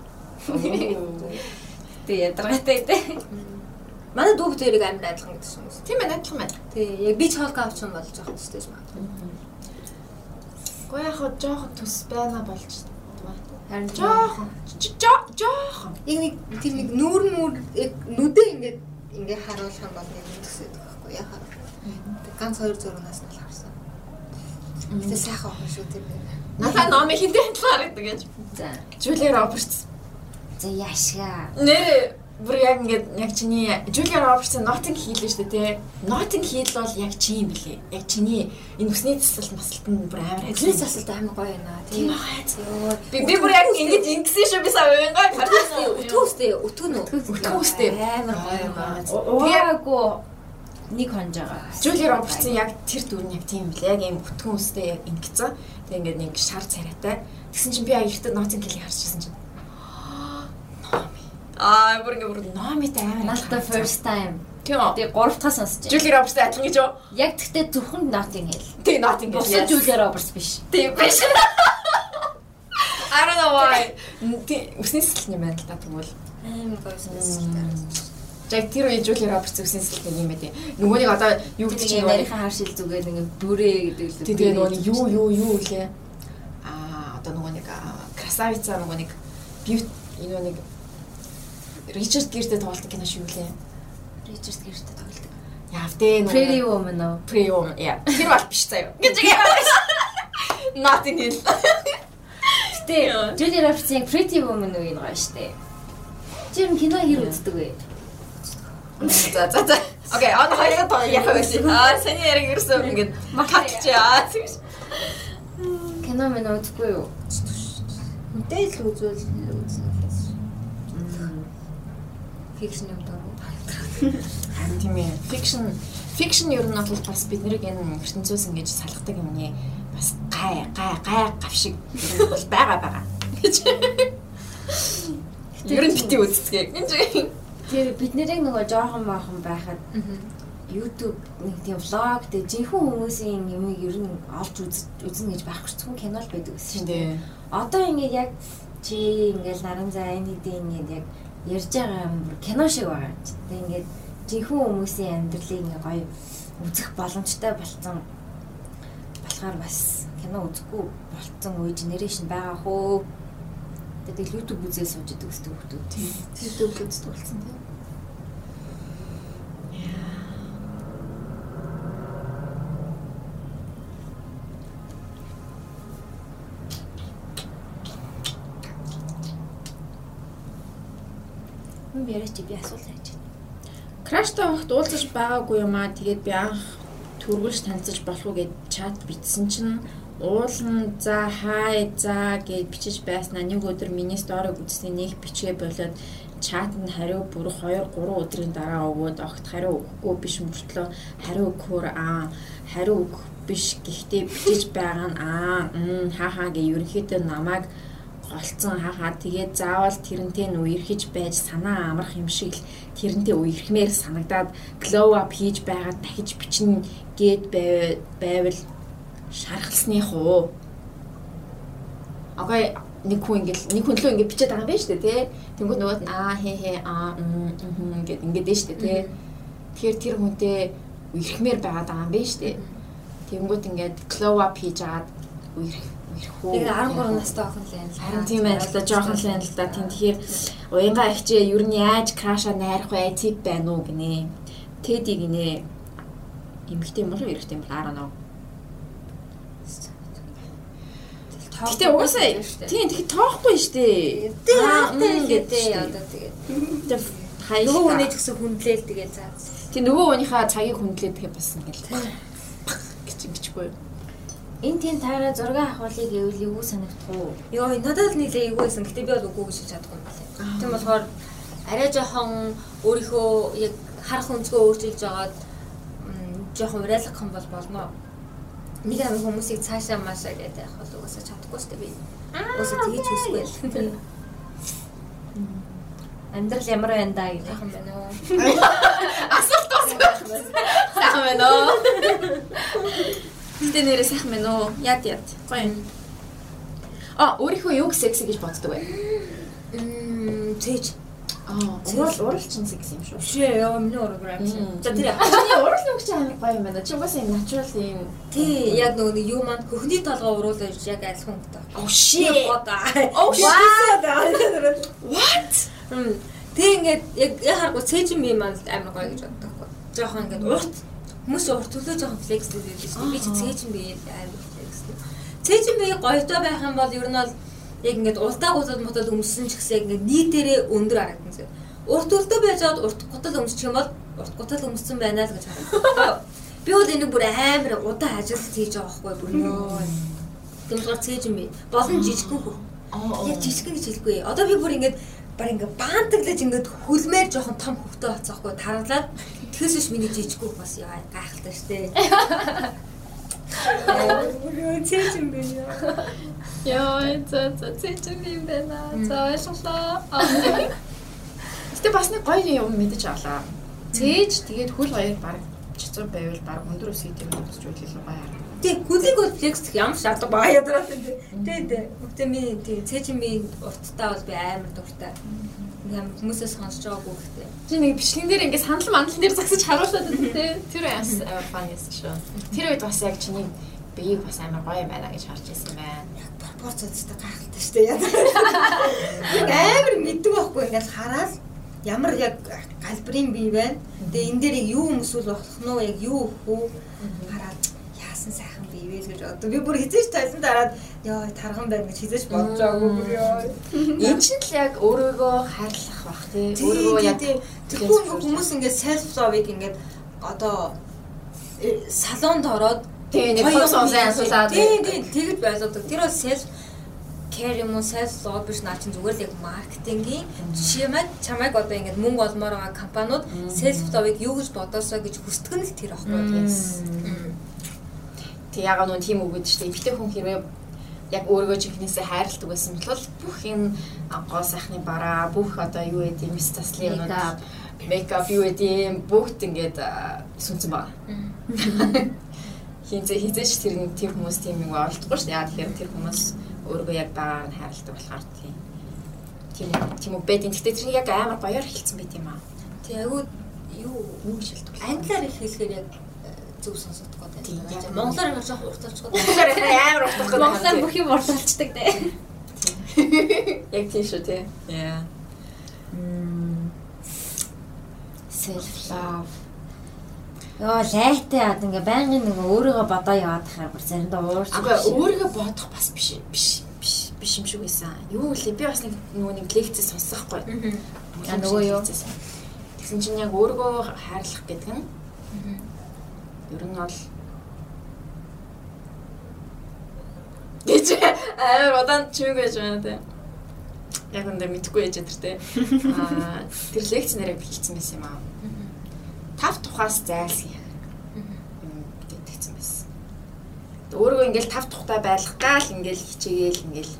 Тэг ядаргатай дээ. Манай дүүг тэрийг амар адилхан гэсэн юм. Тийм ээ адилхан байна. Тий, яг би ч хоолк авч юм болж байгаа ч тийм байна. Гоо яг хоо жоохон төс байна болж Харин жоохон жоохон яг нэг тэр нэг нүүр нүүр яг нүдээ ингээд ингээ харуулах юм бол нэг төсөөд байхгүй. Тэг ганц хоёр зургаас нь л харсан. Гэтэ сайхан охин шүү тэр нэг. Надаа номыг хинтээ адилхан харагдаг гэж. За. Жулия Робертс. За яшгаа. Нэр бүр яг ингээд яг чиний Жулия Робертс нотинг хийлээ шүү дээ тий. Нотинг хийл бол яг чи юм блэ. Яг чиний энэ үсний засалт масалт нь бүр амар Ажлын засалт амар гоё байна. Тийм аа. Би би бүр яг ингэж ингэсэн шүү би сая уянгаа харсан. Өтөөстэй өтөө нөө. Өтөөстэй. амар гоё юм байна. Угаагүй нэг хонж байгаа. Жулия Робертсын яг тэр дүр нь яг тийм блэ. Яг юм бүтгэн үстэй яг ингэсэн. Тэг ингээд нэг шар царайтай. Тэгсэн чинь би аяхтай ноцын хэлийг харчихсан чинь. Аа, бүр ингээд бүр номитай амар. Надад first time. Тийм. Тэгээ гурав дахь сонсож. Жулия Робертс адилхан гэж юу? Яг тэгтээ зөвхөн Notting Hill. Тэг нот ингэж. Бусад Julia Roberts биш. Тийм биш. I don't know why. Үсний юм байна л та тэгвэл. Амар гоё юм. Яг тэр үе Жулия Робертс үсний сэтэл юм ээ. Нөгөөнийг одоо юу гэдэг чинь Тэгээ нарийнхан хар шил зүгээр нэг бүрээ гэдэг л. Тэгээ нөгөө нэг юу юу юу лээ. Аа одоо нөгөө нэг красавица нөгөө нэг бьют энэ нэг Ричард Гиртэй тоглолт кино шүү лээ. Ричард гэртээ тоглодог. Яав дээ Pretty Woman уу? Pretty Woman. Яа. Тэр бол биш заяа. Гэж яа. Nothing Hill. Гэтэ Julia Roberts-ийн Pretty Woman үе гоё штэ. Чи юм кино хэр үздэг вэ? За за за. Окей, он хоёроо тоо яах вэ? Аа, саний яриг ерөөсөө ингэж матч яа. Кино мэн үзэхгүй юу? Мэдээлэл үзүүл. Фикшн юм даа. Харин тийм ээ. Fiction fiction ер нь бол бас бид нарыг энэ ертөнцөөс ингэж салгадаг юмний бас гай гай гай гавшиг бол байгаа байгаа. Ер нь бити үздэг. Тэр бид нарыг нөгөө жоохон баахан байхад YouTube нэг тийм влог тэг жинхэнэ хүмүүсийн юмыг ер нь олж үз- үзнэ гэж байхгүй ч зөвхөн кино л байдаг гэсэн шүү дээ. Одоо ингээд яг чи ингээд наран заа энэ хэдийн ингээд яг ярьж байгаа юм бүр кино шиг байгаа юм чи. Тэг ингээд жинхэнэ хүмүүсийн амьдралыг ингээд гоё үзэх боломжтой болсон болохоор бас кино үзэхгүй болцсон үе генерашн байгаа хөө. Тэгээд YouTube үзээ сууж идэг хүмүүс. YouTube үздэг болсон тийм. Хүн яриач би асуулт хайж байна. Краштай байхад уулзаж байгаагүй юм аа. Тэгээд би анх түргүүлж танилцаж болох уу гэд чат бичсэн чинь уулна за хай за гэж бичиж байснаа нэг өдөр миний сториг үзсний нэг бичгээ болоод чатанд хариу бүр 2 3 өдрийн дараа өгөөд огт хариу өгөхгүй биш мөртлөө хариу өгөхөөр аа хариу өгөх биш гэхдээ бичиж байгаа нь аа хаа хаа гэ ерөнхийдөө намайг голцсон хахаа тэгээд заавал тэрнтэй нь үерхэж байж санаа амрах юм шиг л тэрнтэй үерхмээр санагдаад glow up хийж байгаад дахиж бичнэ гэд байвал шархалсных уу Окей нэг хүн ингээл нэг хүн лөө ингээд бичээд байгаа юм байна шүү дээ тий. Тэнгүүд нөгөөд нь аа хээ хээ аа мм гэд ингээд дээ шүү дээ тий. Тэгэхээр тэр хүнтэй үерхмээр байгаад байгаа юм байна шүү дээ. Тэнгүүд ингээд glow up хийж агаад үерх Тэгээ 13 настай охин л юм. Харин тийм байна л да жоохон л байна л да. Тийм тэгэхээр уянга ихчээ ер нь яаж краша найрах вэ? Тип байна уу гинэ. Тэди гинэ. Эмэгтэй юм уу эрэгтэй юм аа нөө. Гэтэ угаасаа тийм тэгэхэд тоохгүй штэ. Тийм гэдэг одоо тэгээд. Хаяа. Нөгөө хүний ч гэсэн хүндлээл тэгээд заа. Тийм нөгөө хүнийхээ цагийг хүндлээд тэгээд бас ингээл гэж ингэчгүй. Энд тийм таараа зураг авахлыг гэвэл юу санагдах уу? Йоо надад л нийлээ эйгүйсэн. Гэтэ би бол үгүй гэж чадахгүй юм байна. Тийм болохоор арай жоохон өөрийнхөө яг харах өнцгөө өөрчилж жагаад жоохон урайлах юм бол болно нэг амин хүмүүсийг цаашаа маашаа гэдэг яг бол угаасаа чадахгүй шүү дээ би. Угаасаа тгийж хүсгүй л. Амьдрал ямар байна да гэх юм байна уу? Асуулт байна. Сайхан байна уу? Тэ нэрээ сайхан байна уу? Яд яд. Гоё юм. А өөрийнхөө юг секси гэж боддог бай. Мм, цээж Аа, урал уралчин секс юм шүү. Шээ, яа миний ураграм шээ. За тэр чиний урал нүгч амар гоё юм байна. Чи угаасаа юм натурал юм. Тий, яг нөгөө нэг юу маань хөхний толгой уруулж яг айлхан гэдэг. Oh shit. Oh shit. What? Тэг ингээд яг харахгүй би маань амар гоё гэж боддог. Жохон ингээд урт хүмүүс урт төлөө жохон флекс гэдэг шүү дээ. Би чи цээжин би амар флекс. Цээжин би гоётой байх юм бол ер нь бол яг ингээд уртаа гутал мутал өмссөн ч гэсэн ингээд нийтээрээ өндөр харагдсан зэ. Урт үлдээ байж аваад урт гутал өмсчих юм бол урт гутал өмссөн байна л гэж харагдав. Би бол энийг бүр амар удаан ажилт хийж байгаа байхгүй бүр нөө. Тэмцгээр цээж юм би. Болон жижигхэн хөө. Яг жижигхэн гэж хэлгүй. Одоо би бүр ингээд баг ингээд баантаглаж ингээд хөлмээр жоохон том хөвгтэй болцоохгүй тараглаад тэгээс биш миний жижигхэн бас яа гайхалтай штэ. Цээж юм байна. Яа, за за цээж юм байна. За ойлголоо. Гэтэ бас нэг гоё юм мэдэж авлаа. Цээж тэгээд хөл хоёр баг чицүү байвал баг өндөр үсгий юм болж үйлэл гоё харагдав. Тэг гүлийг бол флекс ямар шаардлага баа ядраа тийм. Тэ тэ. Үгтэй ми тий цээж ми урттай бол би амар дуртай. Ингээм хүмүүсээс сонсож байгаагүй гэхдээ. Чи нэг бичлэгэн дээр ингээд санал мандал дээр загсаж харуулсан тий. Тэр бас фан яасан шүү. Тэр үед бас яг чиний биеийг бас амар гоё юм байна гэж харж ирсэн байна. Яг пропорц өстэй гайхалтай шүү дээ. Яг амар мэддэг байхгүй ингээд хараад ямар яг галбрын бие байна. Тэгээ энэ дээр юу өмсвөл болох нь уу яг юу үү хараад яасан сайхан вэ гэж боддог. Би бүр хизээч тайлсан дараад ёо тарган байна гэж хизээч бодож байгаагүй бүр ёо. Энэ чинь л яг өөрийгөө хайрлах бах тий. Өөрийгөө яг тэгэхээр хүмүүс ингээд self love-ыг ингээд одоо салонд ороод тий нэг сонсон асуулаад тий тий тэгж байлгадаг. Тэр бол self care юм уу self love биш наа чинь зүгээр л яг маркетингийн чимэд чамайг одоо ингээд мөнгө олмоор байгаа компаниуд self love-ыг юу гэж бодосоо гэж хүсдэг нь л тэр аахгүй. Тэг яга нөө тийм үг гэдэг чинь эмэгтэй хүн хэрвээ яг өөрийгөө чихнээсээ хайрладаг байсан бол бүх юм гоо сайхны бараа бүх одоо юу гэдэг юм стаслын юмнууд мейкап юу гэдэг бүгд ингээд сүнцэн байгаа. Хинзээ хизээч тэр тийм хүмүүс тийм юм олдохгүй шүү. Яа тэгэхээр тэр хүмүүс өөрийгөө яг багаар нь хайрладаг болохоор тийм. Тийм тийм үү бэд. Гэхдээ тэр яг амар гоёор хэлсэн байт юм аа. Тэг айгуу юу юу шилдэг. Англиар их хэлэхээр яг зөв сонсогдох гэдэг. Монголоор яг жоох урт болчихгоо. Монголоор амар урт болчихгоо. Монголоор бүх юм урт болчдаг дээ. Яг тийм шүү тий. Яа. Self love. Йоо лайтай яад ингээ байнгын нэг өөрийгөө бодоо яваад тахаар бүр заримдаа уурч. Агаа өөрийгөө бодох бас биш биш биш биш юм шиг байсан. Юу вэ? Би бас нэг нөгөө нэг лекц сонсохгүй. Аа нөгөө юу? Тэгсэн чинь яг өөрийгөө хайрлах гэдэг нь ер нь бол гэж амар удаан чимэг байж байна те. Яг үндэ мэдхгүй яж энэ те. Аа тэр лекц нэрээ бичсэн байсан юм аа. Тав тухаас зайлсхий. Гэтэгцэн байсан. Өөрийгөө ингээл тав тухтай байлгахдаа л ингээл хичээгээл ингээл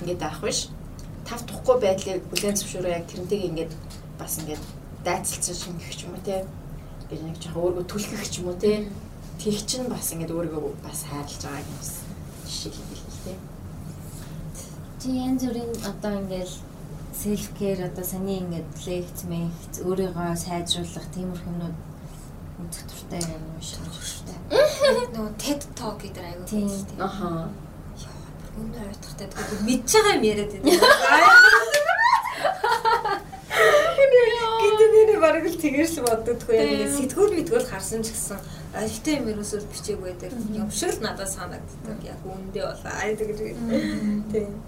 ингээд авах биш. Тав тухгүй байдлыг бүлээн зөвшөөрөө яг тэрнтэйг ингээд бас ингээд дайцалцсан шингэх юм уу те. Гэж нэг жоохон өөрийгөө түлхэх ч юм уу те. Тэг чинь бас ингээд өөрийгөө бас хайрлаж байгааг юм бас жишээ хэлбэл те. Чи янз бүрийн одоо ингээл селф кэр одоо саний ингээд лекц мэгц өөрийгөө сайжруулах тиймэрхүү юмнууд үзэх туртай юм шиг туртай. Нөгөө TED Talk гэдэг аягүй. Тийм. Аха. Өнөө ойлгохтой тэгээд мэдж байгаа юм яриад байна. Гэдэг нэрээ бараг л тэгэрч боддоггүй яг ингэ сэтгүүл мэдгүүл харсан ч гэсэн альтай юм ерөөсөө бичээг байдаг. Юм шиг л надад санагддаг. Яг үндэ болоо. Аа тэгэж тийм.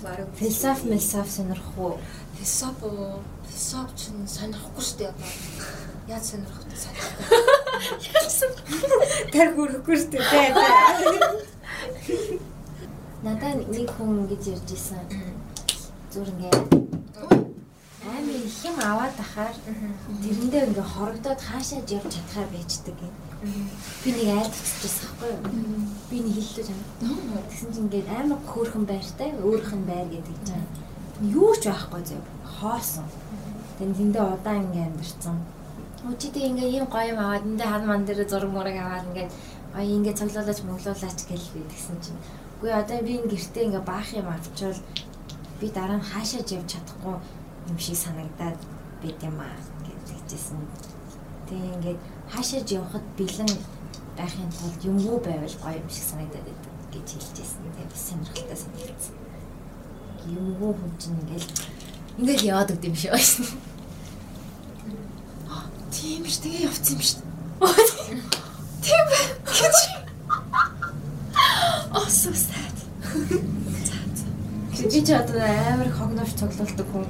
Бараг Философи мэлсоф сонирх уу? философ уу? Философ ч сонирхгүй шүү дээ. Яаж сонирх вэ? Сонирхгүй. Тэр хүрэхгүй шүү дээ. Надаа нэг хүн ингэж ярьж исэн. Зүр ингээд амар их юм аваад ахаар? Тэрэндээ ингээ хорогдоод хаашаа явж чадхаар байждаг юм. Би нэг айлтчихсан байхгүй юу? Би нэг хэллээ жаа. Тэгсэн чинь ингээд амар хөөрхөн байртай өөрөх нь байр гэдэг чинь. Юу ч байхгүй зөв хоосон. Тэгэн тэндээ удаан ингээ амьдэрсэн. Өчигдээ ингээ ийм гоё юм аваад эндээ хан ман дээр зураг мураг аваад ингээ гоё ингээ цоглуулаач мөглуулаач гэж би тэгсэн чинь. Үгүй одоо би энэ гэртээ ингээ баах юм авчвал би дараа нь хаашаа явж чадахгүй юм шиг санагдаад байд юм аа гэж хэлжсэн. Тэгээ ингээд хаашаа явахад бэлэн байхын тулд юмгүй байвал гоё юм шиг санагдаад байдаг гэж хэлжсэн. Тэгээ бас сонирхолтой санагдсан. Юмгүй хүн чинь ингээд ингээд яваад өгд юм шиг байсан. Тийм ш тэгээ явцсан юм ш. Тийм. Гэж. Oh so sad. Би ч одоо амар хогноош цоглуулдаг хүн.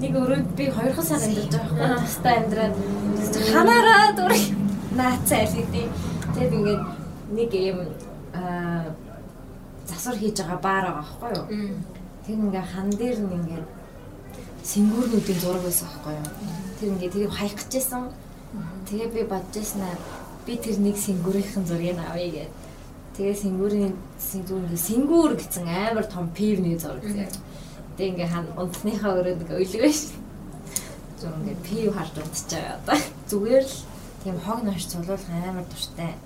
Нэг өрөөнд би 2 сар амьдарч байгаа байхгүй тастай амьдраад ханаараа дур наацаа л гэдэг. Тэгээд ингээд нэг юм аа засвар хийж байгаа баар байгаа байхгүй юу? Тэр ингээ хан дээр нь ингээд сэнгүүрнүүдийн зураг байсан байхгүй юу? Тэр ингээ тэрийг хаях гэжсэн. Тэгээ би бодож байснаа би тэр нэг сэнгүүрийнхэн зургийг авъя гэдэг. Тэгээ сэнгүүрийн сэнгүүр сэнгүүр гэсэн амар том пивний зураг зэ. Тэгээ ингээ хан унтныхаа өрөөнд ингээ өлгөө ш. Зүг ингээ пив харж унтж байгаа одоо. Зүгээр л тийм хог нош цулуулах амар дуртай.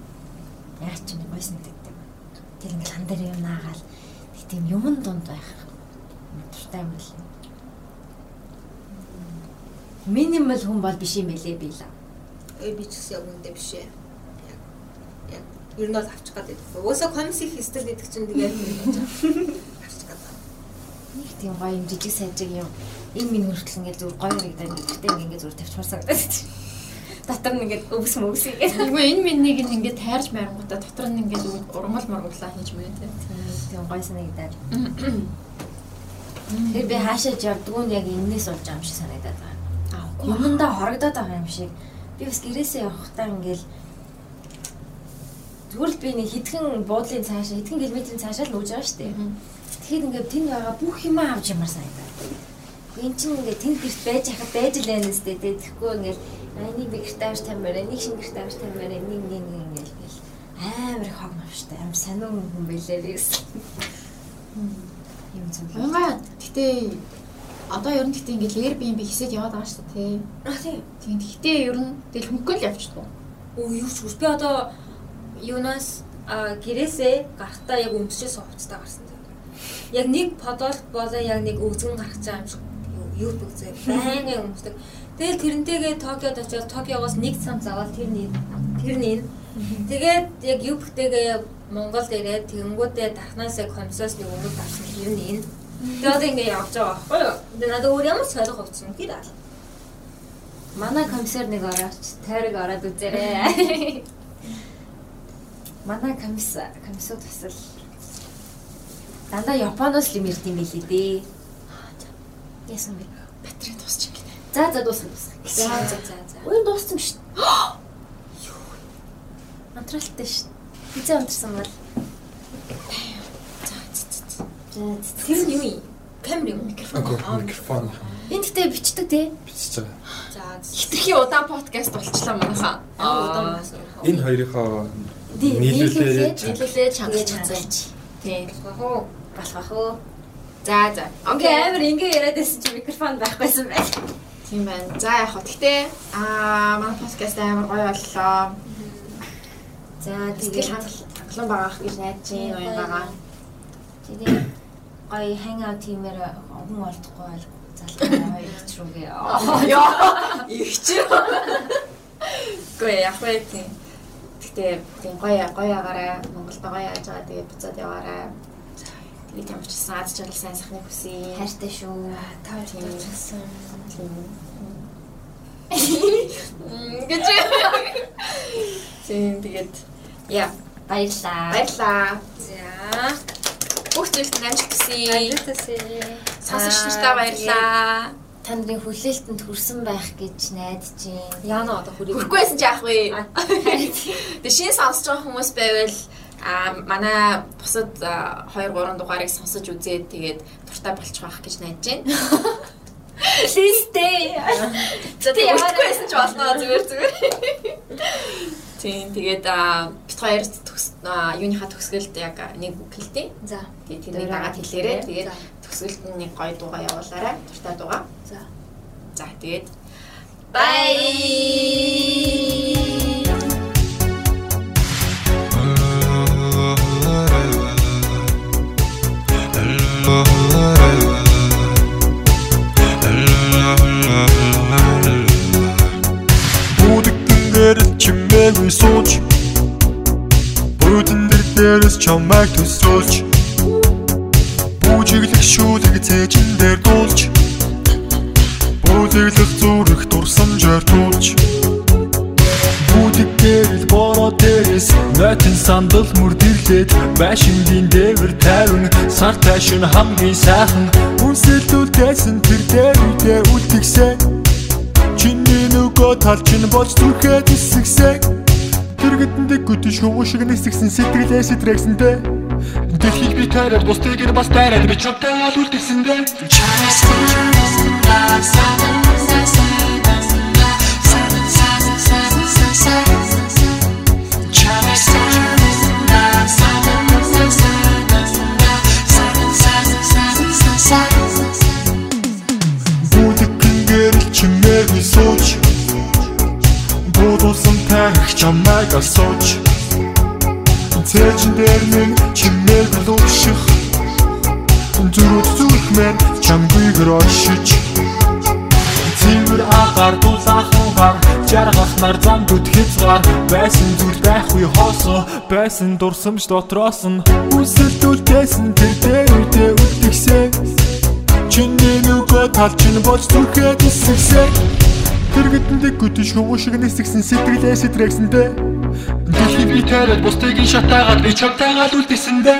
Яг ч нэг гойсон гэдэг. Тэр ингээ хан дээр юм наагаал тэг тийм юмн дунд байх. Дуртай юм л. Минимал хүн бол биш юм бэлээ би л. Э би ч гэсэн яг үндэ биш ээ. Яг яг ер нь бол авчих гээд байдаг. Уусаа комикс их стил гэдэг чинь тэгээд. Нэг тийм гоё юм жижиг сайжиг юм. Энэ минь хүртэл ингээ зүр гоё харагдаад гэхдээ ингээ зүр тавьчихмарсан гэдэг. Дотор нь ингээ өвс мөвс игээд. Тэгвэл энэ минийг ингээд тайрж байрангуудаа дотор нь ингээд урмал мурмлаа хийж мэгэн тийм. Тийм гоё санагдаад. Тэр би хаашаа явдггүй яг энэс болж байгаа юм шиг санагдаад байгаа. Аа. Юмдаа хорогдоод байгаа юм шиг. Би бас гэрээсээ явахдаа ингээл зүгээр л би нэг хитгэн буудлын цаашаа хитгэн километрийн цаашаа л нүүж байгаа шүү дээ. Тэгэхээр ингээд тэнд байгаа бүх юм авч ямар санагдаад. Энд чинь ингээд тэнд гэрт байж хахад байж л байна сте тэ. Тэгэхгүй ингээд энийг би гэрт авч тамираа, нэг шинэ гэрт авч тамираа, нэг нэг нэг ингээд ингээл амар хог навштай, амар сануун хүн байлээ би гэсэн. Юм цаа. Унгаа гэтээ одоо ер нь гэтээ ингээд Airbnb хийсэд яваад байгаа шүү дээ. Аа тийм. Тийм гэтээ ер нь тэгэл хөнгөн л явчихдаг. Оо юу ч үгүй. Би одоо юунаас а гэрээсээ гарахтаа яг өмсчээс хувцтай гарсан. Яг нэг подол болоо яг нэг өвзгөн гарах цаа юм шиг юу бүгзээ байнгын өмсдөг. Тэгэл тэрнтэйгээ Токиод очиод Токиогоос нэг цам завал тэрний тэрний тэгээд яг юбхтэйгээ Монголд ирээд тэгэнгүүтээ дахнаас яг комсоос нэг өмнөд авсан тэрний энэ. Тэгээд ингэ явж байгаа байхгүй юу? Тэгээд надад өөр ямар сорих хувцсан гэхээр аа. Манай комиссар нэг орооч тойрог ороод үзээрэй. Манай комисс комиссууд бас л дандаа Японоос л юм ирд юм билий дээ. Яасан бэ? Батарей юм гинэ. За за дуусах дуусах. За за за за. Уян дууссан шүү дээ. Антралтай шүү. Хизээ унтарсан бол. За за за. За тэр нь юу юм? Камер юм микрофон. Агуу микрофон Энд гэтээ бичдэг те. бичиж байгаа. За Хитрхи удаан подкаст болчлаа манайхаа. аа. Энэ хоёрынхоо нийлүүлээд нийлүүлээд тэгээд чангаж чанцаач. Тийм. Болох уу? За за. Окей, амар ингэ яриад байсан чи микрофон байхгүйсэн байл. Тийм байна. За яг хөө гэхдээ аа манай подкаст амар гоё боллоо. За тэгээд хангалуун байгаах гэж найдаж байна. Байгаа. тэгээд гоё hangout тиймэр хүн олдохгүй бол залхаа хоёр их рүүгээ. Яа. Игчээ. Гүй яг вэ тийм. Гэтэ тийм гоё гоё агараа Монголд гоё яаж байгаа тэгээд буцаад яваарай. Тэгээд ямар ч гэсэн аз жаргал сайн сайхны хүсье. Хайртай шүү. Та хоёр Тийм. дурчсан. Гэж. Тийм тэгээд яа Баярлаа. баярлаа. За. Бүх зүйлд амжилт хүсье. Амжилтасаа. Сонсогч нартаа баярлаа. Та нарын хүлээлтэнд хүрсэн байх гэж найдаж байна. Яна одоо хүрээ. Хүрхгүйсэн ч яах вэ? Тэгээ шинэ сонсож байгаа хүмүүс байвал а манай бусад 2 3 дугаарыг сонсож үзээд тэгээд дуртай болчих واخ гэж найдаж байна. Листэ. За тэгээд хүрхгүйсэн ч болно зүгээр зүгээр. Тийм тэгээд а бит хоёр төгс а, юуныхаа төгсгөлд яг нэг үг хэлтий. За. Тэгээд тэрнийг дагаад хэлээрээ тэгээд За. төгсгөлд нь нэг гоё дуугаа явуулаарай. Дуртай дуугаа. За. За тэгээд Bye. Чимээгүй сууж Будэн дээр дээрс чамайг төсөөлж Бүжиглэх шүүлэг цээжин дээр дуулж Бүжиглэх зүрх дурсамжаар туулж Бүдэг дээр л бороо дээрээс Нойтын сандал мөрдөрлээд Байшингийн дээвэр тайван Сар тайшин хамгийн сайхан Үнсэлдүүлдээсэн тэр дээр үдээ үлдгсэн Чиний нөгөө тал чинь болж зүрхэд хэсэгсэг Тэргэдэндээ гүтэж хүмүүс шиг нисгсэн сэтгэлээ сэтрэгсэнтэй Дэлхийг би тайраад бусдыг бас тайраад би чамтай гал үлдгэсэндээ Бүдэгхэн гэрэл чимээгүй сууж Будуулсан тарих чамайг асууж Цээжин дээр минь чимээг лууших. Зүрүүд зүрх мэн чамгүйгэр оршиж Цэвэр агаар дулаахан гар Жаргах нар зам дүд хязгаар. Байсан зүйл байхгүй хоосо Байсан дурсамж дотроос нь Үсэлдүүлдээсэн тэр дээр үдээ үлдгсэн Чиний нөгөө тал чинь болж зүрхэд хэсэгсэн Тэргэдэндээ гүтэж хүмүүс шиг нисгсэн сэтгэлээ сэтрэгсэндээ Дэлхийг би тайраад бусдыг шатаагаад би чамтайгаад үлдээсэндээ